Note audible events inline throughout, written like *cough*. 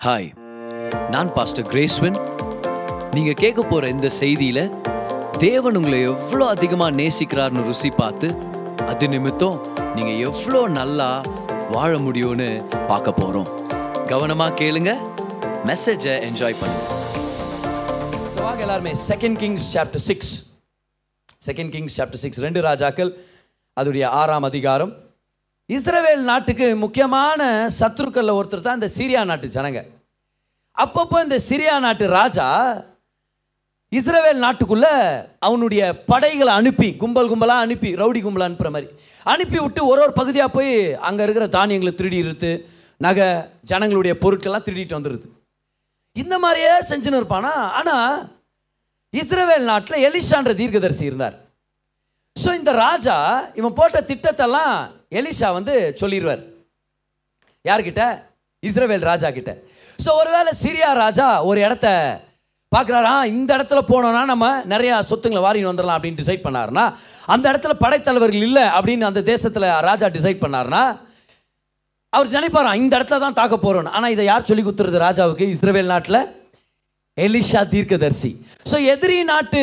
Hi நான் pastor கிரேஸ்வன் நீங்கள் கேட்க போகிற இந்த செய்தியில தேவன் உங்களை எவ்வளோ அதிகமாக நேசிக்கிறார்னு ருசி பார்த்து அது நிமித்தம் நீங்கள் எவ்வளோ நல்லா வாழ முடியும்னு பார்க்க போகிறோம் கவனமா கேளுங்க மெசேஜை என்ஜாய் பண்ணுங்க. வாங்க எல்லாருமே second Kings chapter six second Kings chapter six ரெண்டு ராஜாக்கள் அதோடைய ஆறாம் அதிகாரம். இஸ்ரவேல் நாட்டுக்கு முக்கியமான சத்ருக்களில் ஒருத்தர் தான் இந்த சிரியா நாட்டு ஜனங்க. அப்பப்போ இந்த சிரியா நாட்டு ராஜா இஸ்ரவேல் நாட்டுக்குள்ளே அவனுடைய படைகளை அனுப்பி கும்பல் கும்பலாக அனுப்பி ரவுடி கும்பலாக அனுப்புகிற மாதிரி. அனுப்பி விட்டு ஒரு ஒரு பகுதியாக போய் அங்கே இருக்கிற தானியங்களை திருடி இருத்து நகை ஜனங்களுடைய பொருட்கள்லாம் திருடிட்டு வந்துடுது இந்த மாதிரியே செஞ்சுன்னு இருப்பானா? ஆனால் இஸ்ரேவேல் நாட்டில் எலிஷான்ற தீர்க்கதரிசி இருந்தார். ஸோ இந்த ராஜா இவன் போட்ட திட்டத்தெல்லாம் எலிஷா வந்து சொல்லிடுவார். யார்கிட்ட? இஸ்ரேவேல் ராஜா கிட்ட. ஸோ ஒருவேளை சிரியா ராஜா ஒரு இடத்த பார்க்குறாரா. இந்த இடத்துல போனோம்னா நம்ம நிறையா சொத்துங்களை வாரின்னு வந்துடலாம் அப்படின்னு டிசைட் பண்ணாருன்னா அந்த இடத்துல படைத்தலைவர்கள் இல்லை அப்படின்னு அந்த தேசத்தில் ராஜா டிசைட் பண்ணாருன்னா அவர் நினைப்பாராம் இந்த இடத்துல தான் தாக்க போகிறோன்னு ஆனால் இதை யார் சொல்லி கொடுத்துருது ராஜாவுக்கு? இஸ்ரவேல் நாட்டில் எலிஷா தீர்க்கதர்சி. ஸோ எதிரி நாட்டு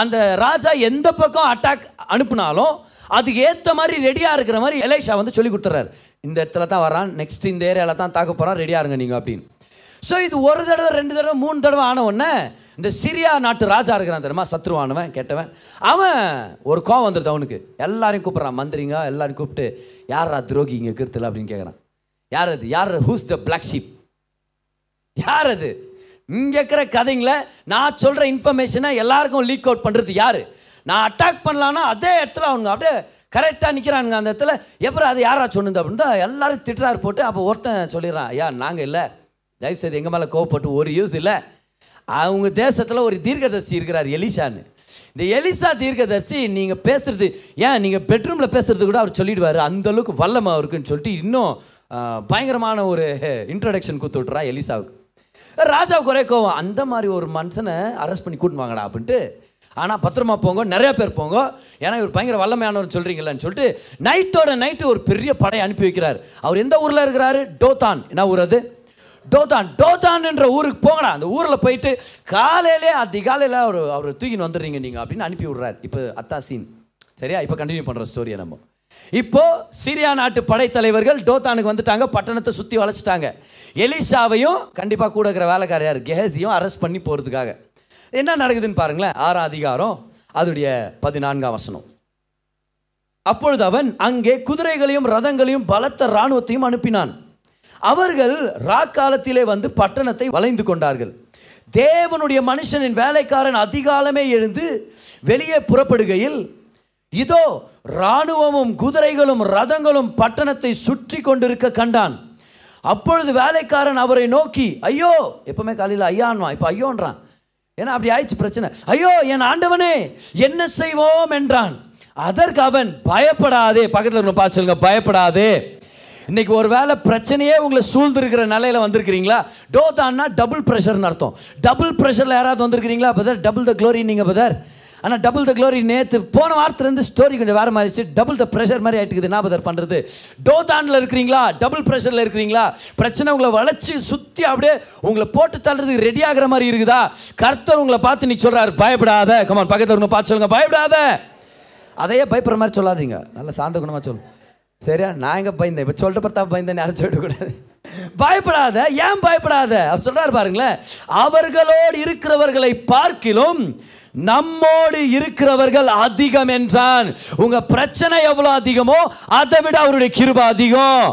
அந்த ராஜா எந்த பக்கம் அட்டாக் அனுப்புனாலும் அதுக்கு ஏற்ற மாதிரி ரெடியாக இருக்கிற மாதிரி எலிஷா வந்து சொல்லி கொடுத்துறாரு. இந்த இடத்துல தான் வரான் நெக்ஸ்ட் இந்த ஏரியாவில் தான் தாக்க போகிறான் ரெடியாக இருங்க நீங்கள் அப்படின்னு. ஸோ இது ஒரு தடவை ரெண்டு தடவை மூணு தடவை ஆன உடனே இந்த சிரியா நாட்டு ராஜா இருக்கிறான் தெரியுமா? சத்ருவானவன் கேட்டவன். அவன் ஒரு கோவம் வந்துடுது அவனுக்கு. எல்லாரையும் கூப்பிட்றான் மந்திரிங்க எல்லாரையும் கூப்பிட்டு யாரா துரோகி இங்கே இருக்கிறதுல? அப்படின்னு கேட்குறான் யார் அது? யார் ஹூஸ் த பிளாக் ஷீப் யார் அது? இங்கே இருக்கிற கதைங்களை நான் சொல்கிற இன்ஃபர்மேஷனை எல்லாருக்கும் லீக் அவுட் பண்ணுறது யார்? நான் அட்டாக் பண்ணலான்னா அதே இடத்துல அவங்க அப்படியே கரெக்டாக நிற்கிறானுங்க அந்த இடத்துல. எப்பறம் அது யாரா சொன்னது அப்படின்னு தான் எல்லோரும் திட்டுறாரு போட்டு அப்போ ஒருத்தன் சொல்லிடுறான் ஐயா நாங்கள் இல்லை. தயவுசெய்து எங்கள் மேலே கோவப்பட்டு ஒரு யூஸ் இல்லை. அவங்க தேசத்தில் ஒரு தீர்க்கதர்சி இருக்கிறார் எலிசான்னு. இந்த எலிசா தீர்க்கதர்சி நீங்கள் பேசுறது ஏன் நீங்கள் பெட்ரூமில் பேசுறது கூட அவர் சொல்லிடுவார். அந்தளவுக்கு வல்லமாக இருக்குன்னு சொல்லிட்டு இன்னும் பயங்கரமான ஒரு இன்ட்ரடக்ஷன் கொடுத்து விட்றா எலிசாவுக்கு. ராஜாவுக்கு ஒரே கோவம். அந்த மாதிரி ஒரு மனுஷனை அரெஸ்ட் பண்ணி கூட்டின்னு வாங்கடா அப்படின்ட்டு ஆனால் பத்திரமா போங்க நிறையா பேர் போங்க. ஏன்னா இவர் பயங்கர வல்லமையானவர் சொல்கிறீங்களான்னு சொல்லிட்டு நைட்டோட நைட்டு ஒரு பெரிய படை அனுப்பி வைக்கிறார். அவர் எந்த ஊரில் இருக்கிறாரு? டோதான். என்ன ஊர் அது? டோதான். டோதான் என்ற ஊருக்கு போங்கடா. அந்த ஊரில் போயிட்டு காலையிலே அதிகாலையில் அவர் அவர் தூக்கின்னு வந்துடுறீங்க நீங்கள் அப்படின்னு அனுப்பி விடுறாரு. இப்போ அத்தா சீன் சரியா? இப்போ கண்டினியூ பண்ணுற ஸ்டோரியை நம்ம. இப்போ சிரியா நாட்டு படைத்தலைவர்கள் டோத்தானுக்கு வந்துட்டாங்க பட்டணத்தை சுற்றி வளைச்சிட்டாங்க. எலிசாவையும் கண்டிப்பாக கூட இருக்கிற வேலைக்காரையார் கெஹசியும் அரெஸ்ட் பண்ணி போகிறதுக்காக என்ன நடக்குதுன்னு பாருங்களேன் ஆறாம் அதிகாரம் அதோடைய பதினான்காம் வசனம். அப்பொழுது அவன் அங்கே குதிரைகளையும் ரதங்களையும் பலத்த இராணுவத்தையும் அனுப்பினான். அவர்கள் ராக்காலத்திலே வந்து பட்டணத்தை வளைந்து கொண்டார்கள். தேவனுடைய மனுஷனின் வேலைக்காரன் அதிகாலமே எழுந்து வெளியே புறப்படுகையில் இதோ இராணுவமும் குதிரைகளும் ரதங்களும் பட்டணத்தை சுற்றி கொண்டிருக்க கண்டான். அப்பொழுது வேலைக்காரன் அவரை நோக்கி ஐயோ எப்பவுமே காலையில் ஐயான்வான் இப்போ ஐயோன்றான். ஏன்னா அப்படி ஆயிடுச்சு பிரச்சனை. ஐயோ என் ஆண்டவனே என்ன செய்வோம்? என்றான். அதற்கு அவன் பயப்படாதே. பக்கத்தில் இருக்கிற பார்த்து சொல்லுங்க பயப்படாதே. இன்னைக்கு ஒரு வேளை பிரச்சனையே உங்களை சூழ்ந்திருக்கிற நிலையில் வந்திருக்கிறீங்களா? டோதான்னா டபுள் ப்ரெஷர்னு அர்த்தம். டபுள் ப்ரெஷரில் யாராவது வந்திருக்கிறீங்களா பதர் டபுள் த க்ளோரி நீங்கள் பதர் ஆனால் டபுள் த க்ளோரி நேற்று போன வாரத்துலேருந்து ஸ்டோரி கொஞ்சம் வேறு மாறிச்சு டபுள் த ப்ரெஷர் மாதிரி ஆயிட்டுக்குது இருக்குது. பதர் பண்ணுறது டோதானில் இருக்கிறீங்களா? டபுள் ப்ரெஷரில் இருக்கிறீங்களா? பிரச்சனை உங்களை வளைச்சி சுற்றி அப்படியே உங்களை போட்டு தள்ளுறதுக்கு ரெடி ஆகிற மாதிரி இருக்குதா? கர்த்தர் உங்களை பார்த்து நீ சொல்கிறாரு பயப்படாத. கமான் பக்கத்தில் உங்களை பார்த்து சொல்லுங்கள் பயப்படாத. அதையே பயப்படுற மாதிரி சொல்லாதீங்க. நல்ல சாந்த குணமாக சொல்லு. சரியா? நான் எங்கே பயந்தேன்? இப்போ சொல்லிட்டு பார்த்தா பயந்தேன் யாரும் விடக்கூடாது பயப்படாத ஏன் பயப்படாத? அப்படி சொல்றாரு பாருங்களேன். அவர்களோடு இருக்கிறவர்களை பார்க்கிலும் நம்மோடு இருக்கிறவர்கள் அதிகம் என்றான். உங்க பிரச்சனை எவ்வளவு அதிகமோ அதை விட அவருடைய கிருபை அதிகம்.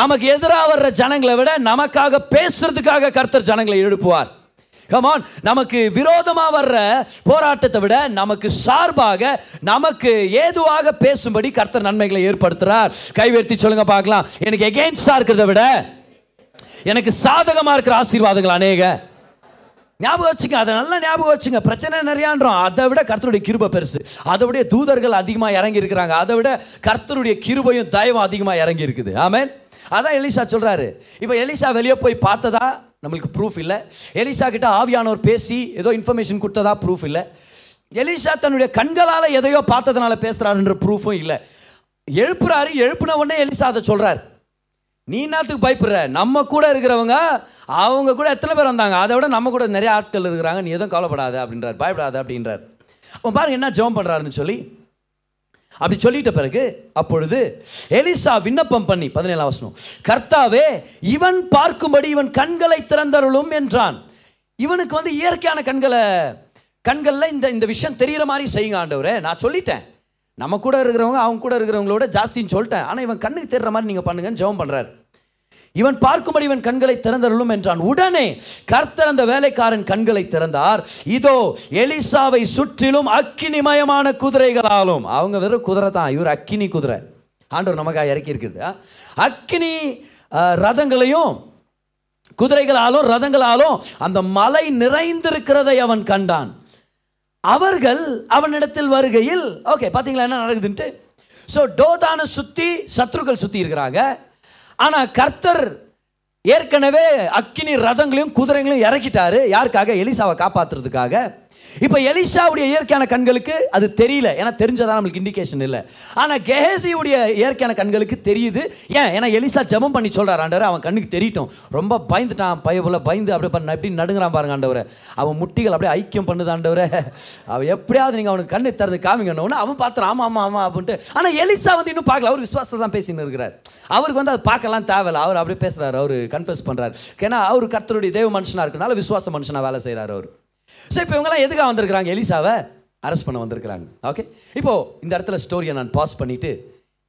நமக்கு எதிராக வர்ற ஜனங்களை விட நமக்காக பேசுறதுக்காக கர்த்தர் ஜனங்களை எழுப்புவார். கமான் நமக்கு விரோதமாக வர்ற போராட்டத்தை விட நமக்கு சார்பாக நமக்கு ஏதுவாக பேசும்படி கர்த்தர் நன்மைகளை ஏற்படுத்துறார். கைவேர்த்தி சொல்லுங்க பார்க்கலாம். எனக்கு எகெயின்ஸ்டாக இருக்கிறத விட எனக்கு சாதகமாக இருக்கிற ஆசீர்வாதங்கள் அநேக. ஞாபகம் வச்சுங்க அதை நல்லா ஞாபகம் வச்சுங்க. பிரச்சனை நிறையான்றோம். அதை விட கர்த்தருடைய கிருபை பெருசு. அதை விட தூதர்கள் அதிகமாக இறங்கி இருக்கிறாங்க. அதை விட கர்த்தருடைய கிருபையும் தயவும் அதிகமாக இறங்கி இருக்குது. ஆமேன். அதான் எலிசா சொல்கிறாரு இப்போ எலிசா வெளியே போய் பார்த்ததா? நம்மளுக்கு ப்ரூஃப் இல்லை. எலிசா கிட்ட ஆவியானவர் பேசி ஏதோ இன்ஃபர்மேஷன் கொடுத்ததா? ப்ரூஃப் இல்லை. எலிசா தன்னுடைய கண்களால் எதையோ பார்த்ததுனால பேசுகிறாருன்ற ப்ரூஃபும் இல்லை. எழுப்புறாரு. எழுப்புன உடனே எலிசா அதை சொல்கிறார் நீ என்னத்துக்கு பயப்படுற? நம்ம கூட இருக்கிறவங்க அவங்க கூட எத்தனை பேர் வந்தாங்க? அதை விட நம்ம கூட நிறைய ஆட்கள் இருக்கிறாங்க. நீ எதுவும் கவலைப்படாத அப்படின்றார். பயப்படாத அப்படின்றார். அவன் பாருங்க என்ன ஜெபம் பண்ணுறாருன்னு சொல்லி அப்படி சொல்லிட்ட பிறகு அப்பொழுது எலிசா விண்ணப்பம் பண்ணி பதினேழாம் வசனம் கர்த்தாவே இவன் பார்க்கும்படி இவன் கண்களை திறந்தருளும் என்றான். இவனுக்கு வந்து இயற்கையான கண்களை கண்களில் இந்த இந்த விஷயம் தெரிகிற மாதிரி செய்யுங்க ஆண்டவரே. நான் சொல்லிட்டேன். நம்ம கூட இருக்கிறவங்க அவங்க கூட இருக்கிறவங்களோட ஜாஸ்தின்னு சொல்லிட்டேன். ஆனால் இவன் கண்ணுக்கு தெரிற மாதிரி நீங்கள் பண்ணுங்கன்னு ஜெபம் பண்ணுறாரு இவன் பார்க்கும்படி இவன் கண்களை திறந்தருளும் என்றான். உடனே கர்த்தர் அந்த வேலைக்காரன் கண்களை திறந்தார். இதோ எலிசாவை சுற்றிலும் அக்கினிமயமான குதிரைகளாலும். அவங்க வெறும் குதிரை தான் இவர் அக்கினி குதிரை. ஆண்டவர் நமக்காக இறக்கி இருக்குது அக்கினி ரதங்களையும் குதிரைகளாலும் ரதங்களாலும் அந்த மலை நிறைந்திருக்கிறதை அவன் கண்டான். அவர்கள் அவனிடத்தில் வருகையில் ஓகே பார்த்தீங்களா என்ன நடக்குதுன்ட்டு? ஸோ டோதானை சுற்றி சத்ருக்கள் சுற்றி இருக்கிறாங்க. ஆனால் கர்த்தர் ஏற்கனவே அக்கினி ரதங்களையும் குதிரைகளையும் இறக்கிட்டாரு. யாருக்காக? எலிசாவை காப்பாற்றுறதுக்காக இப்போ எலிஷாவுடைய இயற்கையான கண்களுக்கு அது தெரியல. ஏன்னா தெரிஞ்சதா நம்மளுக்கு இண்டிகேஷன் இல்லை. ஆனால் கெஹேசியுடைய இயற்கையான கண்களுக்கு தெரியுது. ஏன்? ஏன்னா எலிசா ஜெபம் பண்ணி சொல்கிறார் ஆண்டவர் அவன் கண்ணுக்கு தெரியட்டும். ரொம்ப பயந்துட்டான் பயபுல பயந்து அப்படியே பண்ண எப்படி நடுங்கிறான் பாருங்க ஆண்டவரை. அவன் முட்டிகள் அப்படியே ஐக்கியம் பண்ணுது ஆண்டவரை. அவன் எப்படியாவது நீங்கள் அவனுக்கு கண்ணை திறந்து காமிங்கன்னு அவன் பார்த்துறான் ஆமாம் ஆமாம் ஆமாம் அப்படின்ட்டு. ஆனால் எலிசா வந்து இன்னும் பார்க்கல. அவர் விசுவாசத்தை தான் பேசின்னு இருக்கிறார். அவருக்கு வந்து அது பார்க்கலாம் தேவையில்ல. அவர் அப்படியே பேசுகிறார் அவர் கன்ஃபியூஸ் பண்றாரு. ஏன்னா அவர் கர்த்தருடைய தேவ மனுஷனா இருக்கனால விசுவாச மனுஷனா வேலை செய்கிறார் அவர். ஸோ இப்போ இவங்கெல்லாம் எதுக்காக வந்திருக்கிறாங்க? எலிசாவை அரெஸ்ட் பண்ண வந்திருக்கிறாங்க. ஓகே இப்போது இந்த இடத்துல ஸ்டோரியை நான் பாஸ் பண்ணிவிட்டு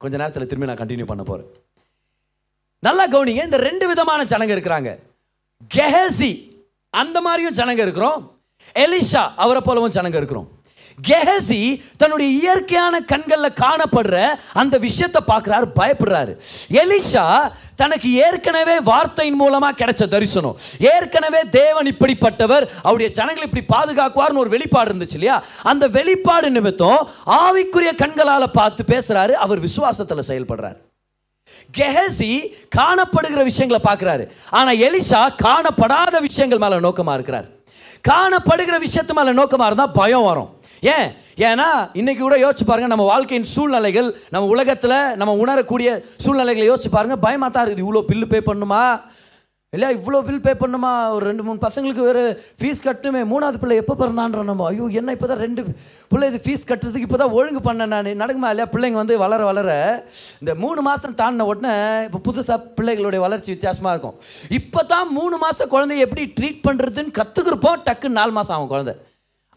கொஞ்சம் நேரத்தில் திரும்பி நான் கண்டினியூ பண்ண போகிறேன் நல்லா கவனிங்க இந்த ரெண்டு விதமான ஜனங்க இருக்கிறாங்க. கெஹசி அந்த மாதிரியும் ஜனங்க இருக்கிறோம். எலிஷா அவரை போலவும் ஜனங்க இருக்கிறோம். கெஹசி தன்னுடைய இயற்கையான கண்களில் காணப்படுற அந்த விஷயத்தை பார்க்குறாரு பயப்படுறாரு. எலிஷா தனக்கு ஏற்கனவே வார்த்தையின் மூலமாக கிடைச்ச தரிசனம். ஏற்கனவே தேவன் இப்படிப்பட்டவர் அவருடைய ஜனங்களை இப்படி பாதுகாக்குவார்னு ஒரு வெளிப்பாடு இருந்துச்சு இல்லையா? அந்த வெளிப்பாடு நிமித்தம் ஆவிக்குரிய கண்களால் பார்த்து பேசுகிறாரு அவர் விசுவாசத்தில் செயல்படுறாரு. கெஹசி காணப்படுகிற விஷயங்களை பார்க்குறாரு. ஆனால் எலிஷா காணப்படாத விஷயங்கள் மேலே நோக்கமாக இருக்கிறார். காணப்படுகிற விஷயத்து மேலே நோக்கமாக இருந்தால் பயம் வரும். ஏன்? ஏன்னா இன்னைக்கு கூட யோசிச்சு பாருங்க நம்ம வாழ்க்கையின் சூழ்நிலைகள் நம்ம உலகத்தில் நம்ம உணரக்கூடிய சூழ்நிலைகளை யோசிச்சு பாருங்க பயமாக தான் இருக்குது. இவ்வளோ பில்லு பே பண்ணுமா? இல்லையா இவ்வளோ பில் பே பண்ணுமா? ஒரு ரெண்டு மூணு பசங்களுக்கு வேறு ஃபீஸ் கட்டணுமே. மூணாவது பிள்ளை எப்போ பிறந்தான்ற நம்ம? ஐயோ என்ன இப்போ தான் ரெண்டு பிள்ளை இது ஃபீஸ் கட்டுறதுக்கு இப்போ தான் ஒழுங்கு பண்ணேன் நான். நடக்குமா இல்லையா? பிள்ளைங்க வந்து வளர வளர இந்த மூணு மாதம் தாண்டின உடனே இப்போ புதுசாக பிள்ளைகளுடைய வளர்ச்சி வித்தியாசமாக இருக்கும். இப்போ தான் மூணு மாதம் குழந்தைய எப்படி ட்ரீட் பண்ணுறதுன்னு கற்றுக்குறப்போ டக்குன்னு நாலு மாதம் ஆகும் குழந்தை.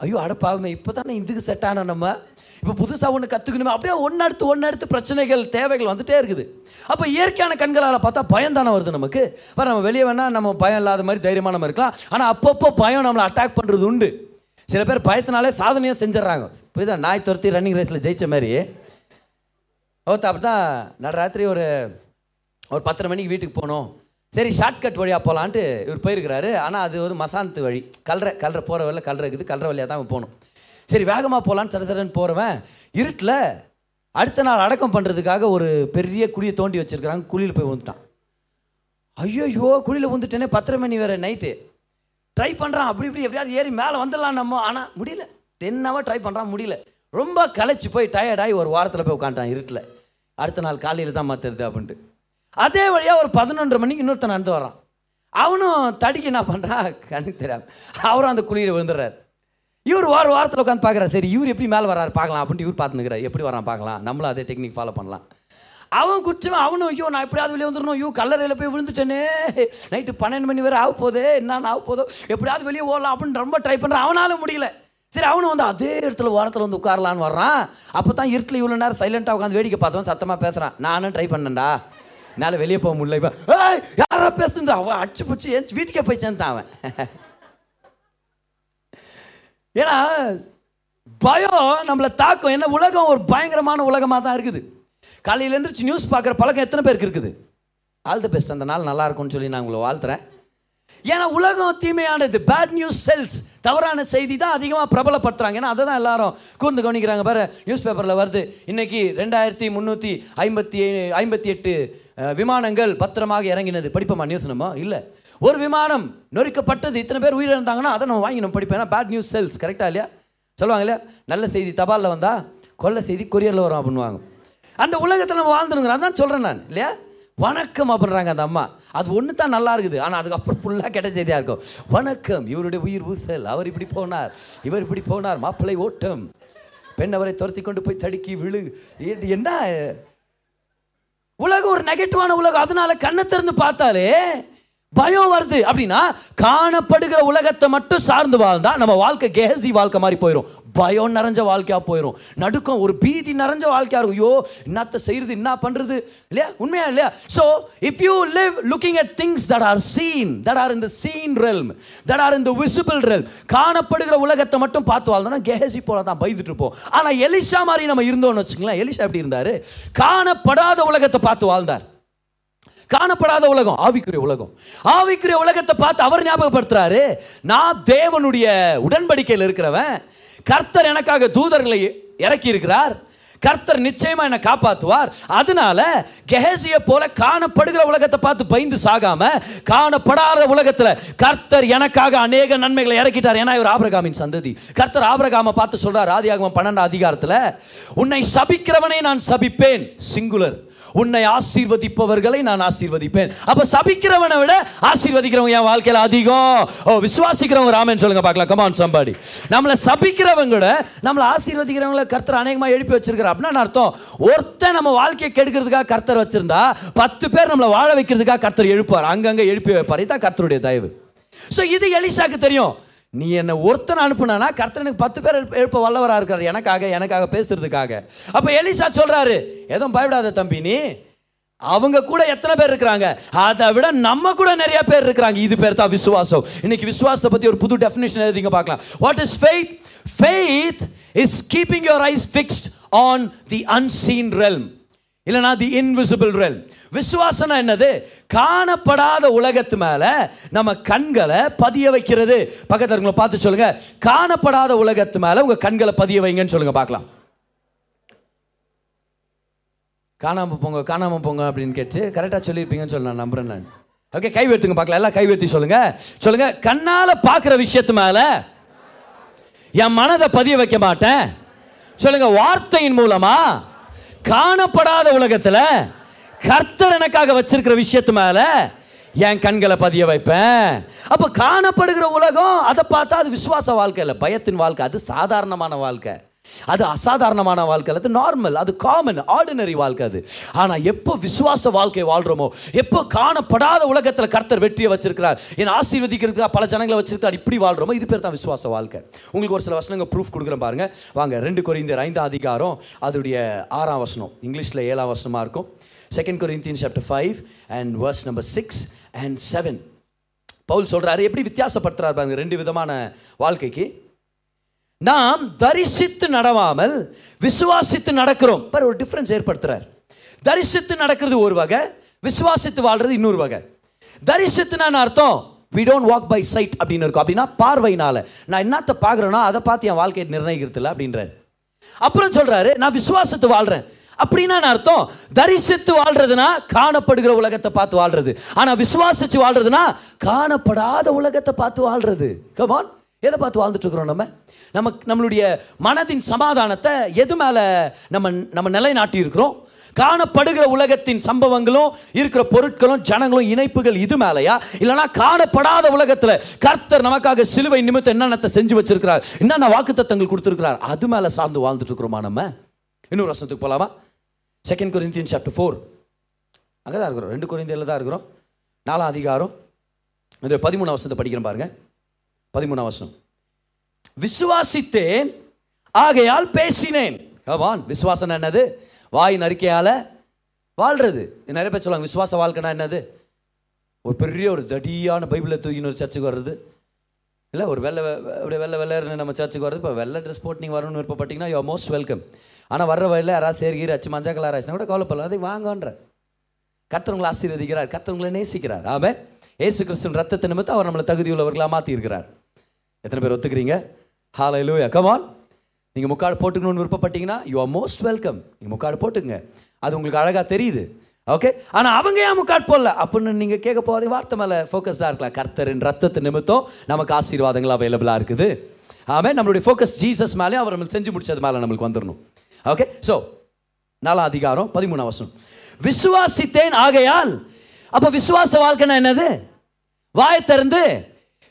ஐயோ அடப்பாவுமே இப்போ தானே இதுக்கு செட் ஆன நம்ம? இப்போ புதுசாக ஒன்று கற்றுக்கணுமே அப்படியே ஒன்று அடுத்து ஒன்று அடுத்து பிரச்சனைகள் தேவைகள் வந்துகிட்டே இருக்குது. அப்போ இயற்கையான கண்களால் பார்த்தா பயம் தானே வருது நமக்கு? பாரு நம்ம வெளியே வேணால் நம்ம பயம் இல்லாத மாதிரி தைரியமாக நம்ம இருக்கலாம். ஆனால் அப்பப்போ பயம் நம்மளை அட்டாக் பண்ணுறது உண்டு. சில பேர் பயத்தினாலே சாதனையாக செஞ்சிடறாங்க. புரியுதா? நாய் துரத்தி ரன்னிங் ரேஸில் ஜெயிச்ச மாதிரி. ஓத்த அப்படி தான் நடராத்திரி ஒரு ஒரு பத்தரை மணிக்கு வீட்டுக்கு போகணும் சரி ஷார்ட்கட் வழியாக போகலான்ட்டு இவர் போயிருக்கிறாரு. ஆனால் அது ஒரு மசாந்த் வழி. கல்ற கல்ற போகிற வழியில் கல்ற இருக்குது. கல்ற வழியாக தான் போகணும். சரி வேகமாக போகலான்னு சட சடன்னு போகிறவன் இருட்டில் அடுத்த நாள் அடக்கம் பண்ணுறதுக்காக ஒரு பெரிய குழியை தோண்டி வச்சிருக்கிறாங்க குழியில் போய் வந்துட்டான் ஐயோ குழியில் வந்துட்டேனே பத்தரை மணி வேறு நைட்டு ட்ரை பண்ணுறான் அப்படி இப்படி எப்படியாவது ஏறி மேலே வந்துடலாம் நம்ம. ஆனால் முடியல. டென் ஹவர் ட்ரை பண்ணுறான் முடியல. ரொம்ப களைச்சி போய் டயர்டாகி ஒரு வாரத்தில் போய் உட்காந்துட்டான் இருட்டில். அடுத்த நாள் காலையில் தான் மாற்றுறது அப்படின்ட்டு. அதே வழியாக ஒரு பதினொன்று மணிக்கு இன்னொருத்தன் நடந்து வரான். அவனும் தடிக்கு என்ன பண்ணுறான் கண்ணு தெரியாம. அவரும் அந்த குழியில் விழுந்துடுறாரு. இவர் வார வாரத்தில் உட்காந்து பார்க்குறாரு. சரி இவர் எப்படி மேலே வராரு பார்க்கலாம். அப்படின்ட்டு இவர் பார்த்துக்கிறார் எப்படி வரான் பார்க்கலாம். நம்மளும் அதே டெக்னிக் ஃபாலோ பண்ணலாம். அவன் குடிச்சவன் அவனும் ஐயோ நான் எப்படியாவது வெளியே வந்துடணும். ஐயோ கல்லறையில் போய் விழுந்துட்டேனே. நைட்டு பன்னெண்டு மணி வரை ஆக போதே என்னன்னு ஆக போதோ எப்படியாவது வெளியே ஓடலாம் அப்படின்னு ரொம்ப ட்ரை பண்ணுறான் அவனால முடியல. சரி அவனும் வந்து அதே இடத்துல ஓரத்தில் வந்து உட்காரலான்னு வர்றான். அப்போ தான் இருட்டில் இவ்வளோ நேரம் சைலண்ட்டாக உட்காந்து வேடிக்கை பார்த்தவன் சத்தமாக பேசுகிறான் நானும் ட்ரை பண்ணேன்டா. என்னால் வெளியே போக முடியல. இப்போ யாரா பேசுந்து அவன் அடிச்சு பிடிச்சி ஏன் வீட்டுக்கே போய் சேர்ந்தான் அவன். *laughs* ஏன்னா பயம் நம்மளை தாக்கும். என்ன உலகம் ஒரு பயங்கரமான உலகமாக தான் இருக்குது. காலையில் எழுந்திரிச்சு நியூஸ் பார்க்குற பழக்கம் எத்தனை பேருக்கு இருக்குது? ஆல் தி பெஸ்ட் அந்த நாள் நல்லா இருக்கும்னு சொல்லி நான் உங்களை வாழ்த்துறேன். ஏன்னா உலகம் தீமையானது. பேட் நியூஸ் செல்ஸ் தவறான செய்தி தான் அதிகமாக பிரபலப்படுத்துறாங்க. ஏன்னா அதை தான் எல்லாரும் கூர்ந்து கவனிக்கிறாங்க பாரு. நியூஸ் பேப்பரில் வருது. இன்னைக்கு ரெண்டாயிரத்தி முந்நூற்றி ஐம்பத்தி ஐம்பத்தி எட்டு விமானங்கள் பத்திரமாக இறங்கினது. படிப்போமா நியூஸ் நம்ம இல்லை. ஒரு விமானம் நொறுக்கப்பட்டது. இத்தனை பேர் உயிரிழந்தாங்கன்னா அதை நம்ம வாங்கி நம்ம படிப்போம் ஏன்னா பேட் நியூஸ் செல்ஸ் கரெக்டாக இல்லையா? சொல்லுவாங்க இல்லையா? நல்ல செய்தி தபாலில் வந்தால் கொல்ல செய்தி கொரியரில் வரும் அப்படின்வாங்க அந்த உலகத்தில் நம்ம வாழ்ந்துருங்கிறோம் அதான் சொல்கிறேன் நான் இல்லையா? வணக்கம் அப்படின்றாங்க அந்த அம்மா. அது ஒன்று தான் நல்லா இருக்குது. ஆனால் அதுக்கப்புறம் ஃபுல்லாக கெட்ட செய்தியாக இருக்கும். வணக்கம் இவருடைய உயிர் ஊசல் அவர் இப்படி போனார் இவர் இப்படி போனார் மாப்பிள்ளை ஓட்டம். பெண் அவரை துரத்தி கொண்டு போய் தடுக்கி விழு. என்ன? உலகம் ஒரு நெகட்டிவான உலகம். அதனால கண்ணை திறந்து பார்த்தாலே பயம் வருது அப்படின்னா காணப்படுகிற உலகத்தை மட்டும் சார்ந்து வாழ்ந்தா நம்ம வாழ்க்கை கேசி வாழ்க்கை மாதிரி போயிடும் பயம் நிறைஞ்ச வாழ்க்கையா போயிடும் நடுக்கம் ஒரு பீதி நிறைஞ்ச வாழ்க்கையா இருக்கும். ஐயோ என்னத்த செய்யறது என்ன பண்றது? இல்லையா? உண்மையா இல்லையா? So if you live looking at things that are seen that are இந்த seen realm that are in the visible realm காணப்படுகிற உலகத்தை மட்டும் பார்த்து வாழ்ந்தோம்னா கேசி போல தான் பயந்துட்டு இருப்போம். ஆனால் எலிஷா மாதிரி நம்ம இருந்தோம்னு வச்சுங்களேன் எலிஷா எப்படி இருந்தாரு? காணப்படாத உலகத்தை பார்த்து வாழ்ந்தார். காணப்படாத உலகம் ஆவிக்குரிய உலகம். ஆவிக்குரிய உலகத்தை பார்த்து அவர் ஞாபகப்படுத்துறாரு நான் தேவனுடைய உடன்படிக்கையில் இருக்கிறவன். கர்த்தர் எனக்காக தூதர்களை இறக்கி இருக்கிறார் கர்த்தர் நிச்சயமா என்னை காப்பாற்றுவார். அதனால கெஹசிய போல காணப்படுகிற உலகத்தை பார்த்து பயந்து சாகாம காணப்படாத உலகத்தில் கர்த்தர் எனக்காக அநேக நன்மைகளை இறக்கிட்டார். ஏன்னா இவர் ஆபிரகாமின் சந்ததி. கர்த்தர் ஆபிரகாமை பார்த்து சொல்றார் ஆதியாகமம் பன்னெண்டாம் அதிகாரத்தில் உன்னை சபிக்கிறவனை நான் சபிப்பேன். சிங்குலர் உன்னை ஆசீர்வதிப்பவர்களை நான் ஆசீர்வதிப்பேன். அப்ப சபிக்கிறவனை விட ஆசீர்வதிக்கிறவங்க என் வாழ்க்கையில அதிகம். ஓ விசுவாசிக்கிறவங்க ராமன் சொல்லுங்க பார்க்கலாம். கமான் சம்பாடி நம்மளை சபிக்கிறவங்க கூட நம்மளை ஆசீர்வதிக்கிறவங்கள கர்த்தர் அநேகமாக எழுப்பி வச்சிருக்கிற அப்படின்னா அர்த்தம்? ஒருத்தன் நம்ம வாழ்க்கையை கெடுக்கிறதுக்காக கர்த்தர் வச்சிருந்தா பத்து பேர் நம்மளை வாழ வைக்கிறதுக்காக கர்த்தர் எழுப்பார் அங்கங்கே எழுப்பி வைப்பார். இதான் கர்த்தருடைய தயவு. ஸோ இது எலிசாக்கு தெரியும். நீ என்னை ஒருத்தன் அனுப்புனா கர்த்தனுக்கு பத்து பேர் எழுப்ப- வல்லவராக இருக்கார். எனக்காக எனக்காக பேசுறதுக்காக. அப்போ எலிசா சொல்கிறாரு எதுவும் பயப்படாத தம்பி நீ அவங்க கூட எத்தனை பேர் இருக்கிறாங்க? அதை விட நம்ம கூட நிறைய பேர் இருக்கிறாங்க. இது பேர் தான் விசுவாசம். இன்னைக்கு விசுவாசத்தை பற்றி ஒரு புது டெஃபினேஷன் எழுதிங்க பார்க்கலாம். What is faith faith is keeping your eyes fixed on the unseen realm இல்லைனா தி இன்விசிபிள் ரெல் விசுவாசனா என்னது? காணப்படாத உலகத்து மேலே நம்ம கண்களை பதிய வைக்கிறது. பக்கத்தில் இருக்கவங்களை பார்த்து சொல்லுங்க. காணப்படாத உலகத்து மேலே உங்கள் கண்களை பதிய வைங்கன்னு சொல்லுங்க பார்க்கலாம். காணாமல் போங்க காணாமல் போங்க அப்படின்னு கேட்டு கரெக்டாக சொல்லியிருப்பீங்கன்னு சொல்லி நான் நம்புறேன் நான். ஓகே கை பார்க்கலாம். எல்லாம் கை சொல்லுங்கள் சொல்லுங்க. சொல்லுங்க பார்க்குற விஷயத்து மேலே என் மனதை பதிய வைக்க மாட்டேன். சொல்லுங்க வார்த்தையின் மூலமா காணப்படாத உலகத்தில் கர்த்தர் எனக்காக வச்சிருக்கிற விஷயத்து மேல என் கண்களை பதிய வைப்பேன். அப்போ காணப்படுகிற உலகம் அதை பார்த்தா அது விசுவாச வாழ்க்கை இல்லை. பயத்தின் வாழ்க்கை அது சாதாரணமான வாழ்க்கை. அது அசாதாரணமான வாழ்க்கை அது நார்மல் அது காமன் ஆர்டினரி வாழ்க்கை அது. ஆனால் எப்போ விசுவாச வாழ்க்கை வாழ்கிறோமோ எப்போ காணப்படாத உலகத்தில் கர்த்தர் வெற்றியை வச்சிருக்கிறார் என் ஆசீர்வதிக்கிறதுக்காக பல ஜனங்களை வச்சிருக்கார் இப்படி வாழ்கிறோமோ இது பேர் தான் விசுவாச வாழ்க்கை. உங்களுக்கு ஒரு சில வசனங்கள் ப்ரூஃப் கொடுக்குறேன் பாருங்க. வாங்க ரெண்டு கொரிந்தியர் ஐந்தாம் அதிகாரம் அதோடைய ஆறாம் வசனம். இங்கிலீஷில் ஏழாம் வசனமாக இருக்கும். Second Corinthian chapter five and verse number six and seven Paul சொல்கிறாரு எப்படி வித்தியாசப்படுத்துகிறார் பாருங்க ரெண்டு விதமான வாழ்க்கைக்கு. நாம் தரிசித்து நடவாமல் விசுவாசித்து நடக்கிறோம். பார் ஒரு டிஃப்ரென்ஸ் ஏற்படுத்துகிறார் தரிசித்து நடக்கிறது ஒரு வகை விசுவாசித்து வாழ்றது இன்னொரு வகை. தரிசித்துனா அர்த்தம் we don't walk by sight அப்படின்னு இருக்கும். அப்படின்னா பார்வையினால். நான் என்னத்தை பார்க்குறேன்னா அதை பார்த்து என் வாழ்க்கையை நிர்ணயிக்கிறது இல்லை அப்படின்றார். அப்புறம் சொல்கிறாரு நான் விசுவாசத்து வாழ்கிறேன் அப்படின்னா அர்த்தம் தரிசித்து வாழ்றதுனா காணப்படுகிற உலகத்தை பார்த்து வாழ்றது. ஆனால் விசுவாசித்து வாழ்றதுனா காணப்படாத உலகத்தை பார்த்து வாழ்றது. கமான் எதை பார்த்து வாழ்ந்துட்டுருக்குறோம் நம்ம? நம்ம நம்மளுடைய மனதின் சமாதானத்தை எது மேலே நம்ம நம்ம நிலைநாட்டி இருக்கிறோம் காணப்படுகிற உலகத்தின் சம்பவங்களும் இருக்கிற பொருட்களும் ஜனங்களும் இணைப்புகள் இது மேலையா? இல்லைனா காணப்படாத உலகத்தில் கர்த்தர் நமக்காக சிலுவை நிமித்தம் என்னென்னத்தை செஞ்சு வச்சிருக்கிறார்? என்னென்ன வாக்குத்தத்தங்கள் கொடுத்துருக்கிறார்? அது மேலே சார்ந்து வாழ்ந்துட்டு இருக்கிறோமா நம்ம? இன்னொரு வருஷத்துக்கு போகலாமா செகண்ட் கொரிந்தியன் சாப்டர் ஃபோர் அங்கே தான் இருக்கிறோம். ரெண்டு கொரிந்தியில் தான் இருக்கிறோம். நாலாம் அதிகாரம். இந்த பதிமூணாம் வருஷத்தை படிக்கிறேன் பாருங்கள் பதிமூணாம் வருஷம் விசுவாசித்தேன் ஆகையால் பேசினேன். கவான் விசுவாசம் என்னது? வாய் நறுக்கையால வாழ்றது. நிறைய பேர் சொல்லுவாங்க விசுவாச வாழ்க்கைனா என்னது? ஒரு பெரிய ஒரு தடியான பைபிளை தூக்கின்னு ஒரு சர்ச்சுக்கு வர்றது. இல்லை ஒரு வெள்ளை அப்படியே வெள்ளை வெள்ளைன்னு நம்ம சர்ச்சுக்கு வர்றது. இப்போ வெள்ளை ட்ரெஸ் போட்டு நீங்கள் வரணும்னு விருப்பப்பட்டீங்கன்னா யூ மோஸ்ட் வெல்கம் ஆனால் வர்ற வழியில் யாராவது சேர்கீர் அச்சு மஞ்சள் கலர் ஆச்சுன்னா கூட கவலைப்படலாம். அதை வாங்கன்ற. கத்தவங்களை ஆசீர்வதிக்கிறார். கத்தவங்களை நேசிக்கிறார். ஆமாம் ஏசு கிறிஸ்துவின் ரத்தத்தை நிமித்தம் அவர் நம்மளை தகுதி உள்ளவர்களாக மாற்றிருக்கிறார் எத்தனை பேர் ஒத்துக்கிறீங்க? ஹாலை லூயா கமான் நீங்கள் முக்காடு போட்டுக்கணும்னு விருப்பப்பட்டீங்கன்னா யூ ஆர் மோஸ்ட் வெல்கம் நீங்கள் முக்காடு போட்டுங்க அது உங்களுக்கு அழகாக தெரியுது. ஓகே ஆனால் அவங்க ஏன் முக்காடு போடல? அப்படின்னு நீங்கள் கேட்க போதே வார்த்தை மேலே ஃபோக்கஸ்டாக இருக்கலாம். கர்த்தரின் ரத்தத்தை நிமித்தம் நமக்கு ஆசீர்வாதங்கள் அவைலபிளாக இருக்குது. ஆமே நம்மளுடைய ஃபோக்கஸ் ஜீசஸ் மேலே அவர் நம்மளுக்கு செஞ்சு முடிச்சது மேலே நம்மளுக்கு வந்துடணும் ஓகே ஸோ நாலாம் அதிகாரம் பதிமூணாம் வசனம். விசுவாசித்தேன் ஆகையால் அப்போ விசுவாச வாழ்க்கைனா என்னது? வாயை திறந்து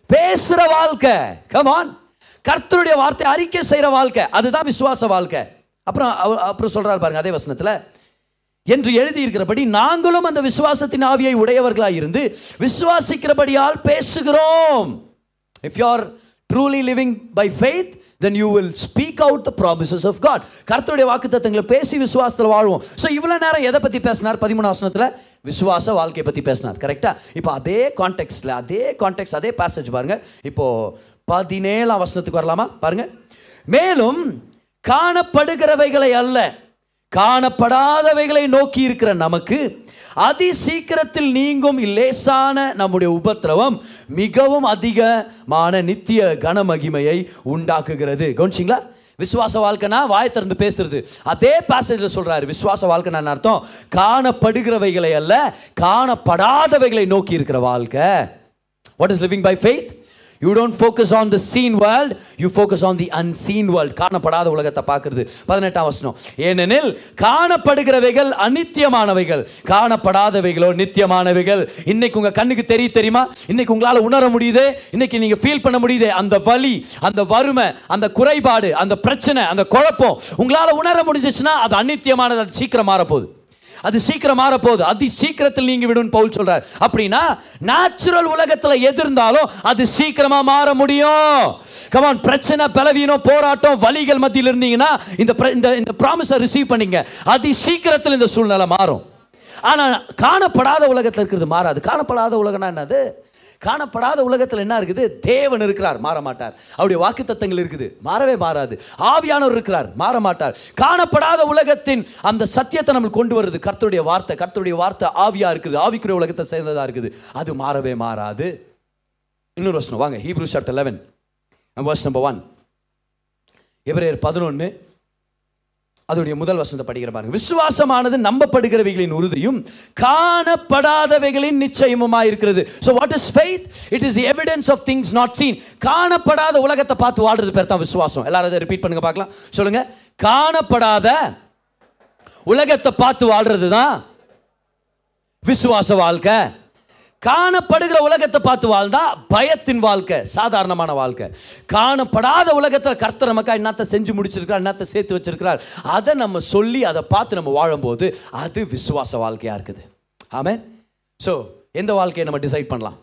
பேசுகிற வாழ்க்கை. கமான் கர்த்தருடைய வார்த்தை அறிக்கை செய்கிற வாழ்க்கை. அதுதான் விசுவாச வாழ்க்கை. அப்புறம் அப்புறம் சொல்கிறார் பாருங்க அதே வசனத்தில். என்று எழுதியிருக்கிறபடி நாங்களும் அந்த விசுவாசத்தின் ஆவியை உடையவர்களாக இருந்து விசுவாசிக்கிறபடியால் பேசுகிறோம். If you are truly living by faith then you will speak out the promises of God கர்த்தருடைய வாக்குத்தத்தங்களை பேசி விசுவாசத்தில் வாழ்வோம். ஸோ இவ்வளோ நேரம் எதை பற்றி பேசினார்? பதிமூணு வசனத்தில் விசுவாச வாழ்க்கையை பற்றி பேசினார். கரெக்டாக இப்போ அதே கான்டெக்ட்ல அதே கான்டெக்ட் அதே பேசேஜ் பாருங்கள் இப்போது பதினேழாம் வசனத்துக்கு வரலாமா? பாருங்கள் மேலும் காணப்படுகிறவைகளை அல்ல. காணப்படாதவைகளை நோக்கி இருக்கிற நமக்கு அதி சீக்கிரத்தில் நீங்கும் இலேசான நம்முடைய உபத்திரவம் மிகவும் அதிகமான நித்திய கனமகிமையை உண்டாக்குகிறது. கவனிச்சிங்களா? விசுவாச வாழ்க்கைனா வாய் திறந்து பேசுறது. அதே பேசேஜில் சொல்றாரு. விசுவாச வாழ்க்கைனா அர்த்தம்? காணப்படுகிறவைகளை அல்ல காணப்படாதவைகளை நோக்கி இருக்கிற வாழ்க்கை. What is living by faith you don't focus on the seen world you focus on the unseen world காணப்படாத உலகத்தை பார்க்குறது. பதினெட்டாம் வசனம். ஏனெனில் காணப்படுகிறவைகள் அநித்தியமானவைகள் காணப்படாதவைகளோ நித்தியமானவைகள். இன்னைக்கு உங்கள் கண்ணுக்கு தெரிய தெரியுமா? இன்னைக்கு உங்களால் உணர முடியுது? இன்னைக்கு நீங்கள் ஃபீல் பண்ண முடியுது? அந்த வலி அந்த வறுமை அந்த குறைபாடு அந்த பிரச்சனை அந்த குழப்பம் உங்களால் உணர முடிஞ்சிச்சுன்னா அது அநித்தியமானது அது சீக்கிரம் மாறப்போகுது. அது சீக்கிரம் மாறப்போகுது. அதி சீக்கிரத்தில் நீங்கி விடும் பவுல் சொல்றார். அப்படின்னா நேச்சுரல் உலகத்தில் எது இருந்தாலும் அது சீக்கிரமா மாற முடியும். கமான் பிரச்சனை பலவீனம் போராட்டம் வலிகள் மத்தியில் இருந்தீங்கன்னா இந்த இந்த இந்த ப்ராமிஸை ரிசீவ் பண்ணீங்க. அதி சீக்கிரத்தில் இந்த சூழ்நிலை மாறும். ஆனால் காணப்படாத உலகத்தில் இருக்கிறது மாறாது. காணப்படாத உலகம்னா என்னது? காணப்படாத உலகத்தில் என்ன இருக்குது? தேவன் இருக்கிறார் மாற மாட்டார் அவருடைய வாக்குத்தத்தங்கள் இருக்குது. மாறவே மாறாது. ஆவியானவர் இருக்கிறார் மாற மாட்டார் காணப்படாத உலகத்தின் அந்த சத்தியத்தை நம்ம கொண்டு வருது கர்த்தருடைய வார்த்தை. கர்த்தருடைய வார்த்தை ஆவியாக இருக்குது. ஆவிக்குரிய உலகத்தை சேர்ந்ததாக இருக்குது. அது மாறவே மாறாது. இன்னொரு வசனம். வாங்க ஹீப்ரூ சாப்டர் லெவன் வருஷம் நம்பர் ஒன் எபிரேயர் பதினொன்று அதோடைய முதல் வசனத்தை படிக்கிற பாருங்க. விசுவாசமானது நம்பப்படுகிறவைகளின் உறுதியும் காணப்படாதவைகளின் நிச்சயமுமா இருக்கிறது. So what is faith it is evidence of things not seen காணப்படாத உலகத்தை பார்த்து வாழ்றது பேர் தான் விசுவாசம். எல்லாரும் அதை ரிப்பீட் பண்ணுங்க பார்க்கலாம். சொல்லுங்க. காணப்படாத உலகத்தை பார்த்து வாழ்றது தான் விசுவாச வாழ்க்கை. காணப்படுகிற உலகத்தை பார்த்து வாழ்ந்தா பயத்தின் வாழ்க்கை சாதாரணமான வாழ்க்கை. காணப்படாத உலகத்தில் கர்த்தர் நமக்கா என்னத்தை செஞ்சு முடிச்சிருக்கிறார் என்னத்தை சேர்த்து வச்சிருக்கிறார் அதை நம்ம சொல்லி அதை பார்த்து நம்ம வாழும்போது அது விசுவாச வாழ்க்கையாக இருக்குது. ஆமே ஸோ எந்த வாழ்க்கையை நம்ம டிசைட் பண்ணலாம்?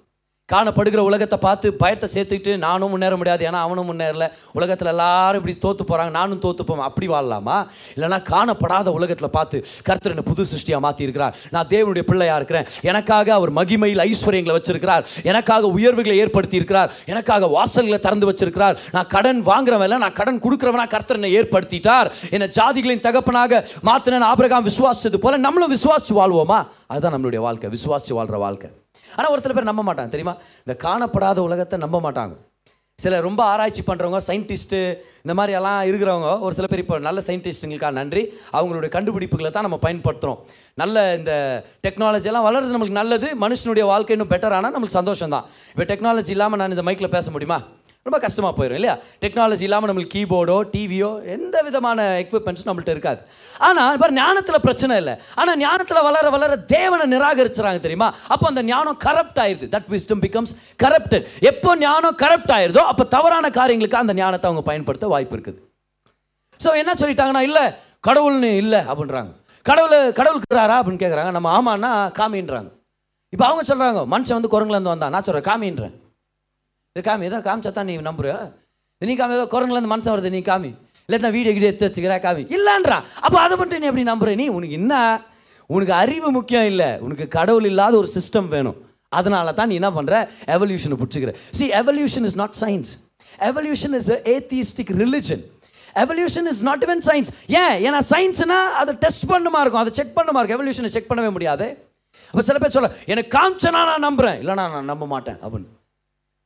காணப்படுகிற உலகத்தை பார்த்து பயத்தை சேர்த்துக்கிட்டு நானும் முன்னேற முடியாது. ஏன்னா அவனும் முன்னேறல. உலகத்தில் எல்லாரும் இப்படி தோற்று போகிறாங்க நானும் தோற்றுப்போம் போவேன். அப்படி வாழலாமா? இல்லைன்னா காணப்படாத உலகத்தில் பார்த்து கர்த்தர் என்னை புது சிருஷ்டியாக மாற்றி இருக்கிறார் நான் தேவனுடைய பிள்ளையாக இருக்கிறேன். எனக்காக அவர் மகிமையில் ஐஸ்வர்யங்களை வச்சிருக்கிறார். எனக்காக உயர்வுகளை ஏற்படுத்தி இருக்கிறார் எனக்காக வாசல்களை திறந்து வச்சிருக்கிறார். நான் கடன் வாங்குறவன் நான் கடன் கொடுக்குறவனா கர்த்தர் என்னை ஏற்படுத்திட்டார். என்னை ஜாதிகளின் தகப்பனாக மாத்தினன். ஆபிரகாம் விசுவாசித்தது போல நம்மளும் விசுவாசி வாழ்வோமா? அதுதான் நம்மளுடைய வாழ்க்கை. விசுவாசி வாழ்கிற வாழ்க்கை. ஆனால் ஒரு சில பேர் நம்ப மாட்டாங்க தெரியுமா? இந்த காணப்படாத உலகத்தை நம்ப மாட்டாங்க. சில ரொம்ப ஆராய்ச்சி பண்ணுறவங்க சயின்டிஸ்ட்டு இந்த மாதிரி எல்லாம் இருக்கிறவங்க ஒரு சில பேர் இப்போ நல்ல சயின்டிஸ்ட்டுங்களுக்காக நன்றி. அவங்களுடைய கண்டுபிடிப்புகளை தான் நம்ம பயன்படுத்துகிறோம் நல்ல இந்த டெக்னாலஜியெல்லாம் வளர்றது நம்மளுக்கு நல்லது. மனுஷனுடைய வாழ்க்கை இன்னும் பெட்டர் ஆனால் நம்மளுக்கு சந்தோஷம் தான் இப்போ டெக்னாலஜி இல்லாமல் நான் இந்த மைக்கில் பேச முடியுமா? ரொம்ப கஷ்டமாக போயிடும் இல்லையா? டெக்னாலஜி இல்லாமல் நம்மளுக்கு கீபோர்டோ டிவியோ எந்த விதமான எக்யூப்மெண்ட்ஸும் நம்மள்ட்ட இருக்காது. ஆனால் இப்போ ஞானத்தில் பிரச்சனை இல்லை. ஆனால் ஞானத்தில் வளர வளர தேவனை நிராகரிச்சுறாங்க தெரியுமா? அப்போ அந்த ஞானம் கரப்ட் ஆயிருது. தட் விஸ்டம் பிகம்ஸ் கரப்டட் எப்போ ஞானம் கரப்ட் ஆயிருதோ அப்போ தவறான காரியங்களுக்கு அந்த ஞானத்தை அவங்க பயன்படுத்த வாய்ப்பு இருக்குது. ஸோ என்ன சொல்லிட்டாங்கன்னா இல்லை கடவுள்னு இல்லை அப்படின்றாங்க. கடவுள் கடவுள் இருக்கிறாரா? அப்படின்னு கேட்குறாங்க நம்ம ஆமான்னா காமின்றாங்க. இப்போ அவங்க சொல்கிறாங்க மனுஷன் வந்து குரங்குலேருந்து வந்தான். நான் சொல்கிறேன் காமின்றேன். இது காமி ஏதோ காமிச்சாத்தான் நீ நம்புற நீ காமி ஏதோ குரங்குலேருந்து மனுஷன் வருது நீ காமி. இல்லை வீடியோ கிடியோ எடுத்து வச்சுக்கிற காமி. இல்லைன்றா. அப்போ அதை மட்டும் நீ எப்படி நம்புற? நீ உனக்கு என்ன? உனக்கு அறிவு முக்கியம் இல்லை. உனக்கு கடவுள் இல்லாத ஒரு சிஸ்டம் வேணும். அதனால தான் நீ என்ன பண்ணுற எவல்யூஷனை பிடிச்சிக்கிற. See evolution is not science evolution is atheistic religion evolution is not even science ஏன்? ஏன்னா சயின்ஸ்னா அதை டெஸ்ட் பண்ணுமா இருக்கும். அதை செக் பண்ணுமா இருக்கும். எவல்யூஷனை செக் பண்ணவே முடியாது. அப்போ சில பேர் சொல்ல எனக்கு காமிச்சனா நான் நம்புறேன். இல்லைனா நான் நம்ப மாட்டேன் அப்படின்னு.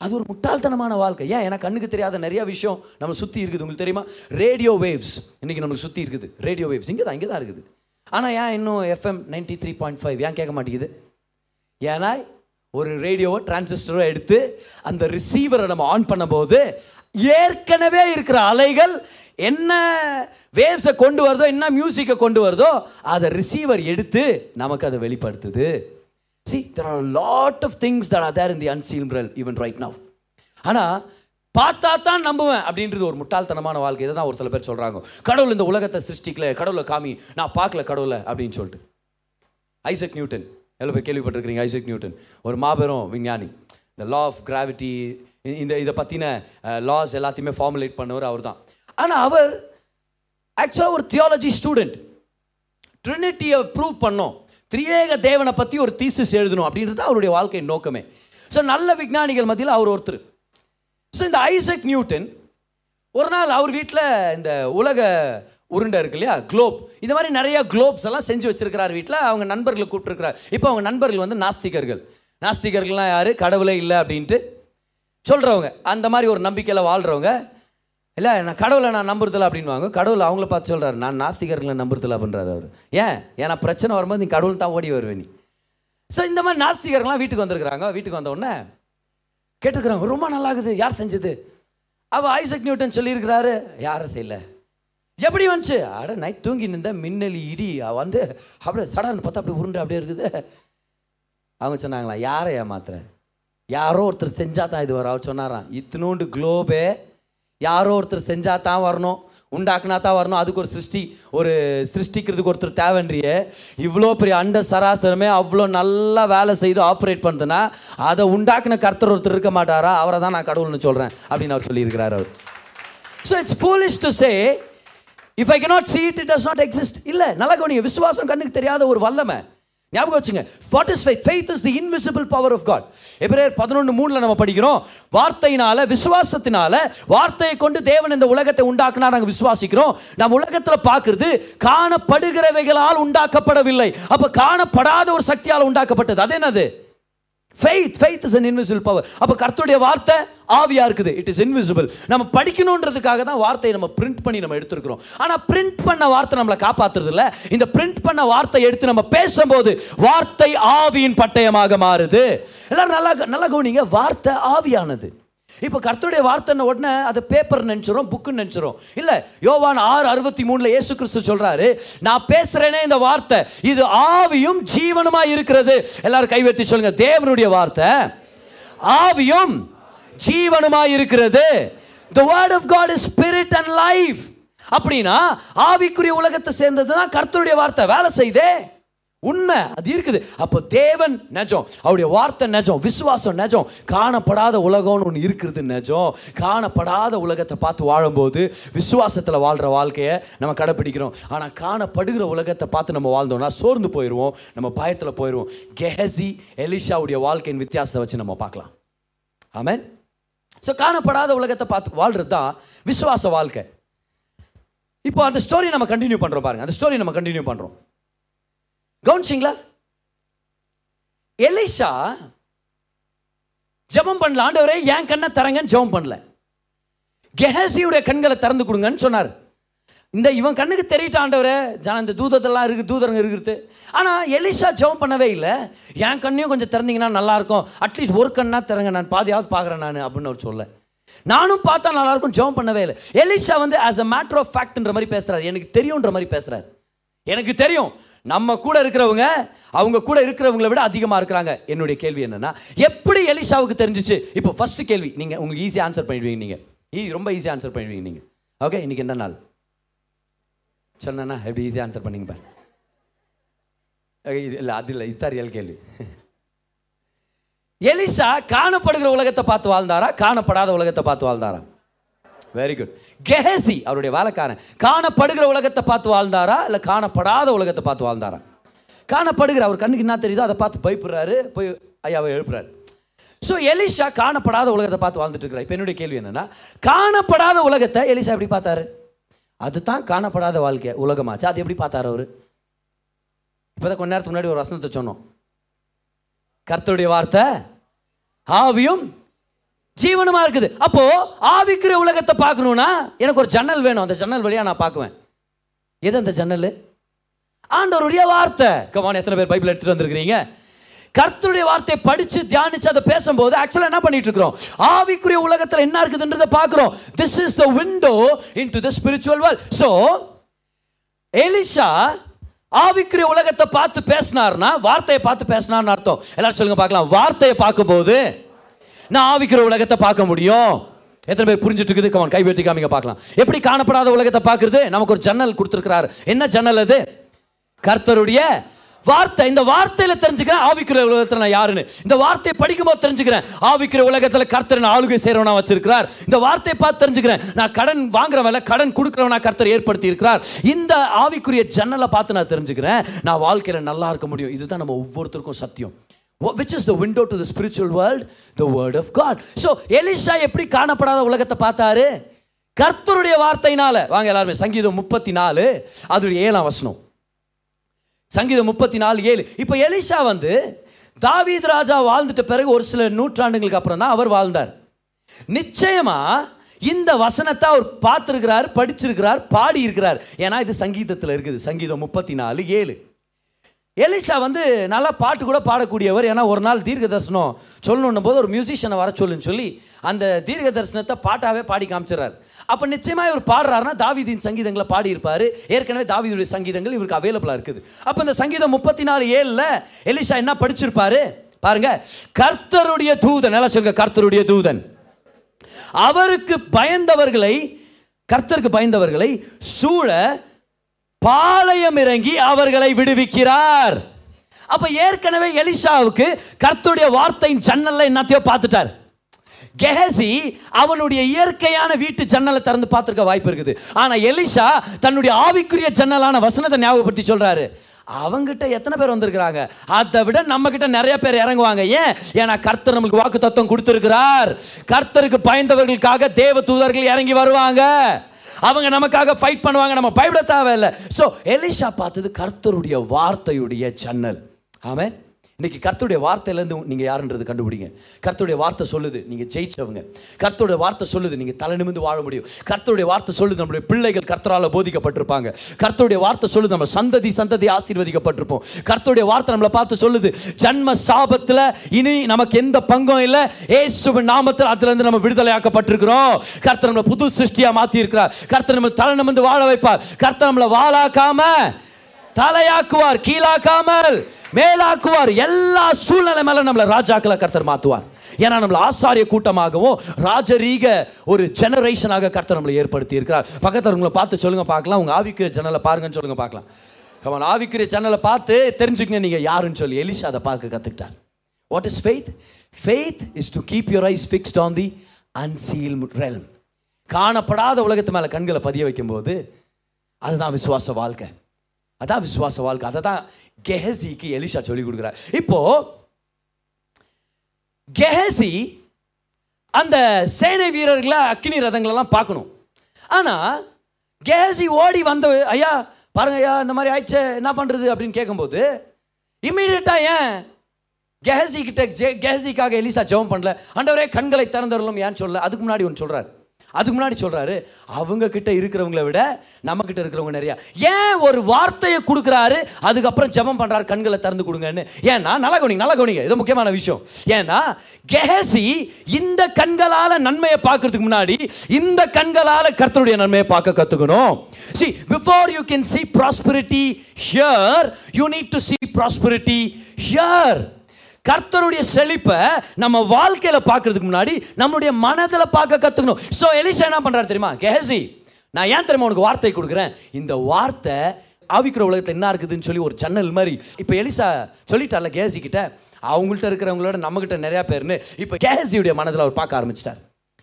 அது ஒரு முட்டாள்தனமான வாழ்க்கை. ஏன்? எனக்கு கண்ணுக்கு தெரியாத நிறைய விஷயம் நம்ம சுற்றி இருக்குது. உங்களுக்கு தெரியுமா? ரேடியோ வேவ்ஸ் இன்னைக்கு நம்மளுக்கு சுற்றி இருக்குது. ரேடியோ வேவ்ஸ் இங்கே தான் இங்கே தான் இருக்குது. ஆனால் ஏன் இன்னும் FM ninety three point five ஏன் கேட்க மாட்டேங்குது? ஏன்னா ஒரு ரேடியோவோ டிரான்சிஸ்டரோ எடுத்து அந்த ரிசீவரை நம்ம ஆன் பண்ணும்போது ஏற்கனவே இருக்கிற அலைகள் என்ன வேவ்ஸை கொண்டு வருதோ என்ன மியூசிக்கை கொண்டு வருதோ அதை ரிசீவர் எடுத்து நமக்கு அதை வெளிப்படுத்துது. See there are lot of things that that there in in the even realm even ஆனால் பார்த்தா தான் நம்புவேன் அப்படின்றது ஒரு முட்டாள்தனமான வாழ்க்கை. இதை தான் ஒரு சில பேர் சொல்கிறாங்க கடவுள் இந்த உலகத்தை சிருஷ்டிக்கல கடவுளை காமி நான் பார்க்கல கடவுளை அப்படின்னு சொல்லிட்டு. ஐசக் நியூட்டன் எவ்வளோ பேர் கேள்விப்பட்டிருக்கிறீங்க ஐசக் நியூட்டன் ஒரு மாபெரும் விஞ்ஞானி. இந்த லா ஆஃப் கிராவிட்டி இந்த இதை பற்றின லாஸ் எல்லாத்தையுமே ஃபார்முலேட் பண்ணவர் அவர் தான் ஆனால் அவர் ஆக்சுவலாக ஒரு தியாலஜி ஸ்டூடெண்ட் ட்ரினிட்டியை ப்ரூவ் பண்ணோம். திரியேக தேவனை பற்றி ஒரு தீசிஸ் எழுதணும் அப்படின்றது அவருடைய வாழ்க்கை நோக்கமே. ஸோ நல்ல விஞ்ஞானிகள் மத்தியில் அவர் ஒருத்தர். ஸோ இந்த ஐசக் நியூட்டன் ஒரு நாள் அவர் வீட்டில் இந்த உலக உருண்டை இருக்கு இல்லையா? குளோப். இந்த மாதிரி நிறைய குளோப்ஸ் எல்லாம் செஞ்சு வச்சிருக்கிறார் வீட்டில் அவங்க நண்பர்களை கூப்பிட்டுருக்கிறார். இப்போ அவங்க நண்பர்கள் வந்து நாஸ்திகர்கள். நாஸ்திகர்கள்லாம் யார்? கடவுளே இல்லை அப்படின்ட்டு சொல்கிறவங்க அந்த மாதிரி ஒரு நம்பிக்கையில் வாழ்கிறவங்க இல்லை நான் கடவுளை நான் நம்புறதில்ல அப்படின்வாங்க கடவுள் அவங்கள பார்த்து சொல்கிறாரு நான் நாஸ்திகர்களை நம்புறதில்ல அப்படின்றாரு அவர். ஏன்? ஏன்னா பிரச்சனை வரும்போது நீ கடவுள் தான் ஓடி வருவே நீ. ஸோ இந்த மாதிரி நாஸ்திகர்கள்லாம் வீட்டுக்கு வந்திருக்கிறாங்க. வீட்டுக்கு வந்த உடனே கேட்டுக்கிறாங்க ரொம்ப நல்லா இருக்குது யார் செஞ்சது? அவள் ஐசக் நியூட்டன் சொல்லியிருக்கிறாரு யாரும் செய்யல. எப்படி வந்துச்சு? அட நைட் தூங்கி நின்ற மின்னலி இடி வந்து அப்படியே சடான்னு பார்த்தா அப்படியே உருண்டு அப்படியே இருக்குது. அவங்க சொன்னாங்களா யாரை ஏமாத்துற? யாரோ ஒருத்தர் செஞ்சால் தான் இது வரும். அவர் சொன்னாராம் இத்தினோண்டு குளோபே யாரோ ஒருத்தர் செஞ்சால் தான் வரணும் உண்டாக்குனா தான் வரணும். அதுக்கு ஒரு சிருஷ்டி ஒரு சிருஷ்டிக்கிறதுக்கு ஒருத்தர் தேவைன்றியே. இவ்வளோ பெரிய அண்ட சராசரமே அவ்வளோ நல்லா வேலை செய்து ஆப்ரேட் பண்ணுதுன்னா அதை உண்டாக்குன கர்த்தர் ஒருத்தர் இருக்க மாட்டாரா? அவரை தான் நான் கடவுள்னு சொல்கிறேன் அப்படின்னு அவர் சொல்லியிருக்கிறார் அவர். So it's foolish to say if I not see it it does not exist இல்லை நல்லா கவனிங்க விசுவாசம் கண்ணுக்கு தெரியாத ஒரு வல்லமை. ஞாபகம் வச்சுங்க. What is faith faith is the invisible power of God எபிரேயர் பதினொன்று மூணில் நம்ம படிக்கிறோம். வார்த்தையினால விசுவாசத்தினால வார்த்தையை கொண்டு தேவன் இந்த உலகத்தை உண்டாக்குனா நாங்கள் விசுவாசிக்கிறோம். நம்ம உலகத்தில் பார்க்குறது காணப்படுகிறவைகளால் உண்டாக்கப்படவில்லை. அப்போ காணப்படாத ஒரு சக்தியால் உண்டாக்கப்பட்டது. அது என்னது? Faith faith is an invisible power அப்போ கர்த்தருடைய வார்த்தை ஆவியாக இருக்குது. இட் இஸ் இன்விசிபிள் நம்ம படிக்கணுன்றதுக்காக தான் வார்த்தையை நம்ம பிரிண்ட் பண்ணி நம்ம எடுத்துருக்கிறோம். ஆனால் பிரிண்ட் பண்ண வார்த்தை நம்மளை காப்பாற்றுறது இல்லை. இந்த பிரிண்ட் பண்ண வார்த்தை எடுத்து நம்ம பேசும்போது வார்த்தை ஆவியின் பட்டயமாக மாறுது. எல்லாரும் நல்லா நல்லா கவனிங்க. வார்த்தை ஆவியானது. இப்போ கர்த்தருடைய வார்த்தைன உடனே அது பேப்பர் நினச்சிரும் புக்குன்னு நினச்சிரும். இல்லை யோவான் ஆறு அறுபத்தி மூணுல இயேசு கிறிஸ்து சொல்கிறாரு நான் பேசுகிறேனே இந்த வார்த்தை இது ஆவியும் ஜீவனமாக இருக்கிறது. எல்லாரும் கைவெத்தி சொல்லுங்க தேவனுடைய வார்த்தை ஆவியும் ஜீவனமாக இருக்கிறது. The word of God is spirit and life அப்படின்னா ஆவிக்குரிய உலகத்தை சேர்ந்தது தான் கர்த்தருடைய வார்த்தை வேலை செய்தே. உண்மை அது இருக்குது. அப்போ தேவன் நெஜம் அவருடைய வார்த்தை நெஜம் விசுவாசம் நெஜம் காணப்படாத உலகம்னு ஒன்று இருக்கிறது நெஜம். காணப்படாத உலகத்தை பார்த்து வாழும்போது விசுவாசத்தில் வாழ்கிற வாழ்க்கையை நம்ம கடைப்பிடிக்கிறோம். ஆனால் காணப்படுகிற உலகத்தை பார்த்து நம்ம வாழ்ந்தோம்னா சோர்ந்து போயிடுவோம் நம்ம பயத்தில் போயிடுவோம் கெஹசி எலிஷாவுடைய வாழ்க்கையின் வித்தியாசத்தை வச்சு நம்ம பார்க்கலாம். ஆமென். ஸோ காணப்படாத உலகத்தை பார்த்து வாழ்கிறது தான் விசுவாச வாழ்க்கை. இப்போ அந்த ஸ்டோரி நம்ம கண்டினியூ பண்ணுறோம் பாருங்க. அந்த ஸ்டோரி நம்ம கண்டினியூ பண்ணுறோம் கவனிச்சிங்களா? எலிஷா ஜெபம் பண்ணல. ஆண்டவரே என் கண்ணை தரங்கன்னு ஜெபம் பண்ணல. கெஹசியுடைய கண்களை திறந்து கொடுங்கன்னு சொன்னார். இந்த இவன் கண்ணுக்கு தெரியட்ட ஆண்டவரே ஜன இந்த தூதத்தெல்லாம் இருக்கு தூதரங்க இருக்கிறது. ஆனால் எலிஷா ஜெபம் பண்ணவே இல்லை. என் கண்ணையும் கொஞ்சம் திறந்தீங்கன்னா நல்லா இருக்கும் அட்லீஸ்ட் ஒரு கண்ணா திறங்க நான் பாதியாவது பார்க்குறேன் நான் அப்படின்னு அவர் சொல்ல நானும் பார்த்தா நல்லா இருக்கும் ஜெபம் பண்ணவே இல்லை. எலிஷா வந்து ஆஸ் அ மேட்ரு ஆஃப் ஃபேக்ட்ன்ற மாதிரி பேசுறாரு. எனக்கு தெரியுன்ற மாதிரி பேசுறாரு. எனக்கு தெரியும். நம்ம கூட இருக்கிறவங்க அவங்க கூட இருக்கிறவங்களை விட அதிகமாக இருக்கிறாங்க. என்னுடைய கேள்வி என்னென்னா எப்படி எலிஷாவுக்கு தெரிஞ்சிச்சு? இப்போ ஃபஸ்ட்டு கேள்வி நீங்கள் உங்களுக்கு ஈஸியாக ஆன்சர் பண்ணிடுவீங்க நீங்கள் ஈ e, ரொம்ப ஈஸியாக ஆன்சர் பண்ணிடுவீங்க நீங்கள் ஓகே இன்னைக்கு என்ன நாள்? சொன்னா எப்படி ஈஸியாக ஆன்சர் பண்ணீங்க பாரு. இல்லை அது இல்லை இத்தாரியல் கேள்வி. எலிசா காணப்படுகிற உலகத்தை பார்த்து வாழ்ந்தாரா? காணப்படாத உலகத்தை பார்த்து வாழ்ந்தாரா? வெரி குட் கெஹசி அவருடைய வேலைக்காரன் காணப்படுகிற உலகத்தை பார்த்து வாழ்ந்தாரா? இல்லை காணப்படாத உலகத்தை பார்த்து வாழ்ந்தாரா? காணப்படுகிற அவர் கண்ணுக்கு என்ன தெரியுதோ அதை பார்த்து பயப்படுறாரு போய் ஐயாவை எழுப்புறாரு. ஸோ எலிஷா காணப்படாத உலகத்தை பார்த்து வாழ்ந்துட்டு இருக்கிறார். இப்போ என்னுடைய கேள்வி என்னன்னா காணப்படாத உலகத்தை எலிஷா எப்படி பார்த்தாரு? அதுதான் காணப்படாத வாழ்க்கை உலகமாச்சு. அது எப்படி பார்த்தாரு அவர்? இப்போதான் கொஞ்ச நேரத்துக்கு முன்னாடி ஒரு வசனத்தை சொன்னோம். கர்த்தருடைய வார்த்தை ஆவியும் ஜீவனமா இருக்குது. அப்போ ஆவிக்குரிய உலகத்தை பார்க்கணும்னா எனக்கு ஒரு ஜன்னல் வேணும். அந்த ஜன்னல் வழியா நான் பார்க்குவேன். எது அந்த ஜன்னல்? ஆண்டவருடைய வார்த்தை. கவான் எத்தனை பேர் பைபிள் எடுத்துட்டு வந்திருக்கிறீங்க? கர்த்தருடைய வார்த்தையை படிச்சு தியானிச்சு அதை பேசும்போது ஆக்சுவலாக என்ன பண்ணிட்டு இருக்கிறோம்? ஆவிக்குரிய உலகத்தில் என்ன இருக்குதுன்றதை பார்க்குறோம். This is the window into the spiritual world so Elisha ஆவிக்குரிய உலகத்தை பார்த்து பேசினார்னா வார்த்தையை பார்த்து பேசினார்னு அர்த்தம். எல்லாரும் சொல்லுங்க பார்க்கலாம். வார்த்தையை பார்க்கும்போது நான் ஆவிக்கிற உலகத்தை பார்க்க முடியும். எத்தனை பேர் புரிஞ்சுட்டு இருக்குது கவன் கைவேற்றி காமிங்க பார்க்கலாம். எப்படி காணப்படாத உலகத்தை பார்க்குறது? நமக்கு ஒரு ஜன்னல் கொடுத்துருக்கிறாரு. என்ன ஜன்னல் அது? கர்த்தருடைய வார்த்தை. இந்த வார்த்தையில தெரிஞ்சுக்கிறேன் ஆவிக்கிற உலகத்தில் நான் யாருன்னு. இந்த வார்த்தையை படிக்கும்போது தெரிஞ்சுக்கிறேன் ஆவிக்கிற உலகத்தில் கர்த்தர் ஆளுகை செய்கிறவனா வச்சிருக்கிறார். இந்த வார்த்தையை பார்த்து தெரிஞ்சுக்கிறேன் நான் கடன் வாங்குறவன கடன் கொடுக்குறவனா கர்த்தர் ஏற்படுத்தி இருக்கிறார் இந்த ஆவிக்குரிய ஜன்னலை பார்த்து நான் தெரிஞ்சுக்கிறேன் நான் வாழ்க்கையில் நல்லா இருக்க முடியும். இதுதான் நம்ம ஒவ்வொருத்தருக்கும் சத்தியம். Which is the window to the spiritual world the word of God so Elisha எப்படி காணப்படாத உலகத்தை பார்த்தாரு? கர்த்தருடைய வார்த்தையினால. வாங்க எல்லாருமே சங்கீதம் முப்பத்தி நாலு அதோடைய ஏழாம் வசனம். சங்கீதம் முப்பத்தி நாலு ஏழு. இப்போ எலிஷா வந்து தாவீத் ராஜா வாழ்ந்துட்ட பிறகு ஒரு சில நூற்றாண்டுகளுக்கு அப்புறம் தான் அவர் வாழ்ந்தார். நிச்சயமா இந்த வசனத்தை அவர் பார்த்துருக்கிறார் படிச்சிருக்கிறார் பாடி இருக்கிறார் ஏன்னா இது சங்கீதத்தில் இருக்குது. சங்கீதம் முப்பத்தி நாலு ஏழு. எலிஷா வந்து நல்லா பாட்டு கூட பாடக்கூடியவர். ஏன்னா ஒரு நாள் தீர்க்க தரிசனம் சொல்லணுன்னும் போது ஒரு மியூசிஷியனை வர சொல்லுன்னு சொல்லி அந்த தீர்க்க தரிசனத்தை பாட்டாகவே பாடி காமிச்சிடறாரு. அப்போ நிச்சயமாக இவர் பாடுறாருன்னா தாவிதின் சங்கீதங்களை பாடி இருப்பார் ஏற்கனவே தாவீதுடைய சங்கீதங்கள் இவருக்கு அவைலபிளாக இருக்குது. அப்போ இந்த சங்கீதம் முப்பத்தி நாலு ஏழில் எலிஷா என்ன படிச்சிருப்பாரு? பாருங்க. கர்த்தருடைய தூதன் நல்லா சொல்லுங்க கர்த்தருடைய தூதன். அவருக்கு பயந்தவர்களை கர்த்தருக்கு பயந்தவர்களை சூழ பாளையம் இறங்கி அவர்களை விடுவிக்கிறார். அப்ப ஏற்கனவே எலிஷாவுக்கு கர்த்தருடைய வார்த்தையின் ஜன்னல்ல என்னத்தையோ பார்த்துட்டார். கெஹசி அவனுடைய இயற்கையான வீட்டு ஜன்னலை திறந்து பார்த்துருக்க வாய்ப்பு இருக்குது. ஆனா எலிஷா தன்னுடைய ஆவிக்குரிய ஜன்னலான வசனத்தை ஞாபகப்படுத்தி சொல்றாரு. அவங்கிட்ட எத்தனை பேர் வந்திருக்கிறாங்க? அதை விட நம்ம கிட்ட நிறைய பேர் இறங்குவாங்க. ஏன்? ஏன்னா கர்த்தர் நம்மளுக்கு வாக்கு தத்துவம் கொடுத்துருக்கிறார். கர்த்தருக்கு பயந்தவர்களுக்காக தேவ தூதர்கள் இறங்கி வருவாங்க. அவங்க நமக்காக ஃபைட் பண்ணுவாங்க. நம்ம பயப்பட தேவையில்லை. ஸோ எலிஷா பார்த்தது கர்த்தருடைய வார்த்தையுடைய ஜன்னல் ஆமென் இன்றைக்கி கர்த்தருடைய வார்த்தையிலேருந்து நீங்கள் யாருன்றது கண்டுபிடிங்க. கர்த்தருடைய வார்த்தை சொல்லுது நீங்கள் ஜெயிச்சவங்க. கர்த்தருடைய வார்த்தை சொல்லுது நீங்கள் தலை நிமிந்து வாழ முடியும். கர்த்தருடைய வார்த்தை சொல்லுது நம்முடைய பிள்ளைகள் கர்த்தரால் போதிக்கப்பட்டிருப்பாங்க. கர்த்தருடைய வார்த்தை சொல்லுது நம்ம சந்ததி சந்ததி ஆசீர்வதிக்கப்பட்டிருப்போம். கர்த்தருடைய வார்த்தை நம்மளை பார்த்து சொல்லுது ஜன்ம சாபத்தில் இனி நமக்கு எந்த பங்கும் இல்லை. ஏசுவின் நாமத்தில் அதுலேருந்து நம்ம விடுதலையாக்கப்பட்டிருக்கிறோம். கர்த்தர் நம்மளை புது சிருஷ்டியாக மாற்றி இருக்கிறார் கர்த்தர் நம்ம தலை நிமிந்து வாழ வைப்பார். கர்த்தர் நம்மளை வாழாக்காமல் தலையாக்குவார் கீழாக்காமல் மேலாக்குவார். எல்லா சூழ்நிலை மேல நம்மளை ராஜாக்களை கர்த்தர் மாத்துவார். ஏன்னா நம்மளை ஆசாரிய கூட்டமாகவும் ராஜரீக ஒரு ஜெனரேஷனாக கர்த்தர் நம்மளை ஏற்படுத்தி இருக்கிறார் பக்கத்தில் உங்களை பார்த்து சொல்லுங்க பார்க்கலாம். உங்க ஆவிக்குரிய ஜன்னலை பாருங்கன்னு சொல்லுங்க பார்க்கலாம். அவன் ஆவிக்குரிய ஜன்னலை பார்த்து தெரிஞ்சுக்கங்க நீங்க யாருன்னு சொல்லி. எலிஷா அதை பார்க்க கத்துக்கிட்டார். What is faith faith is to keep your eyes fixed on the unseen realm காணப்படாத உலகத்து மேலே கண்களை பதிய வைக்கும்போது அதுதான் விசுவாச வாழ்க்கை. அதான் விசுவாச வாழ்க்கை. அதை தான் கெஹசிக்கு எலிஷா சொல்லி கொடுக்குறார். இப்போ கெஹசி அந்த சேனை வீரர்களை அக்கினி ரதங்களெல்லாம் பார்க்கணும். ஆனால் கெஹசி ஓடி வந்த ஐயா பாருங்க ஐயா இந்த மாதிரி ஆயிடுச்சு என்ன பண்ணுறது அப்படின்னு கேட்கும்போது இம்மீடியட்டாக ஏன் கெஹசி கிட்ட கெஹசிக்காக எலிசா ஜெபம் பண்ணல? ஆண்டவரே கண்களை திறந்தரலும் ஏன் சொல்ல அதுக்கு முன்னாடி ஒன்று சொல்கிறார் அதுக்கு முன்னாடி சொல்கிறாரு அவங்க கிட்ட இருக்கிறவங்கள விட நம்ம கிட்ட இருக்கிறவங்க நிறையா. ஏன் ஒரு வார்த்தையை கொடுக்குறாரு அதுக்கப்புறம் ஜெபம் பண்ணுறாரு கண்களை திறந்து கொடுங்கன்னு? ஏன்னா நல்லா கவனிங்க நல்லா கவனிங்க இது முக்கியமான விஷயம். ஏன்னா கெஹசி இந்த கண்களால் நன்மையை பார்க்கறதுக்கு முன்னாடி இந்த கண்களால் கர்த்தருடைய நன்மையை பார்க்க கற்றுக்கணும் see before you can see prosperity here you need to see prosperity here கர்த்தருடைய செழிப்பை நம்ம வாழ்க்கையில் பார்க்கறதுக்கு முன்னாடி நம்மளுடைய மனதில் பார்க்க கற்றுக்கணும் ஸோ எலிசா என்ன பண்ணுறாரு தெரியுமா? கேசி நான் ஏன் தெரியுமா உனக்கு வார்த்தை கொடுக்குறேன்? இந்த வார்த்தை ஆவிக்கிற உலகத்தில் என்ன இருக்குதுன்னு சொல்லி ஒரு ஜன்னல் மாதிரி இப்போ எலிசா சொல்லிட்டார்ல கேசி கிட்ட அவங்கள்ட்ட இருக்கிறவங்களோட நம்மகிட்ட நிறையா பேர்னு இப்போ கேசியுடைய மனதில் அவர் பார்க்க ஆரம்பிச்சிட்டார்.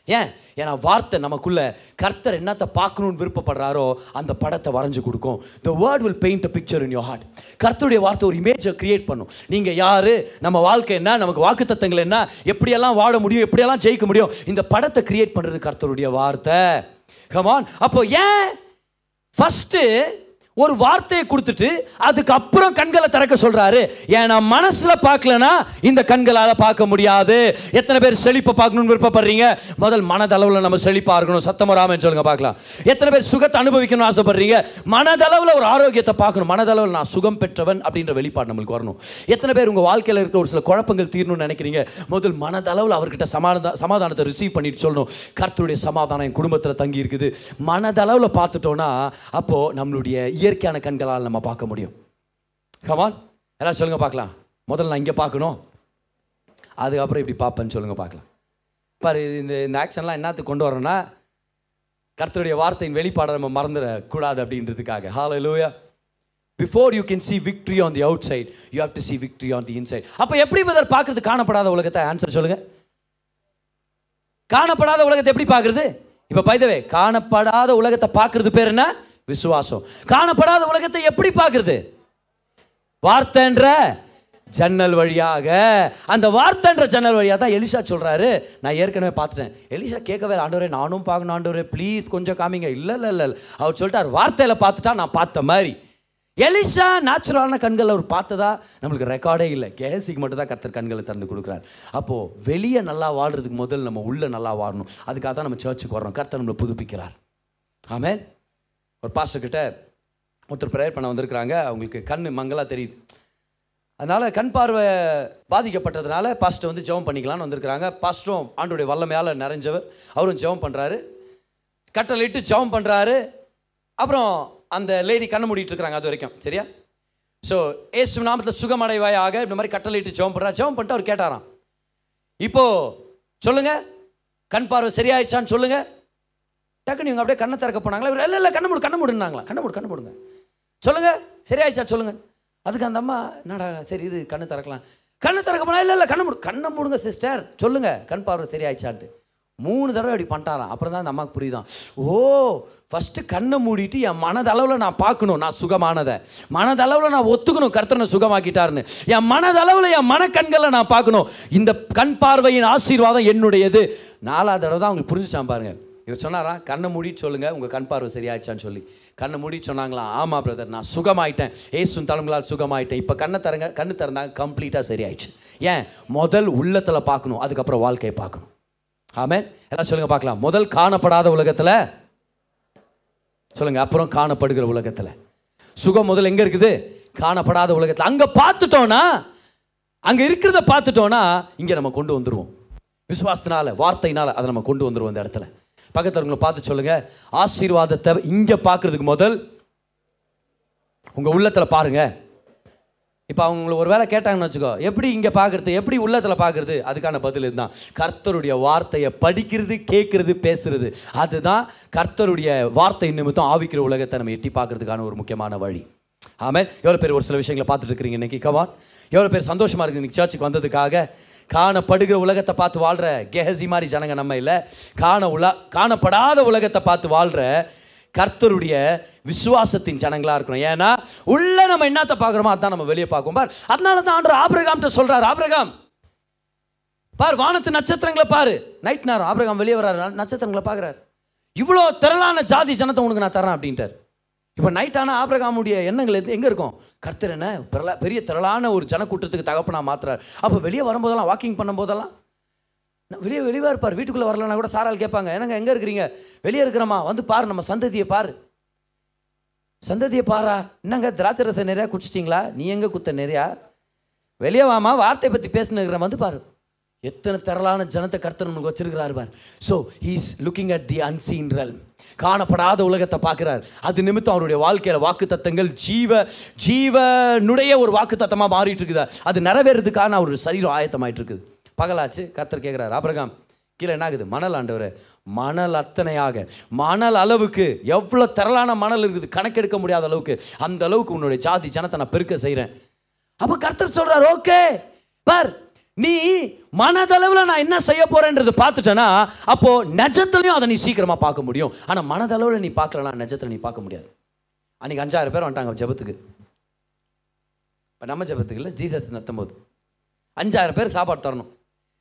ஏன்? ஏன்னா வார்த்தை நமக்குள்ள கர்த்தர் என்னத்தை பார்க்கணும்னு விருப்பப்படுறாரோ அந்த படத்தை வரைஞ்சு கொடுக்கும். The word will paint a picture in your heart கர்த்தருடைய வார்த்தை ஒரு இமேஜை கிரியேட் பண்ணும். நீங்கள் யார்? நம்ம வாழ்க்கை என்ன? நமக்கு வாக்கு தத்தங்கள் என்ன? எப்படியெல்லாம் வாழ முடியும்? எப்படியெல்லாம் ஜெயிக்க முடியும்? இந்த படத்தை கிரியேட் பண்ணுறது கர்த்தருடைய வார்த்தை. கமான் அப்போ ஏன்? ஃபஸ்ட்டு ஒரு வார்த்தையை கொடுத்துட்டு அதுக்கப்புறம் கண்களை திறக்க சொல்றாரு. ஏன்னா மனசுல பார்க்கலனா இந்த கண்களால் பார்க்க முடியாது. எத்தனை பேர் செழிப்பை பார்க்கணும்னு விருப்பப்படுறீங்க? முதல் மனதளவில் நம்ம செழிப்பாக இருக்கணும். சத்தம் வராமல் சொல்லுங்க பார்க்கலாம். எத்தனை பேர் சுகத்தை அனுபவிக்கணும்னு ஆசைப்படுறீங்க? மனதளவில் ஒரு ஆரோக்கியத்தை பார்க்கணும். மனதளவில் நான் சுகம் பெற்றவன் அப்படின்ற வெளிப்பாடு நம்மளுக்கு வரணும். எத்தனை பேர் உங்கள் வாழ்க்கையில் இருக்க ஒரு சில குழப்பங்கள் தீரணும்னு நினைக்கிறீங்க? முதல் மனதளவில் அவர்கிட்ட சமாதான சமாதானத்தை ரிசீவ் பண்ணிட்டு சொல்லணும். கர்த்தருடைய சமாதானம் என் குடும்பத்தில் தங்கி இருக்குது மனதளவில் பார்த்துட்டோன்னா அப்போது நம்மளுடைய இயற்கையான கண்களால் நம்ம பார்க்க முடியும். கமான் எல்லாம் சொல்லுங்கள் பார்க்கலாம். முதல்ல நான் இங்கே பார்க்கணும். அதுக்கப்புறம் இப்படி பார்ப்பேன்னு சொல்லுங்கள் பார்க்கலாம். பாரு இது இந்த இந்த ஆக்ஷன்லாம் என்னத்துக்கு கொண்டு வரோன்னா கர்த்தருடைய வார்த்தையின் வெளிப்பாடை நம்ம மறந்துடக்கூடாது அப்படின்றதுக்காக. Hallelujah before you can see victory on the outside you have to see victory on the inside அப்போ எப்படி பதர் பார்க்கறது? காணப்படாத உலகத்தை ஆன்சர் சொல்லுங்கள் காணப்படாத உலகத்தை எப்படி பார்க்கறது? இப்போ பைதவே காணப்படாத உலகத்தை பார்க்குறது பேர் என்ன? விசுவாசம். காணப்படாத உலகத்தை எப்படி பார்க்கறது? வார்த்தைன்ற ஜன்னல் வழியாக. அந்த வார்த்தைன்ற ஜன்னல் வழியாக தான் எலிஷா சொல்கிறாரு நான் ஏற்கனவே பார்த்துட்டேன். எலிஷா கேட்கவே ஆண்டவரே நானும் பார்க்கணும் ஆண்டவரே ப்ளீஸ் கொஞ்சம் காமிங்க. இல்லை இல்லை இல்லை அவர் சொல்லிட்டார் வார்த்தையில் பார்த்துட்டா நான் பார்த்த மாதிரி. எலிஷா நேச்சுரலான கண்கள் அவர் பார்த்ததா? நம்மளுக்கு ரெக்கார்டே இல்லை. கேசிக்கு மட்டும் தான் கர்த்தர் கண்களை திறந்து கொடுக்குறாரு. அப்போது வெளியே நல்லா வாழ்றதுக்கு முதல்ல நம்ம உள்ளே நல்லா வாழணும். அதுக்காக தான் நம்ம சர்ச்சுக்கு வர்றோம். கர்த்தர் நம்மளை புதுப்பிக்கிறார். ஆமேன். ஒரு பாஸ்டர் கிட்ட ஒருத்தர் ப்ரேயர் பண்ண வந்திருக்கிறாங்க. அவங்களுக்கு கண் மங்கலாக தெரியுது. அதனால் கண் பார்வை பாதிக்கப்பட்டதுனால பாஸ்டர் வந்து ஜெபம் பண்ணிக்கலாம்னு வந்திருக்கிறாங்க. பாஸ்டரும் ஆண்டுடைய வல்லமையால் நிறைஞ்சவர். அவரும் ஜெபம் பண்ணுறாரு கட்டளையிட்டு ஜெபம் பண்ணுறாரு அப்புறம் அந்த லேடி கண்ணு மூடிட்டு இருக்கிறாங்க அது வரைக்கும். சரியா? ஸோ ஏசு நாமத்தில் சுகமடைவாயாக இந்த மாதிரி கட்டளையிட்டு ஜெபம் பண்ணுறா ஜெபம் பண்ணிட்டு அவர் கேட்டாராம். இப்போ சொல்லுங்கள் கண் பார்வை சரியாயிடுச்சான்னு சொல்லுங்கள் டக்குன்னு இவங்க அப்படியே கண்ணை திறக்க போனாங்களா? இவர் இல்லை இல்லை கண்ணை மூடு கண்ணை மூடுனாங்களா கண்ணை மூடு கண்ணை மூடுங்க. சொல்லுங்கள் சரியாயிடுச்சா? சொல்லுங்க. அதுக்கு அந்த அம்மா என்னடா சரி இது கண்ணை திறக்கலாம். கண்ணை திறக்க போனால் இல்லை இல்லை கண்ணை மூடு கண்ணை மூடுங்க சிஸ்டர். சொல்லுங்கள் கண் பார்வை சரியாயிச்சான்ட்டு மூணு தடவை அப்படி பண்ணிட்டாராம். அப்புறம் தான் அந்த அம்மாவுக்கு புரியுதான் ஓ ஃபஸ்ட்டு கண்ணை மூடிட்டு என் மனதளவில் நான் பார்க்கணும் நான் சுகமானதை. மனதளவில் நான் ஒத்துக்கணும் கர்த்தனை சுகமாக்கிட்டாருன்னு. என் மனதளவில் என் மனக்கண்களை நான் பார்க்கணும். இந்த கண் பார்வையின் ஆசீர்வாதம் என்னுடையது. நாலாவது தடவை தான் அவங்களுக்கு புரிஞ்சுச்சான் பாருங்கள் இவர் சொன்னாரா கண்ணை மூடி சொல்லுங்க உங்கள் கண் பார்வை சரியாயிடுச்சான்னு சொல்லி. கண்ணை மூடி சொன்னாங்களா ஆமாம் பிரதர் நான் சுகமாயிட்டேன். ஏசுன் தலைமுகளால் சுகமாயிட்டேன். இப்போ கண்ணை தரங்க கண்ணு திறந்தாங்க கம்ப்ளீட்டாக சரியாயிடுச்சு. ஏன்? முதல் உள்ளத்தில் பார்க்கணும் அதுக்கப்புறம் வாழ்க்கையை பார்க்கணும். ஆமென். எல்லாம் சொல்லுங்கள் பார்க்கலாம். முதல் காணப்படாத உலகத்தில் சொல்லுங்கள் அப்புறம் காணப்படுகிற உலகத்தில். சுகம் முதல் எங்கே இருக்குது? காணப்படாத உலகத்தில். அங்கே பார்த்துட்டோன்னா அங்கே இருக்கிறத பார்த்துட்டோன்னா இங்கே நம்ம கொண்டு வந்துடுவோம் விசுவாசத்தினால வார்த்தையினால் அதை நம்ம கொண்டு வந்துருவோம் இந்த இடத்துல. பக்கத்தவங்களை பார்த்து சொல்லுங்க. ஆசீர்வாதத்தை இங்க பார்க்கறதுக்கு முதல் உங்க உள்ளத்துல பாருங்க. இப்போ அவங்கள ஒரு வேளை கேட்டாங்கன்னு வச்சுக்கோ எப்படி இங்கே பார்க்குறது எப்படி உள்ளத்தில் பார்க்குறது? அதுக்கான பதில் இதுதான். கர்த்தருடைய வார்த்தையை படிக்கிறது கேட்குறது பேசுறது. அதுதான் கர்த்தருடைய வார்த்தை நிமித்தம் ஆவிக்கிற உலகத்தை நம்ம எட்டி பார்க்குறதுக்கான ஒரு முக்கியமான வழி. ஆமாம் எவ்வளோ பேர் ஒரு சில விஷயங்களை பார்த்துட்டு இருக்கிறீங்க இன்னைக்கு? கவான் எவ்வளோ பேர் சந்தோஷமாக இருக்குது இன்னைக்கு சர்ச்சுக்கு வந்ததுக்காக? காணப்படுகிற உலகத்தை பார்த்து வாழ்கிற கெஹசி மாதிரி ஜனங்க நம்ம இல்லை. காண உல காணப்படாத உலகத்தை பார்த்து வாழ்கிற கர்த்தருடைய விசுவாசத்தின் ஜனங்களாக இருக்கணும் ஏன்னா உள்ள நம்ம என்னத்தை பார்க்குறோமோ அதான் நம்ம வெளியே பார்க்கும் பார் அதனால தான் ஆண்டவர் ஆபிரகாம்கிட்ட சொல்கிறார் ஆபிரகாம் பார் வானத்து நட்சத்திரங்களை பாரு. நைட் நேரம் ஆபிரகாம் வெளியே வர்றாரு நட்சத்திரங்களை பார்க்குறாரு. இவ்வளோ திரளான ஜாதி ஜனத்தை உனக்கு நான் தரேன் அப்படின்ட்டார். இப்போ நைட் ஆனால் ஆபிரகாமுடைய எண்ணங்கள் எது எங்கே இருக்கும்? கர்த்தர் என்ன பிரல பெரிய திரளான ஒரு ஜனக்கூட்டத்துக்கு தகப்பனா மாத்துறாரு. அப்போ வெளியே வரும்போதெல்லாம் வாக்கிங் பண்ணும்போதெல்லாம்? நான் வெளியே வெளியே இருப்பார். வீட்டுக்குள்ளே வரலன்னா கூட சாரால் கேட்பாங்க. என்னங்க எங்கே இருக்கிறீங்க? வெளியே இருக்கிறோமா? வந்து பாரு நம்ம சந்ததியை பாரு. சந்ததியை பாரா? என்னங்க திராட்சை ரசம் நிறையா குடிச்சிட்டிங்களா? நீ எங்கே குத்த நிறையா? வெளியே வாமா வார்த்தை பற்றி பேசுனுங்கிற வந்து பாரு. எத்தனை திரளான ஜனத்தை கர்த்தர் நம்மளுக்கு வச்சிருக்கிறார் பார். So he's looking at the unseen realm காணப்படாத உலகத்தை பார்க்குறார். அது நிமித்தம் அவருடைய வாழ்க்கையில் வாக்கு தத்தங்கள் ஜீவ ஜீவனுடைய ஒரு வாக்கு தத்தமாக மாறிட்டு இருக்குது அது நிறைவேறதுக்கான அவருடைய சரீரம் ஆயத்தமாயிட்டு இருக்குது பகலாச்சு கர்த்தர் கேட்குறாரு ஆபிரகாம் கீழே என்ன ஆகுது? மணல் ஆண்டவர் மணல் அத்தனையாக மணல் அளவுக்கு எவ்வளோ திரளான மணல் இருக்குது கணக்கெடுக்க முடியாத அளவுக்கு அந்த அளவுக்கு உன்னுடைய ஜாதி ஜனத்தை நான் பெருக்க செய்கிறேன் அப்போ கர்த்தர் சொல்கிறார் ஓகே பார் நீ மனதளவில் நான் என்ன செய்ய போறேன்றது பார்த்துட்டேன்னா அப்போ நெஜத்துலையும் அதை நீ சீக்கிரமா பார்க்க முடியும். ஆனால் மனதளவில் நீ பார்க்கலனா நெஜத்தில் நீ பார்க்க முடியாது. அன்னைக்கு அஞ்சாயிரம் பேர் வந்துட்டாங்க ஜெபத்துக்கு. இப்போ நம்ம ஜெபத்துக்கு இல்லை ஜீசஸ் நடத்தும் போது அஞ்சாயிரம் பேர் சாப்பாடு தரணும்.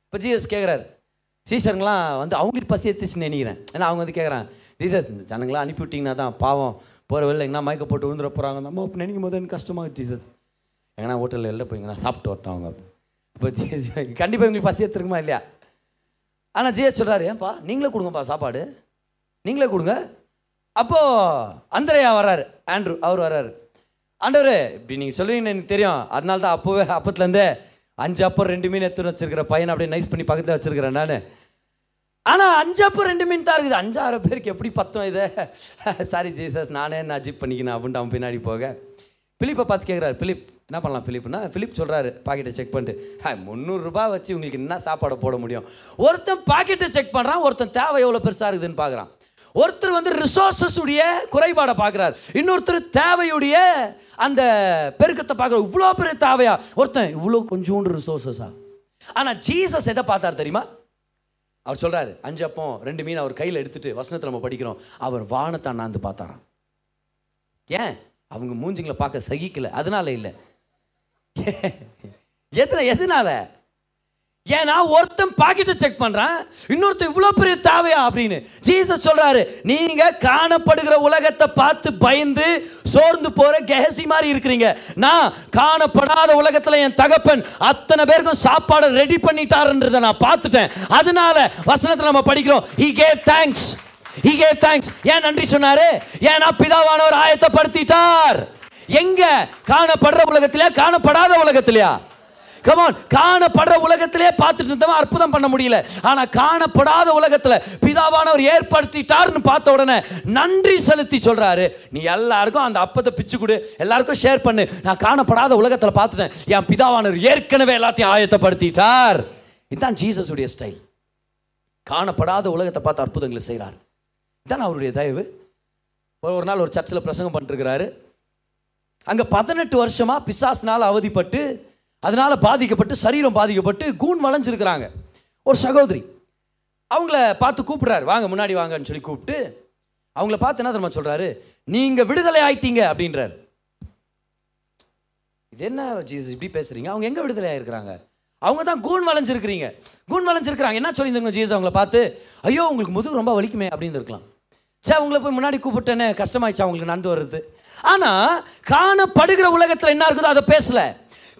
இப்போ ஜீசஸ் கேட்குறாரு சீசருங்களாம் வந்து அவங்களுக்கு பசி எடுத்துச்சுன்னு நினைக்கிறேன் ஏன்னா அவங்க வந்து கேட்குறான் ஜீசஸ் இந்த ஜனங்களாம் அனுப்பி விட்டிங்கன்னா தான் பாவம். போகிற வெளில எங்கன்னா மயக்க போட்டு விழுந்துட போகிறாங்க நம்ம நினைக்கும் போது எனக்கு கஷ்டமாக ஜீசஸ். எங்கன்னா ஹோட்டலில் வெளில போய்ங்கன்னா சாப்பிட்டு வரட்டும் அவங்க. இப்போ கண்டிப்பாக எங்களுக்கு பசி எடுத்துருக்குமா இல்லையா? ஆனால் ஜிஎஸ் சொல்கிறாரு ஏன்பா நீங்களே கொடுங்கப்பா சாப்பாடு. நீங்களே கொடுங்க. அப்போது அந்தரையா வர்றாரு ஆண்ட்ரூ அவர் வர்றாரு. ஆண்டவர் இப்படி நீங்கள் சொல்லுவீங்கன்னு எனக்கு தெரியும். அதனால தான் அப்போவே அப்பத்துலேருந்தே அஞ்சு அப்போ ரெண்டு மீன் எடுத்துன்னு வச்சிருக்கிற பையனை அப்படியே நைஸ் பண்ணி பக்கத்தில் வச்சிருக்கிறேன் நான். ஆனால் அஞ்சு அப்போ ரெண்டு மீன் தான் இருக்குது. அஞ்சாறு பேருக்கு எப்படி பத்தம் இது? *laughs* சாரி ஜீசஸ் நானே நான் ஜிப் பண்ணிக்கினேன் அப்படின்ட்டு அவன் பின்னாடி போக. பிலிப்பை பார்த்து கேட்குறாரு பிலிப் என்ன பண்ணலாம் ஃபிலிப்னா ஃபிலிப் சொல்கிறாரு பாக்கெட்டை செக் பண்ணிட்டு "ஹாய், முந்நூறுரூபா வச்சு உங்களுக்கு என்ன சாப்பாடை போட முடியும்? ஒருத்தன் பாக்கெட்டை செக் பண்ணுறான் ஒருத்தன் தேவை எவ்வளோ பெருசாக இருக்குதுன்னு பார்க்குறான் ஒருத்தர் வந்து ரிசோர்ஸஸ் உடைய குறைபாடை பார்க்குறாரு இன்னொருத்தர் தேவையுடைய அந்த பெருக்கத்தை பார்க்குற இவ்வளோ பெரிய தேவையா? ஒருத்தன் இவ்வளோ கொஞ்சோண்டு ரிசோர்ஸஸா ஆனால் ஜீசஸ் எதை பார்த்தார் தெரியுமா? அவர் சொல்கிறாரு அஞ்சு அப்பம் ரெண்டு மீன் அவர் கையில் எடுத்துட்டு வசனத்தை நம்ம படிக்கிறோம். அவர் வானத்தை அண்ணாந்து பார்த்தாராம். ஏன்? அவங்க மூஞ்சிங்களை பார்க்க சகிக்கலை. அதனால இல்லை. *laughs* எத்தனை எதனால? ஏன்னா ஒருத்தன் பாக்கெட்டை செக் பண்ணுறான் இன்னொருத்தன் இவ்வளோ பெரிய தேவையா அப்படின்னு. ஜீசஸ் சொல்கிறாரு நீங்கள் காணப்படுகிற உலகத்தை பார்த்து பயந்து சோர்ந்து போகிற கெஹசி மாதிரி இருக்கிறீங்க. நான் காணப்படாத உலகத்தில் என் தகப்பன் அத்தனை பேருக்கும் சாப்பாடு ரெடி பண்ணிட்டாருன்றதை நான் பார்த்துட்டேன். அதனால வசனத்தை நம்ம படிக்கிறோம் he gave thanks he gave thanks ஏன் நன்றி சொன்னாரு? ஏன்னா பிதாவானவர் ஆயத்தப்படுத்திட்டார். எங்க? காணப்படுற உலகத்திலே காணப்படாத உலகத்திலையா? கமான் காணப்படுற உலகத்திலே பார்த்துட்டு இருந்தவன் அற்புதம் பண்ண முடியல. ஆனா காணப்படாத உலகத்துல பிதாவானவர் ஏற்படுத்திட்டார்னு பார்த்த உடனே நன்றி செலுத்தி சொல்றாரு. நீ எல்லாருக்கும் அந்த அப்பத்தை பிச்சு கொடு எல்லாருக்கும் ஷேர் பண்ணு. நான் காணப்படாத உலகத்துல பார்த்துட்டேன். என் பிதாவானவர் ஏற்கனவே எல்லாத்தையும் ஆயத்தப்படுத்திட்டார். இதுதான் ஜீசஸ் உடைய ஸ்டைல் காணப்படாத உலகத்தை பார்த்து அற்புதங்களை செய்கிறார் இதுதான் அவருடைய தயவு. ஒரு ஒரு நாள் ஒரு சர்ச்சில் பிரசங்கம் பண்ணிருக்கிறாரு அங்கே பதினெட்டு வருஷமாக பிசாசினால் அவதிப்பட்டு அதனால் பாதிக்கப்பட்டு சரீரம் பாதிக்கப்பட்டு கூன் வளைஞ்சிருக்கிறாங்க. ஒரு சகோதரி அவங்கள பார்த்து கூப்பிட்றாரு. வாங்க முன்னாடி வாங்கன்னு சொல்லி கூப்பிட்டு அவங்கள பார்த்து என்ன தெரியுமா சொல்கிறாரு நீங்கள் விடுதலை ஆயிட்டீங்க அப்படின்றார். இது என்ன ஜீசஸ் இப்படி பேசுகிறீங்க அவங்க எங்கே விடுதலை ஆகிருக்கிறாங்க அவங்க தான் கூன் வளைஞ்சிருக்கிறீங்க. கூன் வளைஞ்சிருக்கிறாங்க. என்ன சொல்லியிருந்தாங்க ஜீசஸ் அவங்கள பார்த்து? ஐயோ உங்களுக்கு முதுகு ரொம்ப வலிக்குமே அப்படின்னு இருக்கலாம் சே அவங்கள போய் முன்னாடி கூப்பிட்டேனே கஷ்டமாயிடுச்சு அவங்களுக்கு நடந்து வருது ஆனால் காணப்படுகிற உலகத்தில் என்ன இருக்குதோ அதை பேசலை.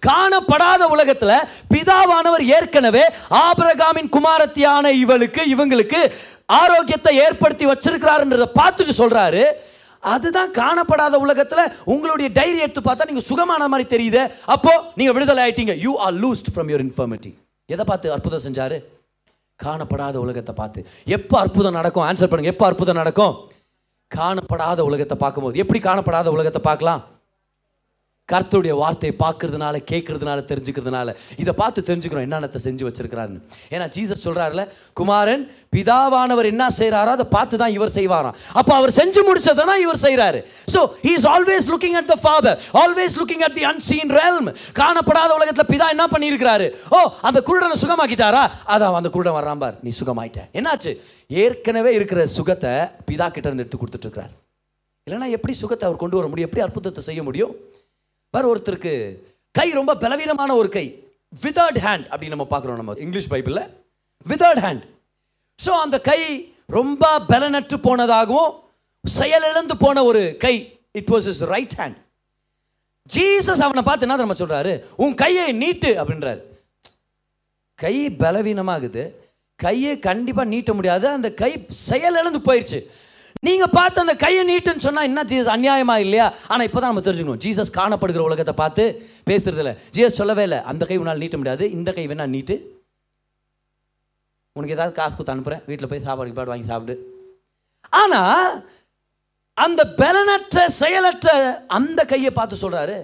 காணப்படாத உலகத்தில் பிதாவானவர் ஏற்கனவே ஆபிரகாமின் குமாரத்தியான இவளுக்கு இவங்களுக்கு ஆரோக்கியத்தை ஏற்படுத்தி வச்சிருக்கிறாருன்றதை பார்த்துட்டு சொல்கிறாரு அதுதான் காணப்படாத உலகத்தில் உங்களுடைய டைரி எடுத்து பார்த்தா நீங்கள் சுகமான மாதிரி தெரியுது. அப்போ நீங்கள் விடுதலை ஆயிட்டீங்க. You are loosed from your infirmity எதை பார்த்து அற்புதம் செஞ்சாரு? காணப்படாத உலகத்தை பார்த்து. எப்போ அற்புதம் நடக்கும்? ஆன்சர் பண்ணுங்க. எப்போ அற்புதம் நடக்கும்? காணப்படாத உலகத்தை பார்க்கும்போது. எப்படி காணப்படாத உலகத்தை பார்க்கலாம்? கர்த்தருடைய வார்த்தையை பார்க்கறதுனால கேட்கறதுனால தெரிஞ்சுக்கிறதுனால இதை பார்த்து தெரிஞ்சுக்கிறோம் என்னென்னத்தை செஞ்சு வச்சிருக்கிறாருன்னு. ஏன்னா ஜீசஸ் சொல்கிறாருல குமாரன் பிதாவானவர் என்ன செய்கிறாரோ அதை பார்த்து தான் இவர் செய்வாராம். அப்போ அவர் செஞ்சு முடிச்சதை இவர் செய்கிறாரு so is always looking at the father always looking at the unseen realm காணப்படாத உலகத்தில் பிதா என்ன பண்ணியிருக்கிறாரு? ஓ அந்த குருடனை சுகமாக்கிட்டாரா? அதான் அந்த குருடன் வர்றான் பார். நீ சுகமாயிட்ட. என்னாச்சு? ஏற்கனவே இருக்கிற சுகத்தை பிதா கிட்ட இருந்து எடுத்து கொடுத்துட்டு இருக்கிறார். இல்லைன்னா எப்படி சுகத்தை அவர் கொண்டு வர முடியும்? எப்படி அற்புதத்தை செய்ய முடியும்? பார் ஒருத்தருக்கு கை ரொம்ப பலவீனமான ஒரு கை. விதவுட் ஹேண்ட் அப்படின்னு நம்ம பார்க்குறோம் நம்ம இங்கிலீஷ் பைபிளில். விதவுட் ஹேண்ட் ஸோ அந்த கை ரொம்ப பலனற்று போனதாகவும் செயலிழந்து போன ஒரு கை. It was is right hand Jesus அவனை பார்த்து என்ன நம்ம சொல்கிறாரு உன் கையை நீட்டு அப்படின்றாரு. கை பலவீனமாகுது. கையை கண்டிப்பாக நீட்ட முடியாது. அந்த கை செயலிழந்து போயிடுச்சு நீங்க பார்த்து அந்த கையை நீட்டுன்னு சொன்னா என்ன ஜீசஸ் அநியாயமா இல்லையா? ஆனா இப்பதான் நம்ம தெரிஞ்சுக்கணும். ஜீசஸ் காணப்படுகிற உலகத்தை பார்த்து பேசுறது இல்ல. ஜீசஸ் சொல்லவே இல்லை. அந்த கை உன்னால் நீட்ட முடியாது. இந்த கை வேணா நீட்டு. உனக்கு ஏதாவது காசு கொடுத்து அனுப்புறேன். வீட்டில் போய் சாப்பாடு கீப்பாடு வாங்கி சாப்பிடு. ஆனா அந்த பலனற்ற செயலற்ற அந்த கையை பார்த்து சொல்றாரு.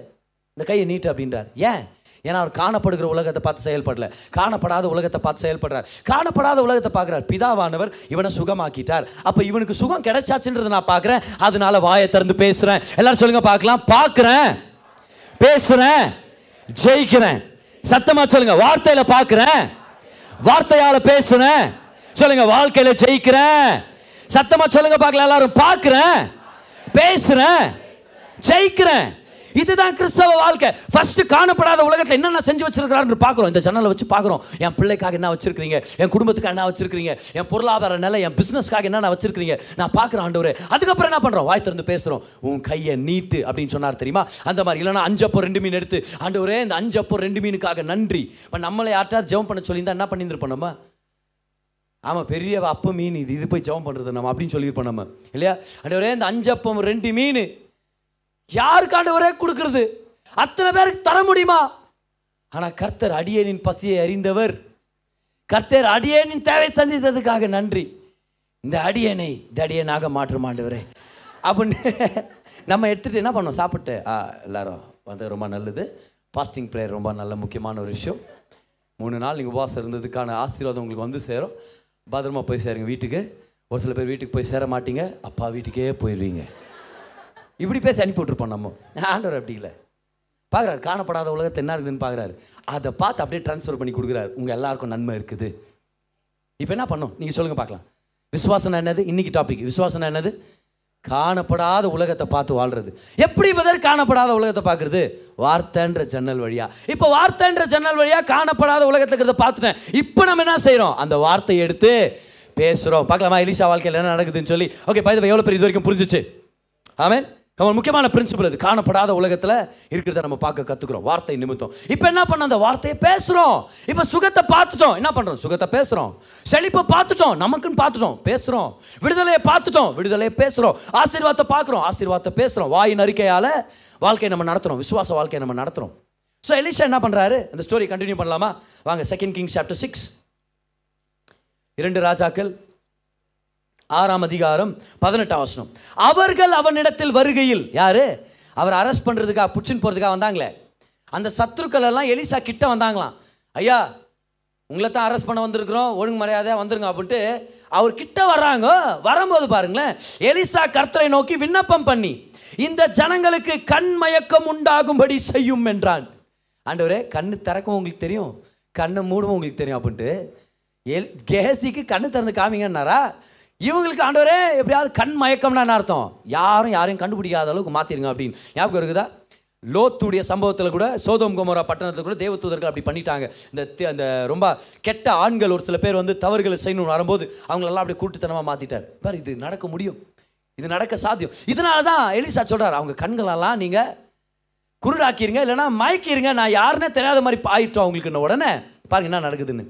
இந்த கையை நீட்டு அப்படின்றார். ஏன்? ஏன்னா அவர் காணப்படுகிற உலகத்தை பார்த்து செயல்படல. காணப்படாத உலகத்தை பார்த்து செயல்படுறார். காணப்படாத உலகத்தை பார்க்குறார். பிதாவானவர் இவனை சுகமாக்கிட்டார். அப்போ இவனுக்கு சுகம் கிடைச்சாச்சுன்றதை நான் பார்க்குறேன். அதனால வாயை திறந்து பேசுகிறேன் எல்லாரும் சொல்லுங்க பார்க்கலாம். பார்க்குறேன். பேசுகிறேன் ஜெயிக்கிறேன். சத்தமாக சொல்லுங்க. வார்த்தையில் பார்க்குறேன். வார்த்தையால் பேசுகிறேன் சொல்லுங்க வாழ்க்கையில் ஜெயிக்கிறேன். சத்தமாக சொல்லுங்க பார்க்கலாம். எல்லாரும் பார்க்குறேன். பேசுகிறேன் ஜெயிக்கிறேன். இதுதான் கிறிஸ்தவ வாழ்க்கை. ஃபர்ஸ்ட் காணப்படாத உலகத்தில் என்னென்ன செஞ்சு வச்சிருக்கிறாருன்னு பார்க்குறோம். இந்த சேனலை வச்சு பார்க்குறோம். என் பிள்ளைக்காக என்ன வச்சிருக்கீங்க என் குடும்பத்துக்காக என்ன வச்சிருக்கீங்க என் பொருளாதார நிலை என் பிஸ்னஸ்க்காக என்னென்ன வச்சிருக்கீங்க நான் பார்க்குறேன் ஆண்டவரே. அதுக்கப்புறம் என்ன பண்ணுறோம் வாய் திறந்து பேசுகிறோம் உன் கையை நீட்டு அப்படின்னு சொன்னார் தெரியுமா? அந்த மாதிரி. இல்லைனா அஞ்சப்போ ரெண்டு மீன் எடுத்து ஆண்டவரே இந்த அஞ்சப்போ ரெண்டு மீனுக்காக நன்றி. இப்போ நம்மளை யார்ட்டாவது ஜெபம் பண்ண சொல்லியிருந்தா என்ன பண்ணியிருப்போம் நம்ம? ஆமாம் பெரிய அப்போ மீன் இது இது போய் ஜெபம் பண்ணுறது நம்ம அப்படின்னு சொல்லியிருப்போம் நம்ம. இல்லையா? ஆண்டவரே இந்த அஞ்சப்பம் ரெண்டு மீன். யாருக்கு ஆண்டவரே கொடுக்கறது? அத்தனை பேருக்கு தர முடியுமா? ஆனால் கர்த்தர் அடியேனின் பசியை அறிந்தவர். கர்த்தர் அடியேனின் தேவை சந்தித்ததுக்காக நன்றி. இந்த அடியனை இந்த அடியனாக மாற்றும் ஆண்டவரே. அப்படின்னு நம்ம எடுத்துகிட்டு என்ன பண்ணோம்? சாப்பிட்டு ஆ எல்லாரும் வந்து ரொம்ப நல்லது. பாஸ்டிங் ப்ரேயர் ரொம்ப நல்ல முக்கியமான ஒரு விஷயம். மூணு நாள் நீங்கள் உபவாசம் இருந்ததுக்கான ஆசீர்வாதம் உங்களுக்கு வந்து சேரும். பத்திரமா போய் சேருங்க வீட்டுக்கு. ஒரு சில பேர் வீட்டுக்கு போய் சேர மாட்டீங்க. அப்பா வீட்டுக்கே போயிடுவீங்க இப்படி பேசி அனுப்பி விட்டுருப்போம் நம்ம. ஆண்டவர் அப்படி இல்லை. பார்க்குறாரு காணப்படாத உலகத்தை என்ன இருக்குதுன்னு பார்க்குறாரு. அதை பார்த்து அப்படியே ட்ரான்ஸ்ஃபர் பண்ணி கொடுக்குறாரு. உங்கள் எல்லாருக்கும் நன்மை இருக்குது. இப்போ என்ன பண்ணோம் நீங்கள் சொல்லுங்கள் பார்க்கலாம். விசுவாசம் என்னது? இன்னைக்கு டாபிக் விசுவாசம் என்னது? காணப்படாத உலகத்தை பார்த்து வாழ்றது. எப்படி பதர் காணப்படாத உலகத்தை பார்க்குறது? வார்த்தைன்ற ஜன்னல் வழியா. இப்போ வார்த்தைன்ற ஜன்னல் வழியா காணப்படாத உலகத்துக்கிறத பார்த்துட்டேன். இப்போ நம்ம என்ன செய்கிறோம் அந்த வார்த்தையை எடுத்து பேசுகிறோம் பார்க்கலாமா? எலிசா வாழ்க்கையில் என்ன நடக்குதுன்னு சொல்லி. ஓகே பயதவை எவ்வளோ பெரிய இது வரைக்கும் புரிஞ்சிச்சு? ஆமேன் அவன் முக்கியமான பிரின்சிபல் அது. காணப்படாத உலகத்தில் இருக்கிறத நம்ம பார்க்க கற்றுக்குறோம் வார்த்தை நிமித்தம். இப்போ என்ன பண்ண அந்த வார்த்தையை பேசுகிறோம் இப்போ சுகத்தை பார்த்துட்டோம். என்ன பண்ணுறோம் சுகத்தை பேசுகிறோம் செழிப்பை பார்த்துட்டோம். நமக்குன்னு பார்த்துட்டோம். பேசுகிறோம் விடுதலையை பார்த்துட்டோம். விடுதலையை பேசுகிறோம் ஆசீர்வாதத்தை பார்க்குறோம். ஆசீர்வாதத்தை பேசுகிறோம் வாயின் அறிக்கையால் வாழ்க்கையை நம்ம நடத்துகிறோம் விசுவாச வாழ்க்கையை நம்ம நடத்துகிறோம் ஸோ எலிஷா என்ன பண்ணுறாரு அந்த ஸ்டோரி கண்டினியூ பண்ணலாமா? வாங்க செகண்ட் கிங்ஸ் சாப்டர் சிக்ஸ் இரண்டு ராஜாக்கள் ஆறாம் அதிகாரம் பதினெட்டாம் வசனம். அவர்கள் அவனிடத்தில் வருகையில் யாரு? அவர் அரெஸ்ட் பண்ணுறதுக்காக புச்சின் போகிறதுக்காக வந்தாங்களே. அந்த சத்துருக்கள் எல்லாம் எலிசா கிட்ட வந்தாங்களாம். ஐயா உங்களை தான் அரெஸ்ட் பண்ண வந்திருக்கிறோம் ஒழுங்கு மரியாதையாக வந்துருங்க அப்படின்ட்டு அவர் கிட்ட வர்றாங்க. வரும்போது பாருங்களேன் எலிசா கர்த்தரை நோக்கி விண்ணப்பம் பண்ணி இந்த ஜனங்களுக்கு கண் மயக்கம் உண்டாகும்படி செய்யும் என்றான். ஆண்டவரே கண்ணு திறக்கும் உங்களுக்கு தெரியும் கண்ணை மூடவும் உங்களுக்கு தெரியும் அப்படின்ட்டு எல் கேசிக்கு கண்ணு திறந்து காமிங்கன்னாரா? இவங்களுக்கு ஆண்டவரே எப்படியாவது கண் மயக்கம்னா என்ன அர்த்தம்? யாரும் யாரையும் கண்டுபிடிக்காத அளவுக்கு மாற்றிடுங்க அப்படின்னு. ஞாபகம் இருக்குதா? லோத்துடைய சம்பவத்தில் கூட சோதம் குமரா பட்டணத்தில் கூட தேவதூதர்கள் அப்படி பண்ணிட்டாங்க. இந்த அந்த ரொம்ப கெட்ட ஆண்கள் ஒரு சில பேர் வந்து தவறுகளை செய்யணும்னு வரும்போது அவங்களெல்லாம் அப்படியே கூட்டுத்தனமாக மாற்றிட்டார் பாரு இது நடக்க முடியும். இது நடக்க சாத்தியம். இதனால தான் எலிசா சொல்கிறார் அவங்க கண்களெல்லாம் நீங்கள் குருடாக்கிருங்க இல்லைன்னா மயக்கிருங்க. நான் யாருன்னே தெரியாத மாதிரி ஆயிட்டோம் அவங்களுக்கு உடனே. பாருங்க என்ன நடக்குதுன்னு.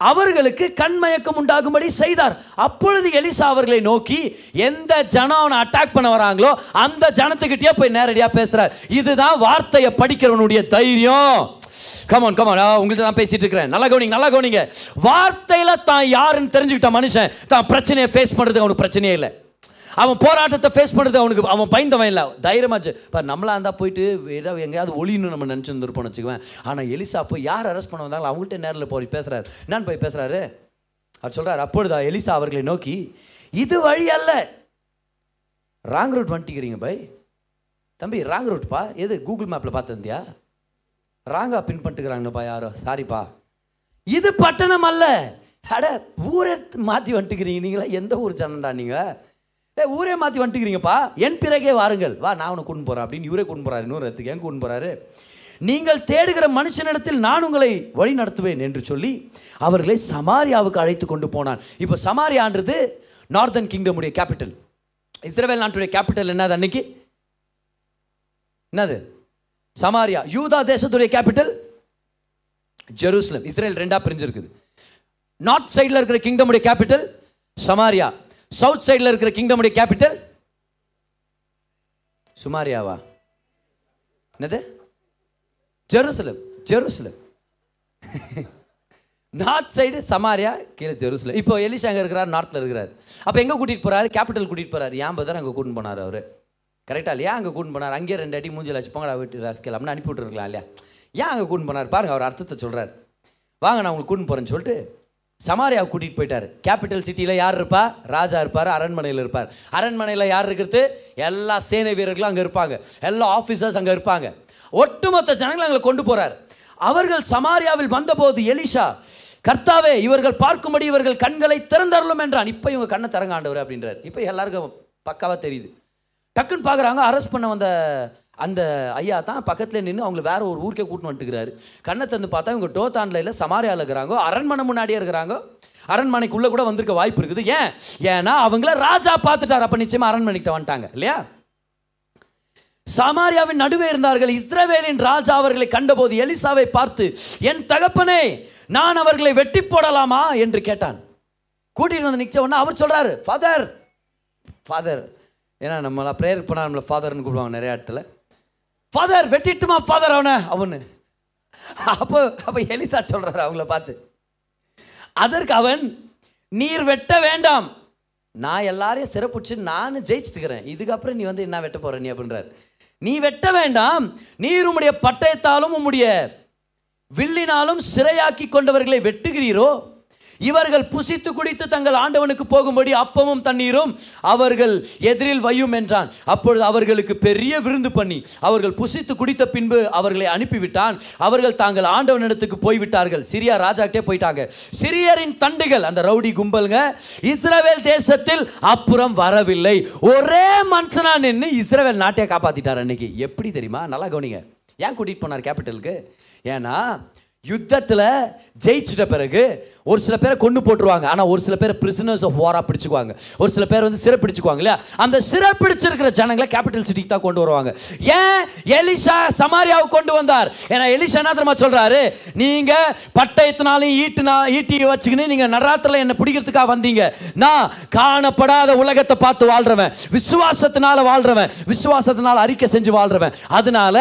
அவர்களுக்கு கண்மயக்கம் உண்டாகும்படி செய்தார். அப்பொழுது எலிசா அவர்களை நோக்கி எந்த ஜனம் அவனை அட்டாக் பண்ண வராங்களோ அந்த ஜனத்துக்கிட்டே போய் நேரடியாக பேசுறார். இதுதான் வார்த்தையை படிக்கிறவனுடைய தைரியம். கமான் கமான் உங்கள்கிட்ட நான் பேசிட்டு இருக்கிறேன். நல்லா கவனிங்க நல்லா கவனிங்க. வார்த்தையில் தான் யாருன்னு தெரிஞ்சுக்கிட்ட மனுஷன் தான் பிரச்சனையை ஃபேஸ் பண்ணுறதுக்கு அவனுக்கு பிரச்சனையே இல்லை. அவன் போராட்டத்தை ஃபேஸ் பண்ணுறது அவனுக்கு அவன் பயந்தவன் இல்லை. தைரியமாச்சு இப்போ நம்மளாக இருந்தால் போயிட்டு ஏதாவது எங்கேயாவது ஒளின்னு நம்ம நினச்சிருந்துருப்போம்னு வச்சுக்குவேன். ஆனால் எலிசா போய் யார் அரெஸ்ட் பண்ண வந்தாங்களோ அவங்கள்ட்ட நேரில் போய் பேசுகிறாரு என்னன்னு போய் பேசுகிறாரு அவர் சொல்கிறார் அப்பொழுதா எலிசா அவர்களை நோக்கி இது வழி அல்ல. ராங் ரூட் வந்துட்டிக்கிறீங்க பை தம்பி ராங் ரூட்ப்பா எது கூகுள் மேப்பில் பார்த்துருந்தியா? ராங்காக பின் பண்ணிட்டுக்கிறாங்கப்பா யாரோ. சாரிப்பா இது பட்டணம் அல்ல. அட ஊரை மாற்றி வந்துட்டுக்கிறீங்க. நீங்களா எந்த ஊர் ஜனண்டா நீங்கள் ஏ ஊரே மாற்றி வந்துட்டுக்கிறீங்கப்பா. என் பிறகே வாருங்கள். வா நான் உனக்கு கொண்டு போகிறேன் அப்படின்னு இவரே கொண்டு போகிறாரு இன்னொரு இடத்துக்கு. ஏன் கொண்டு போகிறாரு நீங்கள் தேடுகிற மனுஷனிடத்தில் நான் உங்களை வழி நடத்துவேன் என்று சொல்லி அவர்களை சமாரியாவுக்கு அழைத்து கொண்டு போனான். இப்போ சமாரியான்றது நார்தன் கிங்டமுடைய கேபிட்டல். இஸ்ரேல் நாட்டுடைய கேபிட்டல் என்னது அன்னைக்கு? என்னது? சமாரியா. யூதா தேசத்துடைய கேபிட்டல்? ஜெருசலம். இஸ்ரேல் ரெண்டாக பிரிஞ்சிருக்குது. நார்த் சைடில் இருக்கிற கிங்டமுடைய கேபிட்டல் சமாரியா. சவுத் சைடில் இருக்கிற கிங்டமுடைய கேபிட்டல் சுமாரியாவா? என்னது? Jerusalem Jerusalem north side Samaria கீழே ஜெருசலம் இப்போ எலிசா அங்கே இருக்கிறார் நார்த்தில் இருக்கிறார். அப்போ எங்கே கூட்டிகிட்டு போகிறாரு கேபிட்டல் கூட்டிகிட்டு போகிறார் ஏன் பதில் அங்கே கூட்டின்னு போனார் அவர்? கரெக்டாக இல்லையா? அங்கே கூட்டின்னு போனார். அங்கேயே ரெண்டு அடி மூஞ்சில் வச்சு வீட்டு ராசிக்கல் அப்படின்னு அனுப்பி விட்டுருக்கலாம் இல்லையா? ஏன் அங்கே கூட்டின்னு போனார்? பாருங்கள் அவர் அர்த்தத்தை சொல்கிறார் வாங்க நான் உங்களுக்கு கூட்டின்னு போகிறேன்னு சொல்லிட்டு சமாரியாவை கூட்டிகிட்டு போயிட்டார். கேபிட்டல் சிட்டியில் யார் இருப்பா? ராஜா இருப்பார் அரண்மனையில் இருப்பார். அரண்மனையில் யார் இருக்கிறது எல்லா சேனை வீரர்களும் அங்கே இருப்பாங்க. எல்லா ஆஃபீஸர்ஸ் அங்கே இருப்பாங்க. ஒட்டுமொத்த ஜனங்களை அங்கே கொண்டு போகிறார் அவர்கள் சமாரியாவில் வந்தபோது எலிஷா கர்த்தாவே இவர்கள் பார்க்கும்படி இவர்கள் கண்களை திறந்தரலும் என்றான். இப்போ இவங்க கண்ணை திறங்க ஆண்டவர் அப்படின்றார். இப்போ எல்லாருக்கும் பக்காவாக தெரியுது. டக்குன்னு பார்க்குறாங்க அரெஸ்ட் பண்ண வந்த அந்த ஐயா தான் பக்கத்தில் நின்று அவங்கள வேற ஒரு ஊருக்கே கூட்டின்னு வந்துட்டுக்கிறாரு. கண்ணை திறந்து பார்த்தா இவங்க டோத்தான்ல இல்லை சமாரியாவில் இருக்கிறாங்க. அரண்மனை முன்னாடியே இருக்கிறாங்க. அரண்மனைக்குள்ளே கூட வந்திருக்க வாய்ப்பு இருக்குது. ஏன்? ஏன்னா அவங்கள ராஜா பார்த்துட்டார். அப்போ நிச்சயமாக அரண்மனைக்கிட்ட வந்துட்டாங்க. இல்லையா? சமாரியாவின் நடுவே இருந்தார்கள். இஸ்ரவேலின் ராஜா அவர்களை கண்டபோது எலிசாவை பார்த்து என் தகப்பனே நான் அவர்களை வெட்டி போடலாமா? என்று கேட்டான். கூட்டிகிட்டு வந்து நிச்சய உடனே அவர் சொல்கிறாரு ஃபாதர் ஃபாதர் ஏன்னா நம்மளா ப்ரேயர் பண்ணா நம்மளை ஃபாதர்னு கூப்பிடுவாங்க நிறைய இடத்துல. ஃபாதர் வெட்டிட்டுமா ஃபாதர் அவனை. அவனு. அப்போ அப்போ எலிசா சொல்கிறாரு அவங்கள பார்த்து. அதற்கு அவன் நீர் வெட்ட வேண்டாம். நான் எல்லாரையும் சிறப்புச்சு நான் ஜெயிச்சுட்டுக்கிறேன். இதுக்கப்புறம் நீ வந்து என்ன வெட்ட போகிற நீ? அப்படின்றார். நீ வெட்ட வேண்டாம். நீர் உம்முடைய பட்டயத்தாலும் உம்முடைய வில்லினாலும் சிறையாக்கி கொண்டவர்களை வெட்டுகிறீரோ இவர்கள் புசித்து குடித்து தங்கள் ஆண்டவனுக்கு போகும்படி அப்பமும் தண்ணீரும் அவர்கள் எதிரில் வையும் என்றான். அப்பொழுது அவர்களுக்கு பெரிய விருந்து பண்ணி அவர்கள் புசித்து குடித்த பின்பு அவர்களை அனுப்பிவிட்டான். அவர்கள் தாங்கள் ஆண்டவனிடத்துக்கு போய்விட்டார்கள். சிரியா ராஜாக்கிட்டே போயிட்டாங்க. சிரியரின் தண்டுகள் அந்த ரவுடி கும்பலுங்க இஸ்ரவேல் தேசத்தில் அப்புறம் வரவில்லை. ஒரே மனுஷனா நின்று இஸ்ரவேல் நாட்டையே காப்பாத்திட்டார் அன்னைக்கு. எப்படி தெரியுமா? நல்லா கவனிங்க. ஏன் கூட்டிட்டு போனார் கேபிட்டலுக்கு? ஏன்னா யுத்தத்தில் ஜெயிச்சிட்ட பிறகு ஒரு சில பேரை கொண்டு போட்டுருவாங்க. ஆனால் ஒரு சில பேர் பிரிசனர்ஸ் ஆஃப் வாராக பிடிச்சுக்குவாங்க. ஒரு சில பேர் வந்து சிறப்பிடிச்சுக்குவாங்க இல்லையா? அந்த சிறப்பிடிச்சிருக்கிற ஜனங்களை கேபிட்டல் சிட்டிக்கு தான் கொண்டு வருவாங்க. ஏன் எலிஷா சமாரியாவை கொண்டு வந்தார்? ஏன்னா எலிஷா என்ன தெரியுமா சொல்கிறாரு நீங்கள் பட்டயத்தினாலையும் ஈட்டுனா ஈட்டி வச்சுக்கின்னு நீங்கள் நடாத்துல என்னை பிடிக்கிறதுக்காக வந்தீங்க. நான் காணப்படாத உலகத்தை பார்த்து வாழ்றவன் விசுவாசத்தினால வாழ்கிறவன் விசுவாசத்தினால் அறிக்கை செஞ்சு வாழ்கிறவன் அதனால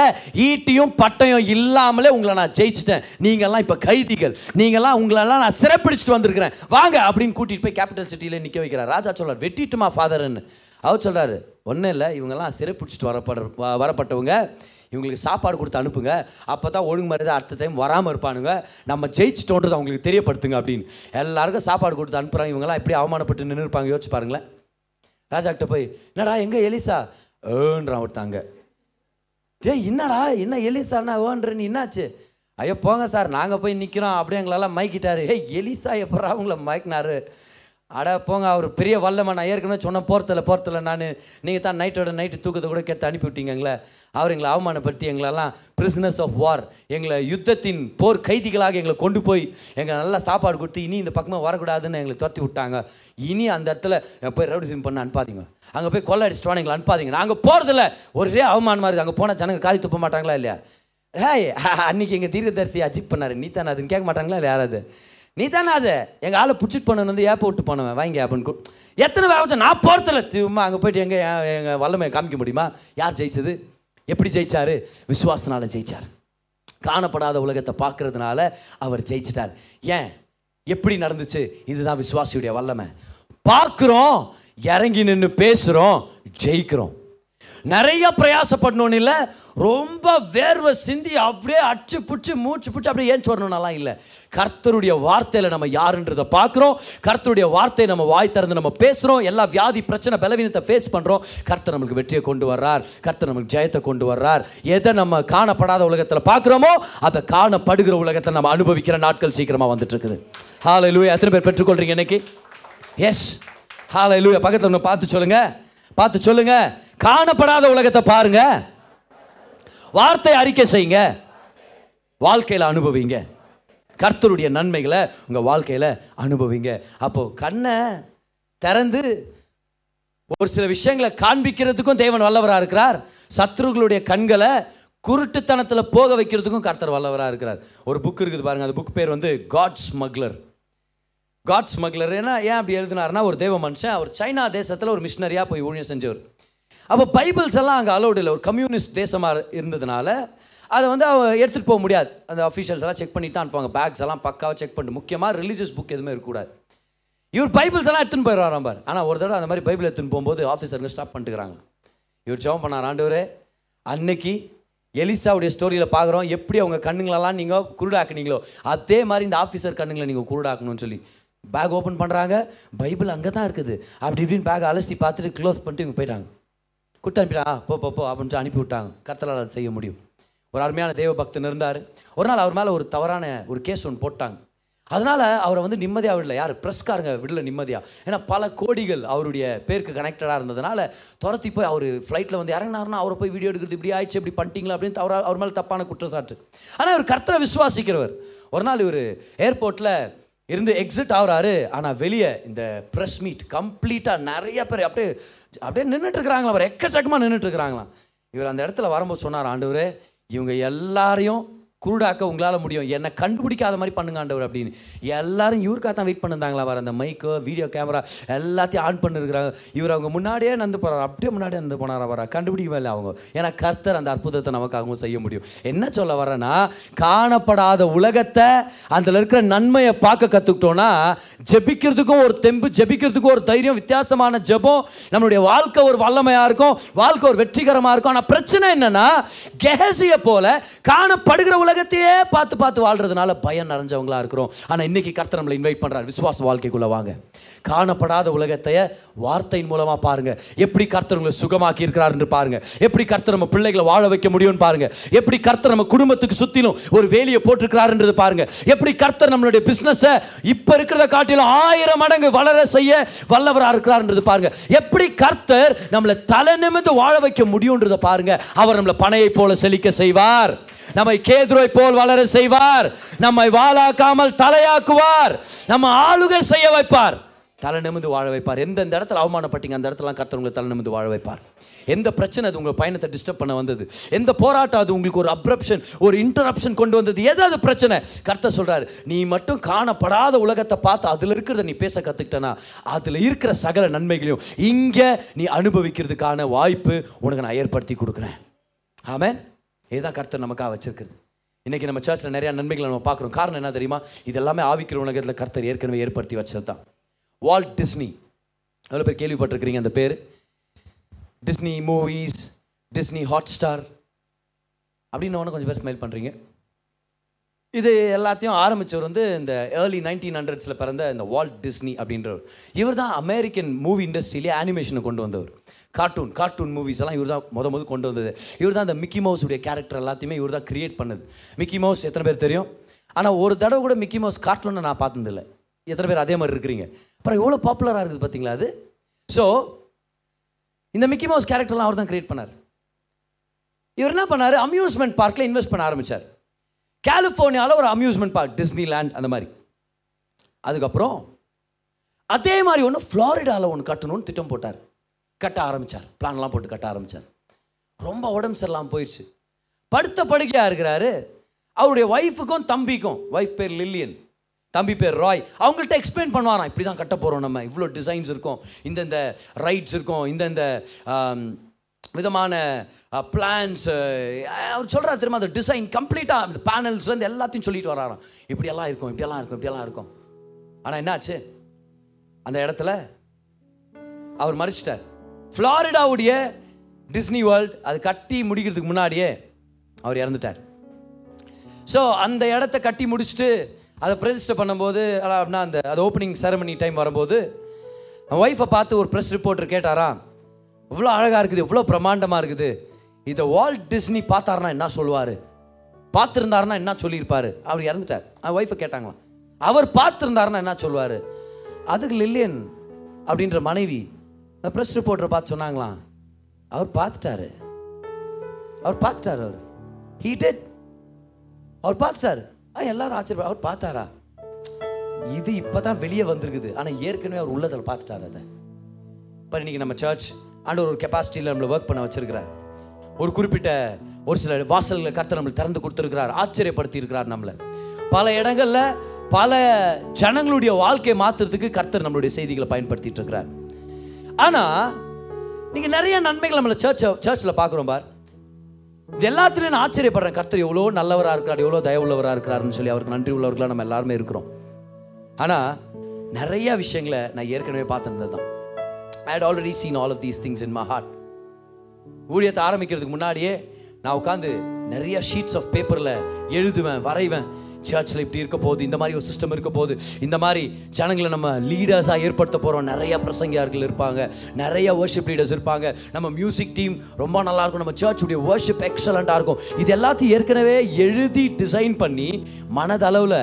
ஈட்டியும் பட்டயம் இல்லாமலே உங்களை நான் ஜெயிச்சிட்டேன். நீ நீங்கள்லாம் இப்போ கைதிகள். நீங்கள்லாம் உங்களெல்லாம் நான் சிறப்பிடிச்சிட்டு வந்திருக்கிறேன். வாங்க அப்படின்னு கூட்டிகிட்டு போய் கேபிட்டல் சிட்டியில் நிற்க வைக்கிறார். ராஜா சொல்கிறார் வெட்டிட்டுமா ஃபாதர்ன்னு அவர் சொல்கிறாரு ஒன்றும் இல்லை இவங்கெல்லாம் சிறைப்பிடிச்சிட்டு வரப்பட வ- வரப்பட்டவங்க. இவங்களுக்கு சாப்பாடு கொடுத்து அனுப்புங்க. அப்போ தான் ஒழுங்கு மாதிரி அடுத்த டைம் வராமல் இருப்பானுங்க. நம்ம ஜெயிச்சிட்டோன்றது அவங்களுக்கு தெரியப்படுத்துங்க அப்படின்னு. எல்லாருக்கும் சாப்பாடு கொடுத்து அனுப்புகிறாங்க இவங்கெல்லாம் எப்படி அவமானப்பட்டு நின்று இருப்பாங்க? யோசிச்சு பாருங்களேன். ராஜாக்கிட்ட போய் என்னடா எங்கே எலிசா? ஏன்றான் ஒருத்தாங்க டேய் என்னடா என்ன எலிசாண்ணா ஓன்ற நீ என்னாச்சு? ஐயோ போங்க சார் நாங்கள் போய் நிற்கிறோம் அப்படியே எங்களெல்லாம் மைக்கிட்டாரு ஏய் எலிசா எப்படா அவங்கள மயக்கினாரு அட போங்க அவர் பெரிய வல்லமை. நான் ஏற்கனவே சொன்ன போகிறதில்ல போகிறதில்ல நான். நீங்கள் தான் நைட்டோட நைட்டு தூக்கத்தை கூட கேட்டு அனுப்பிவிட்டீங்கங்களே அவர் எங்களை அவமானப்படுத்தி எங்களெல்லாம் பிரிஸ்னஸ் ஆஃப் வார் எங்களை யுத்தத்தின் போர் கைதிகளாக எங்களை கொண்டு போய் எங்களை நல்லா சாப்பாடு கொடுத்து இனி இந்த பக்கமாக வரக்கூடாதுன்னு எங்களை துரத்தி விட்டாங்க. இனி அந்த இடத்துல போய் ரவுடிசம் பண்ண அனுப்பாதீங்க. அங்கே போய் கொள்ளை அடிச்சிட்டு வாங்க எங்களை அனுப்பாதீங்க. நாங்கள் போகிறதில்ல ஒரே அவமானமாக இருக்குது. அங்கே போனால் ஜனங்க காரி துப்ப மாட்டாங்களா இல்லையா? ஹேய் அன்னைக்கு எங்கள் தீர்க்கதரிசி அஜிப் பண்ணார். நீ தானே அதுன்னு கேட்க மாட்டாங்களா? இல்லை யாராவது? நீ தானே அது? எங்கள் ஆளை பிடிச்சிட்டு போனவன் வந்து ஏப்ப விட்டு போனவன். வாங்க அப்படின்னு எத்தனை வேலை நான் போகிறதில்ல சும்மா அங்கே போயிட்டு எங்கே எங்கள் வல்லமையை காமிக்க முடியுமா? யார் ஜெயிச்சது? எப்படி ஜெயிச்சாரு? விசுவாசனால ஜெயிச்சார். காணப்படாத உலகத்தை பார்க்கறதுனால அவர் ஜெயிச்சிட்டார். ஏன்? எப்படி நடந்துச்சு? இதுதான் விசுவாசியுடைய வல்லமை. பார்க்குறோம் இறங்கி நின்று பேசுகிறோம் ஜெயிக்கிறோம். நிறைய பிரயாசப்படணும்னு இல்லை. ரொம்ப வேர்வை சிந்தி அப்படியே அச்சு பிடிச்சி மூச்சு பிடிச்சி அப்படியே ஏன் வரணும்னாலாம் இல்லை. கர்த்தருடைய வார்த்தையில் நம்ம யாருன்றதை பார்க்குறோம். கர்த்தருடைய வார்த்தையை நம்ம வாய் திறந்து நம்ம பேசுகிறோம் எல்லா வியாதி பிரச்சனை பலவீனத்தை ஃபேஸ் பண்ணுறோம் கர்த்தர் நம்மளுக்கு வெற்றியை கொண்டு வர்றார். கர்த்தர் நம்மளுக்கு ஜெயத்தை கொண்டு வர்றார். எதை நம்ம காணப்படாத உலகத்தில் பார்க்குறோமோ அதை காணப்படுகிற உலகத்தை நம்ம அனுபவிக்கிற நாட்கள் சீக்கிரமாக வந்துட்டு இருக்குது ஹாலை லூயா எத்தனை பேர் பெற்றுக்கொள்கிறீங்க இன்னைக்கு? எஸ் ஹாலை லூயா பக்கத்தில் ஒன்று பார்த்து சொல்லுங்கள் பார்த்து சொல்லுங்கள் காணப்படாத உலகத்தை பாருங்க. வார்த்தை அறிக்கை செய்யுங்க. வாழ்க்கையில் அனுபவிங்க. கர்த்தருடைய நன்மைகளை உங்க வாழ்க்கையில் அனுபவிங்க. அப்போ கண்ணை திறந்து ஒரு சில விஷயங்களை காண்பிக்கிறதுக்கும் தேவன் வல்லவராக இருக்கிறார். சத்ருகளுடைய கண்களை குருட்டுத்தனத்தில் போக வைக்கிறதுக்கும் கர்த்தர் வல்லவராக இருக்கிறார். ஒரு புக் இருக்குது பாருங்கள் அந்த புக் பேர் வந்து காட் ஸ்மக்லர் காட் ஸ்மக்லர் ஏன்னா ஏன் அப்படி எழுதினார்னா ஒரு தேவ மனுஷன் அவர் சைனா தேசத்தில் ஒரு மிஷினரியாக போய் ஊழியம் செஞ்சவர். அப்போ பைபிள்ஸ் எல்லாம் அங்கே அலௌட் இல்லை. ஒரு கம்யூனிஸ்ட் தேசமாக இருந்ததுனால அதை வந்து அவ எடுத்துகிட்டு போக முடியாது. அந்த அஃபீஷியல்ஸ் எல்லாம் செக் பண்ணிட்டு தான் அனுப்புவாங்க. பேக்ஸ் எல்லாம் பக்காவாக செக் பண்ணிட்டு. முக்கியமாக ரிலீஜியஸ் புக் எதுவுமே இருக்கக்கூடாது. இவர் பைபிள்ஸ் எல்லாம் எடுத்துன்னு போயிடுவாராம் பார். ஆனால் ஒரு தடவை அந்த மாதிரி பைபிள் எடுத்துன்னு போகும்போது ஆஃபீஸருங்க ஸ்டாப் பண்ணிட்டுக்கிறாங்க. இவர் ஜெபம் பண்ணார் ஆண்டவரே அன்னைக்கு எலிசாவுடைய ஸ்டோரியில் பார்க்குறோம் எப்படி அவங்க கண்ணுங்களெல்லாம் நீங்கள் குருடாக்குனீங்களோ அதே மாதிரி இந்த ஆஃபீஸர் கண்ணுங்களை நீங்கள் குருடாக்கணும்னு சொல்லி பேக் ஓப்பன் பண்ணுறாங்க பைபிள் அங்கே தான் இருக்குது. அப்படி இப்படின்னு பேக் அலசி பார்த்துட்டு க்ளோஸ் பண்ணிட்டு இவங்க போயிட்டாங்க. கொடுத்து அனுப்பிடா போ போ போ அப்படின்ட்டு அனுப்பி விட்டாங்க. கர்த்தரால் அதை செய்ய முடியும். ஒரு அருமையான தேவ பக்தன் இருந்தார். ஒரு நாள் அவர் மேலே ஒரு தவறான ஒரு கேஸ் ஒன்று போட்டாங்க. அதனால் அவரை வந்து நிம்மதியாக விடல. யார்? ப்ரெஸ்காரங்க விடல நிம்மதியாக ஏன்னா பல கோடிகள் அவருடைய பேருக்கு கனெக்டடாக இருந்ததுனால துரத்தி போய் அவர் ஃப்ளைட்டில் வந்து இறங்கினாருன்னா அவரை போய் வீடியோ எடுக்கிறது இப்படி ஆயிடுச்சு இப்படி பண்ணிட்டீங்களா அப்படின்னு அவர் அவர் மேலே தப்பான குற்றச்சாட்டு. ஆனால் இவர் கர்த்தரை விசுவாசிக்கிறவர். ஒரு நாள் இவர் ஏர்போர்ட்டில் இருந்து எக்ஸிட் ஆகுறாரு. ஆனால் வெளியே இந்த ப்ரெஸ் மீட் கம்ப்ளீட்டாக நிறைய பேர் அப்படியே அப்படியே நின்றுட்டு இருக்கிறாங்களா அவர் எக்கச்சக்கமாக நின்றுட்டு இருக்கிறாங்களாம். இவர் அந்த இடத்துல வரும்போது சொன்னார் ஆண்டவரே இவங்க எல்லாரையும் குருடாக்க உங்களால் முடியும். என்னை கண்டுபிடிக்காத மாதிரி பண்ணுங்க ஆண்டவர் அப்படின்னு. எல்லாரும் இவருக்காக தான் வெயிட் பண்ணிருந்தாங்களா வர அந்த மைக்கு வீடியோ கேமரா எல்லாத்தையும் ஆன் பண்ணிருக்கிறாங்க. இவர் அவங்க முன்னாடியே நடந்து போகிறார் அப்படியே முன்னாடியே நடந்து போனாரா வர கண்டுபிடிக்கவே இல்லை அவங்க. ஏன்னா கர்த்தர் அந்த அற்புதத்தை நமக்காகவும் செய்ய முடியும். என்ன சொல்ல வரேன்னா காணப்படாத உலகத்தை அதில் இருக்கிற நன்மையை பார்க்க கற்றுக்கிட்டோன்னா ஜெபிக்கிறதுக்கும் ஒரு தெம்பு ஜெபிக்கிறதுக்கும் ஒரு தைரியம் வித்தியாசமான ஜெபம் நம்மளுடைய வாழ்க்கை ஒரு வல்லமையாக இருக்கும் வாழ்க்கை ஒரு வெற்றிகரமாக இருக்கும். ஆனால் பிரச்சனை என்னன்னா கெஹசியை போல காணப்படுகிற உலகத்தையே பார்த்து பார்த்து வாழ்றதுனால பயம் நிறைஞ்சவங்களா இருக்கிறோம். ஆனால் இன்னைக்கு கர்த்தர் நம்மளை இன்வைட் பண்ணுறாரு விசுவாச வாழ்க்கைக்குள்ள வாங்க. காணப்படாத உலகத்தைய வார்த்தையின் மூலமாக பாருங்க. எப்படி கர்த்தர் உங்களை சுகமாக்கி இருக்கிறாருன்னு பாருங்கள் பாருங்க. எப்படி கர்த்தர் நம்ம பிள்ளைகளை வாழ வைக்க முடியும்னு பாருங்க. எப்படி கர்த்தர் நம்ம குடும்பத்துக்கு சுற்றிலும் ஒரு வேலியை போட்டிருக்கிறாருன்றது பாருங்க. எப்படி கர்த்தர் நம்மளுடைய பிஸ்னஸை இப்போ இருக்கிறத காட்டிலும் ஆயிரம் மடங்கு வளர செய்ய வல்லவராக இருக்கிறாருன்றது பாருங்க. எப்படி கர்த்தர் நம்மளை தலை நிமிந்து வாழ வைக்க முடியும்ன்றதை பாருங்க. அவர் நம்மளை பனையை போல செழிக்க செய்வார். நம்மை கேதுரை போல் வளர செய்வார். நம்மை வாழாக்காமல் தலையாக்குவார். நம்ம ஆளுகை செய்ய வைப்பார். தலை நிமிந்து வாழ வைப்பார். எந்தெந்த இடத்துல அவமானப்பட்டீங்க அந்த இடத்துல கர்த்தர் உங்களை தலை நிமிந்து வாழ வைப்பார். எந்த பிரச்சனை அது உங்கள் பயணத்தை டிஸ்டர்ப் பண்ண வந்தது? எந்த போராட்டம் அது உங்களுக்கு ஒரு அப்ரப்ஷன் ஒரு இன்டரப்ஷன் கொண்டு வந்தது? ஏதாவது பிரச்சனை? கர்த்தர் சொல்றாரு நீ மட்டும் காணப்படாத உலகத்தை பார்த்து அதில் இருக்கிறத நீ பேச கத்துக்கிட்டனா? அதில் இருக்கிற சகல நன்மைகளையும் இங்கே நீ அனுபவிக்கிறதுக்கான வாய்ப்பு உனக்கு நான் ஏற்படுத்தி கொடுக்குறேன். ஆமேன். இதுதான் கர்த்தர் நமக்காக வச்சிருக்கிறது. இன்றைக்கி நம்ம சர்ச்சில் நிறையா நன்மைகளை நம்ம பார்க்குறோம். காரணம் என்ன தெரியுமா? இது எல்லாமே ஆவிக்கிற உலகத்தில் கர்த்தர் ஏற்கனவே ஏற்படுத்தி வச்சது தான் வால்ட் டிஸ்னி எவ்வளோ பேர் கேள்விப்பட்டிருக்கிறீங்க அந்த பேர்? Disney movies Disney Hotstar அப்படின்னு கொஞ்சம் பேர் ஸ்மைல் பண்ணுறீங்க இது எல்லாத்தையும் ஆரம்பித்தவர் வந்து இந்த ஏர்லி நைன்டீன் ஹண்ட்ரட்ஸில் பிறந்த இந்த வால்ட் டிஸ்னி அப்படின்றவர். இவர் தான் அமெரிக்கன் மூவி இண்டஸ்ட்ரியிலே அனிமேஷனை கொண்டு வந்தவர். கார்ட்டூன் கார்ட்டூன் மூவிஸ் எல்லாம் இவர் தான் முத முத கொண்டு வந்தது. இவர் தான் அந்த மிக்கி மவுஸுடைய கேரக்டர் எல்லாத்தையுமே இவர் தான் கிரியேட் பண்ணது. மிக்கி மவுஸ் எத்தனை பேர் தெரியும்? ஆனால் ஒரு தடவை கூட மிக்கி மவுஸ் கார்ட்டூனை நான் பார்த்ததில்லை. எத்தனை பேர் அதே மாதிரி இருக்கிறீங்க? அப்புறம் எவ்வளோ பாப்புலராக இருக்குது பார்த்தீங்களா அது? ஸோ இந்த மிக்கி மவுஸ் கேரக்டர்லாம் அவர் தான் கிரியேட் பண்ணார். இவர் என்ன பண்ணார்? அம்யூஸ்மெண்ட் பார்க்கில் இன்வெஸ்ட் பண்ண ஆரம்பித்தார் கலிஃபோர்னியாவில் ஒரு அம்யூஸ்மெண்ட் பார்க் டிஸ்னி லேண்ட் அந்த மாதிரி. அதுக்கப்புறம் அதே மாதிரி ஒன்று ஃப்ளாரிடாவில் ஒன்று கட்டணும்னு திட்டம் போட்டார். கட்ட ஆரம்பித்தார் பிளான்லாம் போட்டு கட்ட ஆரம்பித்தார் ரொம்ப உடம்பு சரியில்லாமல் போயிடுச்சு படுத்த படுக்கையாக இருக்கிறாரு. அவருடைய ஒய்ஃபுக்கும் தம்பிக்கும் ஒய்ஃப் பேர் லில்லியன் தம்பி பேர் ராய் அவங்கள்ட்ட எக்ஸ்பிளைன் பண்ணுவாராம் இப்படி தான் கட்ட போகிறோம் நம்ம. இவ்வளோ டிசைன்ஸ் இருக்கும். இந்தந்த ரைட்ஸ் இருக்கும். இந்தந்த விதமான பிளான்ஸ் அவர் சொல்கிறார் திரும்ப அந்த டிசைன் கம்ப்ளீட்டாக அந்த பேனல்ஸ்லேருந்து எல்லாத்தையும் சொல்லிட்டு வராராம். இப்படியெல்லாம் இருக்கும் இப்படியெல்லாம் இருக்கும் இப்படியெல்லாம் இருக்கும். ஆனால் என்னாச்சு? அந்த இடத்துல அவர் மறிச்சிட்டார். ஃப்ளாரிடாவுடைய டிஸ்னி வேர்ல்ட் அது கட்டி முடிக்கிறதுக்கு முன்னாடியே அவர் இறந்துட்டார். ஸோ அந்த இடத்த கட்டி முடிச்சுட்டு அதை பிரதிஷ்டை பண்ணும்போது அப்படின்னா அந்த அது ஓப்பனிங் செரமனி டைம் வரும்போது ஒய்ஃபை பார்த்து ஒரு ப்ரெஸ் ரிப்போர்ட்டர் கேட்டாராம் இவ்வளோ அழகாக இருக்குது இவ்வளோ பிரமாண்டமாக இருக்குது. இதை வால்ட் டிஸ்னி பார்த்தாருன்னா என்ன சொல்லுவார்? பார்த்துருந்தாருன்னா என்ன சொல்லியிருப்பார்? அவர் இறந்துட்டார். அவன் ஒய்ஃபை கேட்டாங்களாம் அவர் பார்த்துருந்தாருன்னா என்ன சொல்லுவார்? அதுக்கு லில்லியன் அப்படின்ற மனைவி ப்ரெஸ் ரிப்போர்ட்டரை பார்த்து சொன்னாங்களாம் அவர் பார்த்துட்டாரு. அவர் பார்த்துட்டார் அவர். ஹீ டெட் அவர் பார்த்துட்டாரு. ஆ எல்லாரும் ஆச்சரிய அவர் பார்த்தாரா? இது இப்போ தான் வெளியே வந்திருக்குது. ஆனால் ஏற்கனவே அவர் உள்ளதில் பார்த்துட்டாரு அதை. இப்போ இன்னைக்கு நம்ம சர்ச் ஆண்டு ஒரு கெப்பாசிட்டியில் நம்மளை ஒர்க் பண்ண வச்சிருக்கிறார். ஒரு குறிப்பிட்ட ஒரு சில வாசல்களை கர்த்தர் நம்மளுக்கு திறந்து கொடுத்துருக்கிறார். ஆச்சரியப்படுத்தி இருக்கிறார் நம்மளை. பல இடங்களில் பல ஜனங்களுடைய வாழ்க்கையை மாற்றுறதுக்கு கர்த்தர் நம்மளுடைய செய்திகளை பயன்படுத்திட்டு இருக்கிறார். ஆனால் நீங்கள் நிறைய நன்மைகள் நம்மளை சர்ச் சர்ச்சில் பார்க்குறோம் பார். இது எல்லாத்துலையும் நான் ஆச்சரியப்படுறேன். கர்த்தர் எவ்வளோ நல்லவராக இருக்கிறார் எவ்வளோ தயவுள்ளவராக இருக்கிறாருன்னு சொல்லி அவருக்கு நன்றி உள்ளவர்களாக நம்ம எல்லாருமே இருக்கிறோம். ஆனால் நிறைய விஷயங்களை நான் ஏற்கனவே பார்த்துருந்தது தான் I had already seen all of these things in my heart ஊழியத்தை ஆரம்பிக்கிறதுக்கு முன்னாடியே நான் உட்காந்து நிறைய ஷீட்ஸ் ஆஃப் பேப்பரில் எழுதுவேன் வரைவேன். சர்ச்சில் இப்படி இருக்க போகுது இந்த மாதிரி ஒரு சிஸ்டம் இருக்க போகுது இந்த மாதிரி ஜனங்களை நம்ம லீடர்ஸாக ஏற்படுத்த போகிறோம் நிறைய பிரசங்கியார்கள் இருப்பாங்க நிறைய வர்ஷிப் லீடர்ஸ் இருப்பாங்க. நம்ம மியூசிக் டீம் ரொம்ப நல்லா இருக்கும். நம்ம சர்ச்சுடைய வர்ஷிப் எக்ஸலண்ட்டாக இருக்கும். இது எல்லாத்தையும் ஏற்கனவே எழுதி டிசைன் பண்ணி மனதளவில்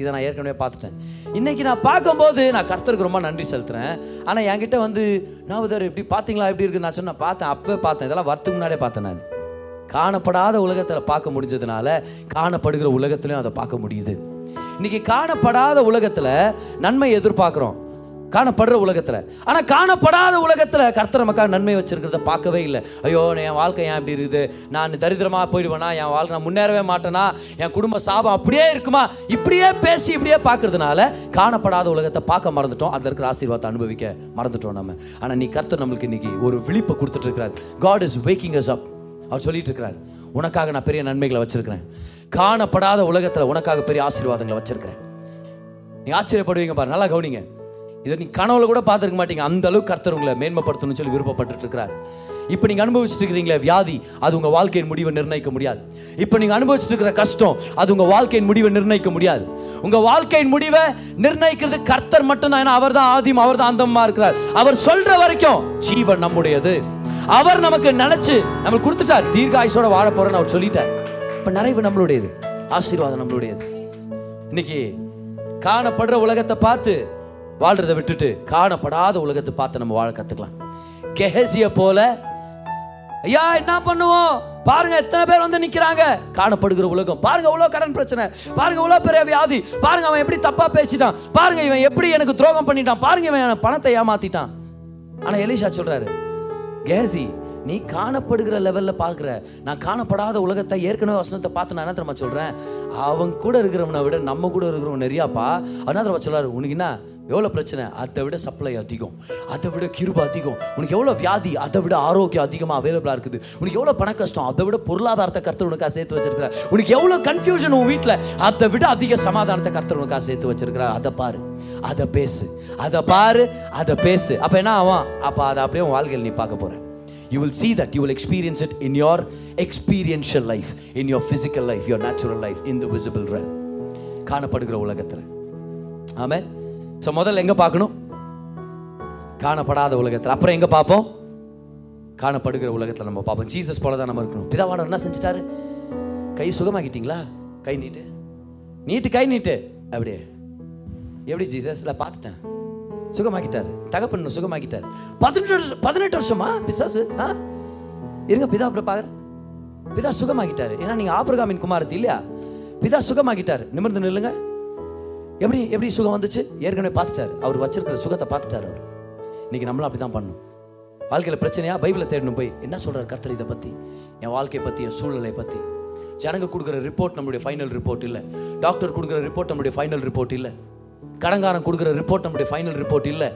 இதை நான் ஏற்கனவே பார்த்துட்டேன். இன்னைக்கு நான் பார்க்கும்போது நான் கர்த்தருக்கு ரொம்ப நன்றி செலுத்துறேன். ஆனால் என்கிட்ட வந்து நான் இப்படி பார்த்தீங்களா? எப்படி இருக்கு நான் சொன்னேன் பார்த்தேன் அப்போவே பார்த்தேன். இதெல்லாம் வரத்துக்கு முன்னாடியே பார்த்தேன் நான். காணப்படாத உலகத்தில் பார்க்க முடிஞ்சதுனால காணப்படுகிற உலகத்திலையும் அதை பார்க்க முடியுது. இன்னைக்கு காணப்படாத உலகத்தில் நன்மை எதிர்பார்க்குறோம். காணப்படுற உலகத்தில். ஆனால் காணப்படாத உலகத்தில் கர்த்தர் நமக்காக நன்மை வச்சிருக்கிறத பார்க்கவே இல்லை. ஐயோ என் வாழ்க்கை ஏன் இப்படி இருக்குது? நான் தரித்திரமாக போயிடுவேனா? என் வாழ்க்கை நான் முன்னேறவே மாட்டேனா? என் குடும்ப சாபம் அப்படியே இருக்குமா? இப்படியே பேசி இப்படியே பார்க்கறதுனால காணப்படாத உலகத்தை பார்க்க மறந்துட்டோம். அதில் இருக்கிற ஆசீர்வாதத்தை அனுபவிக்க மறந்துட்டோம் நம்ம. ஆனால் நீ கர்த்தர் நம்மளுக்கு இன்னைக்கு ஒரு விழிப்பை கொடுத்துட்டு இருக்கிறார். God is waking us up அவர் சொல்லிட்டு இருக்கிறார் உனக்காக நான் பெரிய நன்மைகளை வச்சிருக்கிறேன். காணப்படாத உலகத்தில் உனக்காக பெரிய ஆசீர்வாதங்களை வச்சிருக்கிறேன். நீ ஆச்சரியப்படுவீங்க பாரு நல்லா கவனிங்க. இதை நீ கனவுல கூட பார்த்துருக்க மாட்டீங்க. அந்த அளவுக்கு கர்த்தர் உங்களை மேன்மைப்படுத்தணும்னு சொல்லி விருப்பப்பட்டு இருக்கிறார் இப்போ நீங்க அனுபவிச்சுட்டு இருக்கிறீங்களே வியாதி அது உங்க வாழ்க்கையின் முடிவை நிர்ணயிக்க முடியாது. இப்போ நீங்க அனுபவிச்சுட்டு இருக்கிற கஷ்டம் அது உங்க வாழ்க்கையின் முடிவை நிர்ணயிக்க முடியாது. உங்க வாழ்க்கையின் முடிவை நிர்ணயிக்கிறது கர்த்தர் மட்டும்தான். ஏன்னா அவர் தான் ஆதியும் அவர் தான் அந்தமா இருக்கிறார். அவர் சொல்ற வரைக்கும் ஜீவன் நம்முடையது. அவர் நமக்கு நினைச்சு நம்மளுக்கு கொடுத்துட்டார் தீர்காயுசோட வாழ போறேன்னு அவர் சொல்லிட்டார். இப்ப நிறைவு நம்மளுடையது ஆசீர்வாதம் நம்மளுடையது. இன்னைக்கு காணப்படுற உலகத்தை பார்த்து வாழ்றதை விட்டுட்டு காணப்படாத உலகத்தை பார்த்து நம்ம வாழ கத்துக்கலாம். கெஹசிய போல ஐயா என்ன பண்ணுவோம்? பாருங்க எத்தனை பேர் வந்து நிக்கிறாங்க? காணப்படுகிற உலகம். பாருங்க இவ்வளவு கடன் பிரச்சனை. பாருங்க இவ்வளவு பெரிய வியாதி. பாருங்க அவன் எப்படி தப்பா பேசிட்டான். பாருங்க இவன் எப்படி எனக்கு துரோகம் பண்ணிட்டான். பாருங்க இவன் பணத்தை ஏமாத்திட்டான். ஆனா எலிஷா சொல்றாரு கேசி நீ காணப்படுகிற லெவல்ல பார்க்குற. நான் காணப்படாத உலகத்தை ஏற்கனவே வசனத்தை பார்த்து நான் என்ன தெரியுமா சொல்றேன்? அவன் கூட இருக்கிறவனை விட நம்ம கூட இருக்கிறவன் நிறையாப்பா. அதனால தெரியுமா சொல்றாரு? உனக்கு என்ன? எவ்வளோ பிரச்சனை? அதை விட சப்ளை அதிகம். அதை விட கிருப அதிகம். உனக்கு எவ்வளோ வியாதி? அதை விட ஆரோக்கியம் அதிகமாக அவைலபிளாக இருக்குது. உனக்கு எவ்வளோ பண கஷ்டம்? அதை விட பொருளாதாரத்தை கருத்து உனக்காக சேர்த்து வச்சிருக்கிறார். உனக்கு எவ்வளோ கன்ஃபியூஷன் உன் வீட்டில்? அதை விட அதிக சமாதானத்தை கருத்து உனக்காக சேர்த்து வச்சிருக்கிறார். அதை பாரு. அதை பேசு. அதை பாரு. அதை பேசு. அப்போ என்ன ஆகும்? அப்போ அதை அப்படியே உன் வாழ்க்கையில் நீ பார்க்க போற. You will see that you will experience it in your experiential life in your physical life your natural life in the visible run காணப்படுகிற உலகத்தில். ஆமாம் ஸோ முதல்ல எங்கே பார்க்கணும்? காணப்படாத உலகத்தில். அப்புறம் எங்கே பார்ப்போம்? காணப்படுகிற உலகத்தில் நம்ம பார்ப்போம். ஜீசஸ் போல தான் நம்ம இருக்கணும். பிதாவானவர் என்ன செஞ்சிட்டாரு? கை சுகமாக்கிட்டீங்களா? கை நீட்டு. நீட்டு கை நீட்டு. அப்படியே. எப்படி ஜீசஸ் இல்லை பார்த்துட்டேன். சுகமாக்கிட்டாரு. தகப்பன் சுகமாக்கிட்டாரு. பதினெட்டு வருஷம் பதினெட்டு வருஷமா? பிசாசு? ஆ? இருங்க பிதா அப்புறம் பார்க்குறேன். பிதா சுகமாக்கிட்டாரு. ஏன்னா நீங்கள் ஆபிரகாமின் குமாரத்தி இல்லையா? பிதா சுகமாக்கிட்டாரு. நிமிர்ந்து நில்லுங்க. எப்படி எப்படி சுகம் வந்துச்சு? ஏற்கனவே பார்த்துட்டாரு. அவர் வச்சிருக்கிற சுகத்தை பார்த்துட்டாரு அவர். இன்னைக்கு நம்மளும் அப்படி தான் பண்ணணும். வாழ்க்கையில் பிரச்சனையாக பைபிளை தேடணும் போய். என்ன சொல்கிறார் கர்த்தர் இதை பற்றி என் வாழ்க்கையை பற்றி என் சூழ்நிலை பற்றி ஜனங்க கொடுக்குற ரிப்போர்ட் நம்மளுடைய ஃபைனல் ரிப்போர்ட் இல்லை. டாக்டர் கொடுக்குற ரிப்போர்ட் நம்மளுடைய ஃபைனல் ரிப்போர்ட் இல்லை. கடங்காரன் கொடுக்குற ரிப்போர்ட் நம்மளுடைய ஃபைனல் ரிப்போர்ட் இல்லை.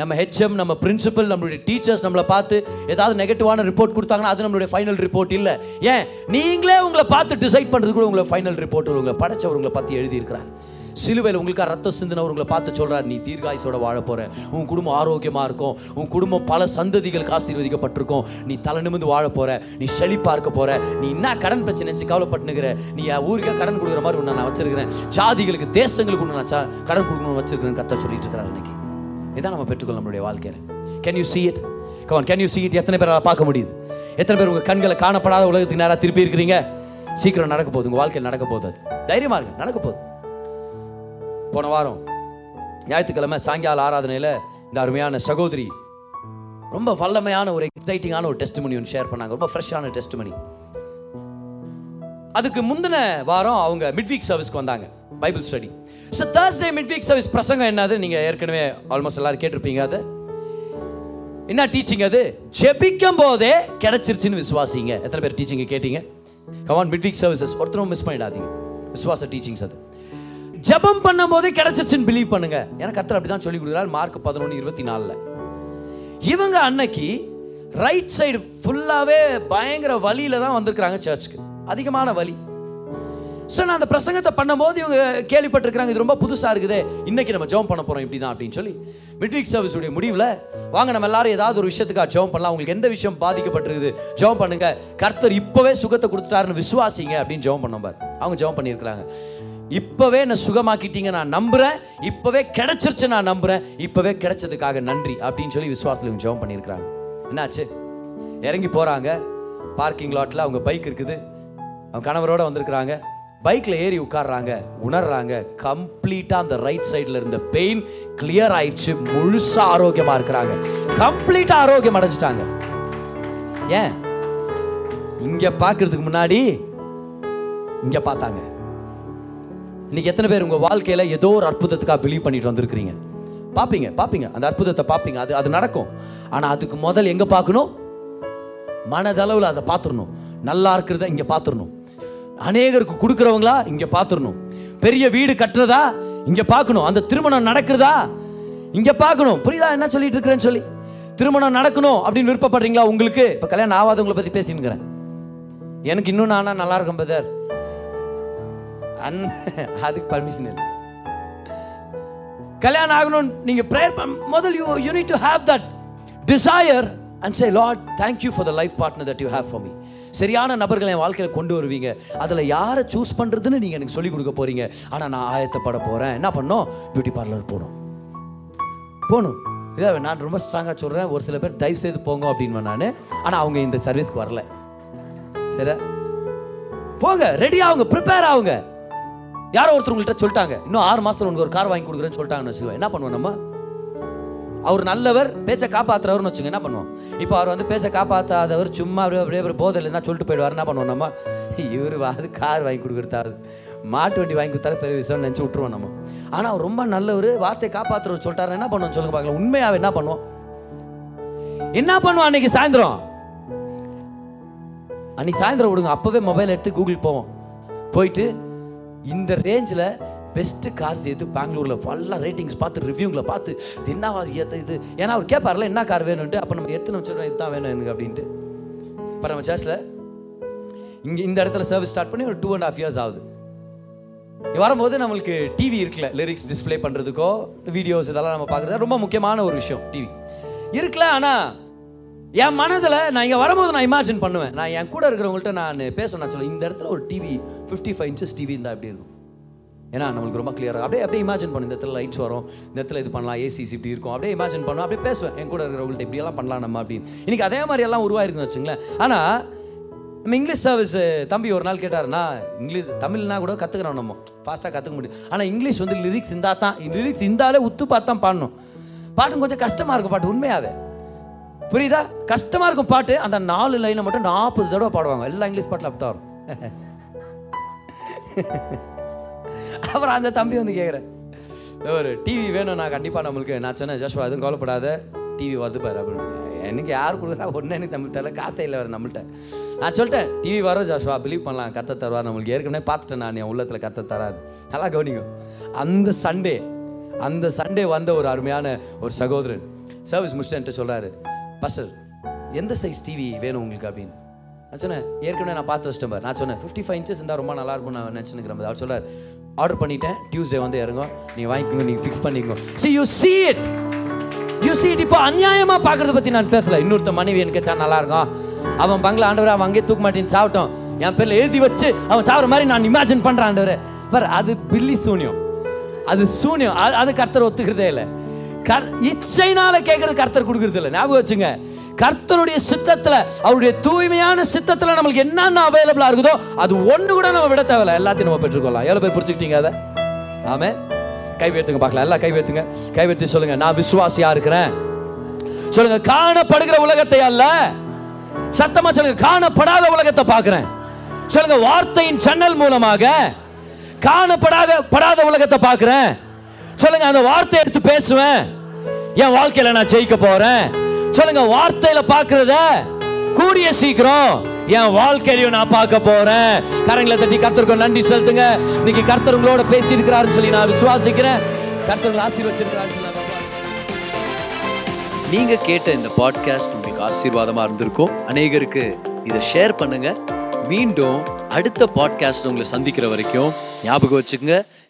நம்ம ஹெச்எம் நம்ம பிரின்சிபல் நம்மளுடைய டீச்சர்ஸ் நம்மளை பார்த்து ஏதாவது நெகட்டிவான ரிப்போர்ட் கொடுத்தாங்கன்னா அது நம்மளுடைய ஃபைனல் ரிப்போர்ட் இல்லை. ஏன்? நீங்களே உங்களை பார்த்து டிசைட் பண்ணுறது கூட உங்களை ஃபைனல் ரிப்போர்ட் உங்களை படைச்சவர் உங்களை பற்றி எழுதியிருக்கிறார். சிலுவையில் உங்களுக்காக ரத்தம் சிந்தினவர் உங்களை பார்த்து சொல்கிறார் நீ தீர்காயுசோட வாழ போகிற உன் குடும்பம் ஆரோக்கியமாக இருக்கும். உன் குடும்பம் பல சந்ததிகளுக்கு ஆசீர்வதிக்கப்பட்டிருக்கும். நீ தலை நிமிந்து வாழ போகிற நீ செழிப்பாக இருக்க போற. நீ என்ன கடன் பிரச்சனை நினைச்சு கவலைப்பட்டுனுக்கிற? நீ என் ஊருக்கே கடன் கொடுக்குற மாதிரி ஒன்று நான் வச்சிருக்கிறேன். ஜாதிகளுக்கு தேசங்களுக்கு ஒன்று நான் சா- கடன் கொடுக்கணும்னு வச்சிருக்கிறேன் கத்த சொல்லிட்டு இருக்கிறார் இன்னைக்கு இதான் நம்ம பெற்றுக்கொள்ள நம்மளுடைய வாழ்க்கையில். கேன் யூ சீ இட் கவன் கேன் யூ சீ இட் எத்தனை பேரால் பார்க்க முடியுது? எத்தனை பேர் உங்கள் கண்களை காணப்படாத உலகத்துக்கு நேராக திருப்பி இருக்கிறீங்க? சீக்கிரம் நடக்க போகுது. உங்கள் வாழ்க்கையில் நடக்க போகுது அது. தைரியமாக இருக்கு நடக்க போகுது. போன வாரம் ஞாயிற்றுக்கிழமை சாயங்கால ஆராதனையில் இந்த அருமையான சகோதரி ரொம்ப வல்லமையான ஒரு எக்ஸைட்டிங்கான ஒரு டெஸ்ட் ஒன்று ஷேர் பண்ணாங்க. ரொம்ப ஃப்ரெஷ்ஷான டெஸ்ட் அதுக்கு முந்தின வாரம் அவங்க மிட் வீக் சர்வீஸ்க்கு வந்தாங்க Bible study so Thursday mid week service பிரசங்கம் என்னது? நீங்கள் ஏற்கனவே ஆல்மோஸ்ட் எல்லாரும் கேட்டிருப்பீங்க அது. என்ன டீச்சிங் அது? ஜெபிக்கும் போதே கிடைச்சிருச்சுன்னு விசுவாசிங்க. எத்தனை பேர் டீச்சிங் கேட்டீங்க? Come on mid week services ஒருத்தரும் மிஸ் பண்ணிடாதீங்க. விசுவாச டீச்சிங்ஸ் அது. ஜெபம் பண்ணும் போதே கிடைச்சிச்சுன்னு பிலீவ் பண்ணுங்க. எனக்கு கத்தர் அப்படிதான் சொல்லி கொடுக்குறாரு மார்க் பதினொன்று இருபத்தி நாலில். இவங்க அன்னைக்கு ரைட் சைடு ஃபுல்லாகவே பயங்கர வழியில தான் வந்திருக்கிறாங்க சர்ச்சுக்கு அதிகமான வழி. ஸோ நான் அந்த பிரசங்கத்தை பண்ணும்போது இவங்க கேள்விப்பட்டிருக்கிறாங்க இது ரொம்ப புதுசாக இருக்குதே இன்னைக்கு நம்ம ஜெபம் பண்ண போகிறோம் இப்படி தான் அப்படின்னு சொல்லி. மிட்ரிக் சர்வீஸுடைய முடிவில் வாங்க நம்ம எல்லாரும் ஏதாவது ஒரு விஷயத்துக்காக ஜெபம் பண்ணலாம் உங்களுக்கு எந்த விஷயம் பாதிக்கப்பட்டிருக்குது ஜெபம் பண்ணுங்க. கர்த்தர் இப்போவே சுகத்தை கொடுத்துட்டாருன்னு விசுவாசிங்க அப்படின்னு ஜெபம் பண்ண பாரு. அவங்க ஜெபம் பண்ணியிருக்கிறாங்க. இப்பவே என்ன சுகமாக்கிட்டீங்க நான் நம்புறேன். இப்பவே கிடைச்சிருச்சு நான் நம்புறேன். இப்பவே கிடைச்சதுக்காக நன்றி அப்படின்னு சொல்லி விசுவாசத்தில் இவங்க ஜெபம் பண்ணியிருக்கிறாங்க. என்னாச்சு? இறங்கி போறாங்க. பார்க்கிங் லாட்ல அவங்க பைக் இருக்குது. அவங்க கணவரோட வந்திருக்கிறாங்க. பைக்கில் ஏறி உட்கார்றாங்க. உணர்றாங்க. கம்ப்ளீட்டாக அந்த ரைட் சைடில் இருந்த பெயின் கிளியர் ஆயிடுச்சு. முழுசாக ஆரோக்கியமாக இருக்கிறாங்க. கம்ப்ளீட்டாக ஆரோக்கியம் அடைஞ்சிட்டாங்க. ஏன்? இங்கே பார்க்கறதுக்கு முன்னாடி இங்கே பார்த்தாங்க. இன்னைக்கு எத்தனை பேர் உங்க வாழ்க்கையில ஏதோ ஒரு அற்புதத்துக்காக பிலீவ் பண்ணிட்டு வந்திருக்கிறீங்க? பாப்பீங்க பாப்பீங்க. அந்த அற்புதத்தை பாப்பீங்க. அது அது நடக்கும். ஆனா அதுக்கு முதல் எங்க பார்க்கணும்? மனதளவில் அதை பார்த்துடணும். நல்லா இருக்கிறத இங்க பார்த்துடணும். அநேகருக்கு கொடுக்குறவங்களா இங்க பார்த்துடணும். பெரிய வீடு கட்டுறதா இங்க பார்க்கணும். அந்த திருமணம் நடக்கிறதா இங்க பார்க்கணும். புரியுதா? என்ன சொல்லிட்டு இருக்கிறேன்னு சொல்லி. திருமணம் நடக்கணும் அப்படின்னு விருப்பப்படுறீங்களா உங்களுக்கு? இப்ப கல்யாணம் ஆகாதவங்களை பத்தி பேசினுக்கிறேன். எனக்கு இன்னும் நானா நல்லா இருக்கும் பிரதர் அன் அதுக்கு பர்மிஷன் இல்லை. கல்யாணம் ஆகணும் நீங்க ப்ரேயர் முதல் you you need to have that desire and say Lord thank you for the life partner that you have for me சரியான நபர்களை என் வாழ்க்கையில் கொண்டு வருவீங்க. அதில் யாரை சூஸ் பண்ணுறதுன்னு நீங்கள் எனக்கு சொல்லிக் கொடுக்க போகிறீங்க ஆனால் நான் ஆயத்தப்பட போகிறேன் என்ன பண்ணோம் பியூட்டி பார்லர் போகணும். போகணும். இல்லை நான் ரொம்ப ஸ்ட்ராங்காக சொல்கிறேன் ஒரு சில பேர் தயவு செய்து போங்க அப்படின்னு நான். ஆனால் அவங்க இந்த சர்வீஸ்க்கு வரல. சரி போங்க ரெடி ஆகுங்க ப்ரிப்பேர் ஆகுங்க. யாரோ ஒருத்தர் உங்கள்கிட்ட சொல்லிட்டாங்க இன்னும் ஆறு மாசத்துல உனக்கு ஒரு கார் வாங்கி கொடுக்குறேன்னு சொல்லிட்டாங்கன்னு வச்சுக்கோங்க என்ன பண்ணுவோம் நம்ம? அவர் நல்லவர் பேச்சை காப்பாத்துறவர்னு வச்சுங்க என்ன பண்ணுவோம்? இப்போ அவர் வந்து பேச்சை காப்பாத்தாதவர் சும்மா அப்படியே அப்படியே ஒரு போதில் இருந்தால் சொல்லிட்டு போயிடுவார். என்ன பண்ணுவோம் நம்ம? இவர் அது கார் வாங்கி கொடுக்குறதாவது மாட்டு வண்டி வாங்கி கொடுத்தாலும் பெரிய விஷயம் நினச்சி விட்டுருவோம் நம்ம. ஆனால் அவர் ரொம்ப நல்லவர் வார்த்தையை காப்பாத்துறவர் சொல்லிட்டாரு என்ன பண்ணுவோம் சொல்லுங்க பார்க்கலாம் உண்மையாக என்ன பண்ணுவோம்? என்ன பண்ணுவோம் அன்னைக்கு சாயந்தரம்? அன்னைக்கு சாயந்தரம் விடுங்க. அப்போவே மொபைல் எடுத்து கூகுள் போவோம். போயிட்டு இந்த ரேஞ்சில் பெஸ்ட்டு கார்ஸ் எது? பெங்களூரில் நல்லா ரேட்டிங்ஸ் பார்த்து ரிவ்யூங்களை பார்த்து இது என்னவா இது? இது? ஏன்னா அவர் கேட்பார்ல என்ன கார் வேணும்ட்டு அப்போ நம்ம எடுத்து நம்ம சொல்கிறோம் இதுதான் வேணும் எனக்கு அப்படின்ட்டு. இப்போ நம்ம சேர்ஸில் இங்கே இந்த இடத்துல சர்வீஸ் ஸ்டார்ட் பண்ணி ஒரு டூ அண்ட் ஹாஃப் இயர்ஸ் ஆகுது. வரும்போது நம்மளுக்கு டிவி இருக்குல்ல லிரிக்ஸ் டிஸ்ப்ளே பண்ணுறதுக்கோ வீடியோஸ் இதெல்லாம் நம்ம பார்க்குறது ரொம்ப முக்கியமான ஒரு விஷயம் டிவி இருக்குல்ல ஆனால் என் மனதில் நான் இங்கே வரும்போது நான் இமேஜின் பண்ணுவேன். நான் என் கூட இருக்கிறவங்கள்ட்ட நான் பேச நான் சொல்லுவேன் இந்த இடத்துல ஒரு TV fifty five inches TV இருந்தால் எப்படி இருக்கும்? ஏன்னா நம்மளுக்கு ரொம்ப கிளியராக அப்படியே அப்படியே இமேஜின் பண்ணும் இந்த இடத்துல லைட்ஸ் வரும் இந்த இடத்துல இது பண்ணலாம் ஏசிசி இப்படி இருக்கும். அப்படியே இமேஜின் பண்ணுவோம் அப்படியே பேசுவேன். என் கூட இருக்கிறவங்கள்ட்ட இப்படியெல்லாம் பண்ணலாம் நம்ம அப்படின்னு. இன்னைக்கு அதே மாதிரி எல்லாம் உருவாயிருக்குன்னு வச்சுங்களேன். ஆனால் நம்ம இங்கிலீஷ் சர்வீஸ் தம்பி ஒரு நாள் கேட்டாருன்னா இங்கிலீஷ் தமிழ்னா கூட கற்றுக்கிறோம் நம்ம. ஃபாஸ்ட்டாக கற்றுக்க முடியும். ஆனால் இங்கிலீஷ் வந்து லிரிக்ஸ் இருந்தால் தான் லிரிக்ஸ் இருந்தாலே உத்து பார்த்து தான் பாடணும். பாட்டும் கொஞ்சம் கஷ்டமாக இருக்கும் பாட்டு உண்மையாவே. புரியுதா? கஷ்டமாக இருக்கும் பாட்டு. அந்த நாலு லைனை மட்டும் நாற்பது தடவை பாடுவாங்க. எல்லாம் இங்கிலீஷ் பாட்டில் அப்படி வரும். அப்புறம் அந்த தம்பி வந்து கேட்குறேன் ஒரு டிவி வேணும் நான் கண்டிப்பாக நம்மளுக்கு. நான் சொன்னேன் ஜஸ்வா எதுவும் கவலைப்படாத. டிவி வருது பாரு. அப்படின்னு. எனக்கு யார் கொடுக்குறா? ஒன்று எனக்கு தமிழ் தெரியல. காசே இல்லை வேறு நம்மள்கிட்ட நான் சொல்லிட்டேன் டிவி வரும் ஜாஷ்வா. பிலீவ் பண்ணலாம். கத்த தருவார். நம்மளுக்கு ஏற்கனவே பார்த்துட்டேன் நான். என் உள்ளத்தில் கத்த தராது. நல்லா கவனிங்க. அந்த சண்டே அந்த சண்டே வந்த ஒரு அருமையான ஒரு சகோதரன் சர்வீஸ் முடிச்சுட்டு சொல்கிறாரு பஸ்டர் எந்த சைஸ் டிவி வேணும் உங்களுக்கு அப்படின்னு? நான் சொன்னேன் ஏற்கனவே நான் பார்த்து வச்சிட்டேன் நான் சொன்னேன் ஃபிஃப்டி ஃபைவ் இன்ச்சஸ் இருந்தால் ரொம்ப நல்லா இருக்கும் நான் நினச்சினுக்கிறேன் அவர் சொல்லார் ஆர்டர் பண்ணிட்டேன் டியூஸ்டே வந்து இறங்கும். நீங்கள் வாங்கிக்கோங்க நீங்கள் ஃபிக்ஸ் பண்ணிக்கோங்க. See you see it you see it இப்போ அநியாயமாக பார்க்குறத பற்றி நான் பேசல. இன்னொருத்த மனைவி எனக்கு வச்சா நல்லா இருக்கும். அவன் பங்களா ஆண்டவர் அவன் அங்கேயே தூக்க மாட்டேன்னு சாப்பிட்டோம். என் பேரில் எழுதி வச்சு அவன் சாப்பிட்ற மாதிரி நான் இமேஜின் பண்ணுறான் ஆண்டவர். பார் அது பில்லி சூன்யம். அது சூன்யம். அது- அது கர்த்தர் ஒத்துக்கிறதே இல்லை. கர் இச்சைனால கேட்கறது கர்த்தர் கொடுக்கறது இல்லை ஞாபகம் வச்சுங்க. கர்த்தருடைய சித்தத்தில் அவருடைய தூய்மையான சித்தத்தில் நம்மளுக்கு என்னென்ன அவைலபிளாக இருக்குதோ அது ஒன்று கூட நம்ம விட தேவையில்ல. எல்லாத்தையும் நம்ம பெற்றுக்கொள்ளலாம். எவ்வளோ பேர் புரிச்சுக்கிட்டீங்க அதை? ஆமே கை பார்க்கலாம். எல்லாம் கை உயர்த்துங்க. கை சொல்லுங்க நான் விசுவாசியா இருக்கிறேன்? சொல்லுங்க காணப்படுகிற உலகத்தை அல்ல. சத்தமா சொல்லுங்க காணப்படாத உலகத்தை பார்க்கிறேன். சொல்லுங்க வார்த்தையின் சன்னல் மூலமாக காணப்படாத படாத உலகத்தை பார்க்கிறேன். சொல்லுங்க அந்த வார்த்தை எடுத்து பேசுவேன். என் வாழ்க்கையில நான் ஜெயிக்க போறேன். சொல்லுங்க வார்த்தையில பாக்குறத கூடிய சீக்கிரம் என் வாழ்க்கையிலையும் நான் பார்க்க போறேன். கரங்களை தட்டி கர்த்தருக்கு நன்றி செலுத்துங்க. இன்னைக்கு கர்த்தர் உங்களோட பேசி இருக்கிறாருன்னு சொல்லி நான் விசுவாசிக்கிறேன். கர்த்தர் உங்களை ஆசீர்வச்சிருக்கிறாருன்னு சொல்லி நீங்க கேட்ட இந்த பாட்காஸ்ட் உங்களுக்கு ஆசீர்வாதமா இருந்திருக்கும். அநேகருக்கு இதை ஷேர் பண்ணுங்க. மீண்டும் அடுத்த பாட்காஸ்ட் உங்களை சந்திக்கிற வரைக்கும் ஞாபகம் வச்சுக்கோங்க.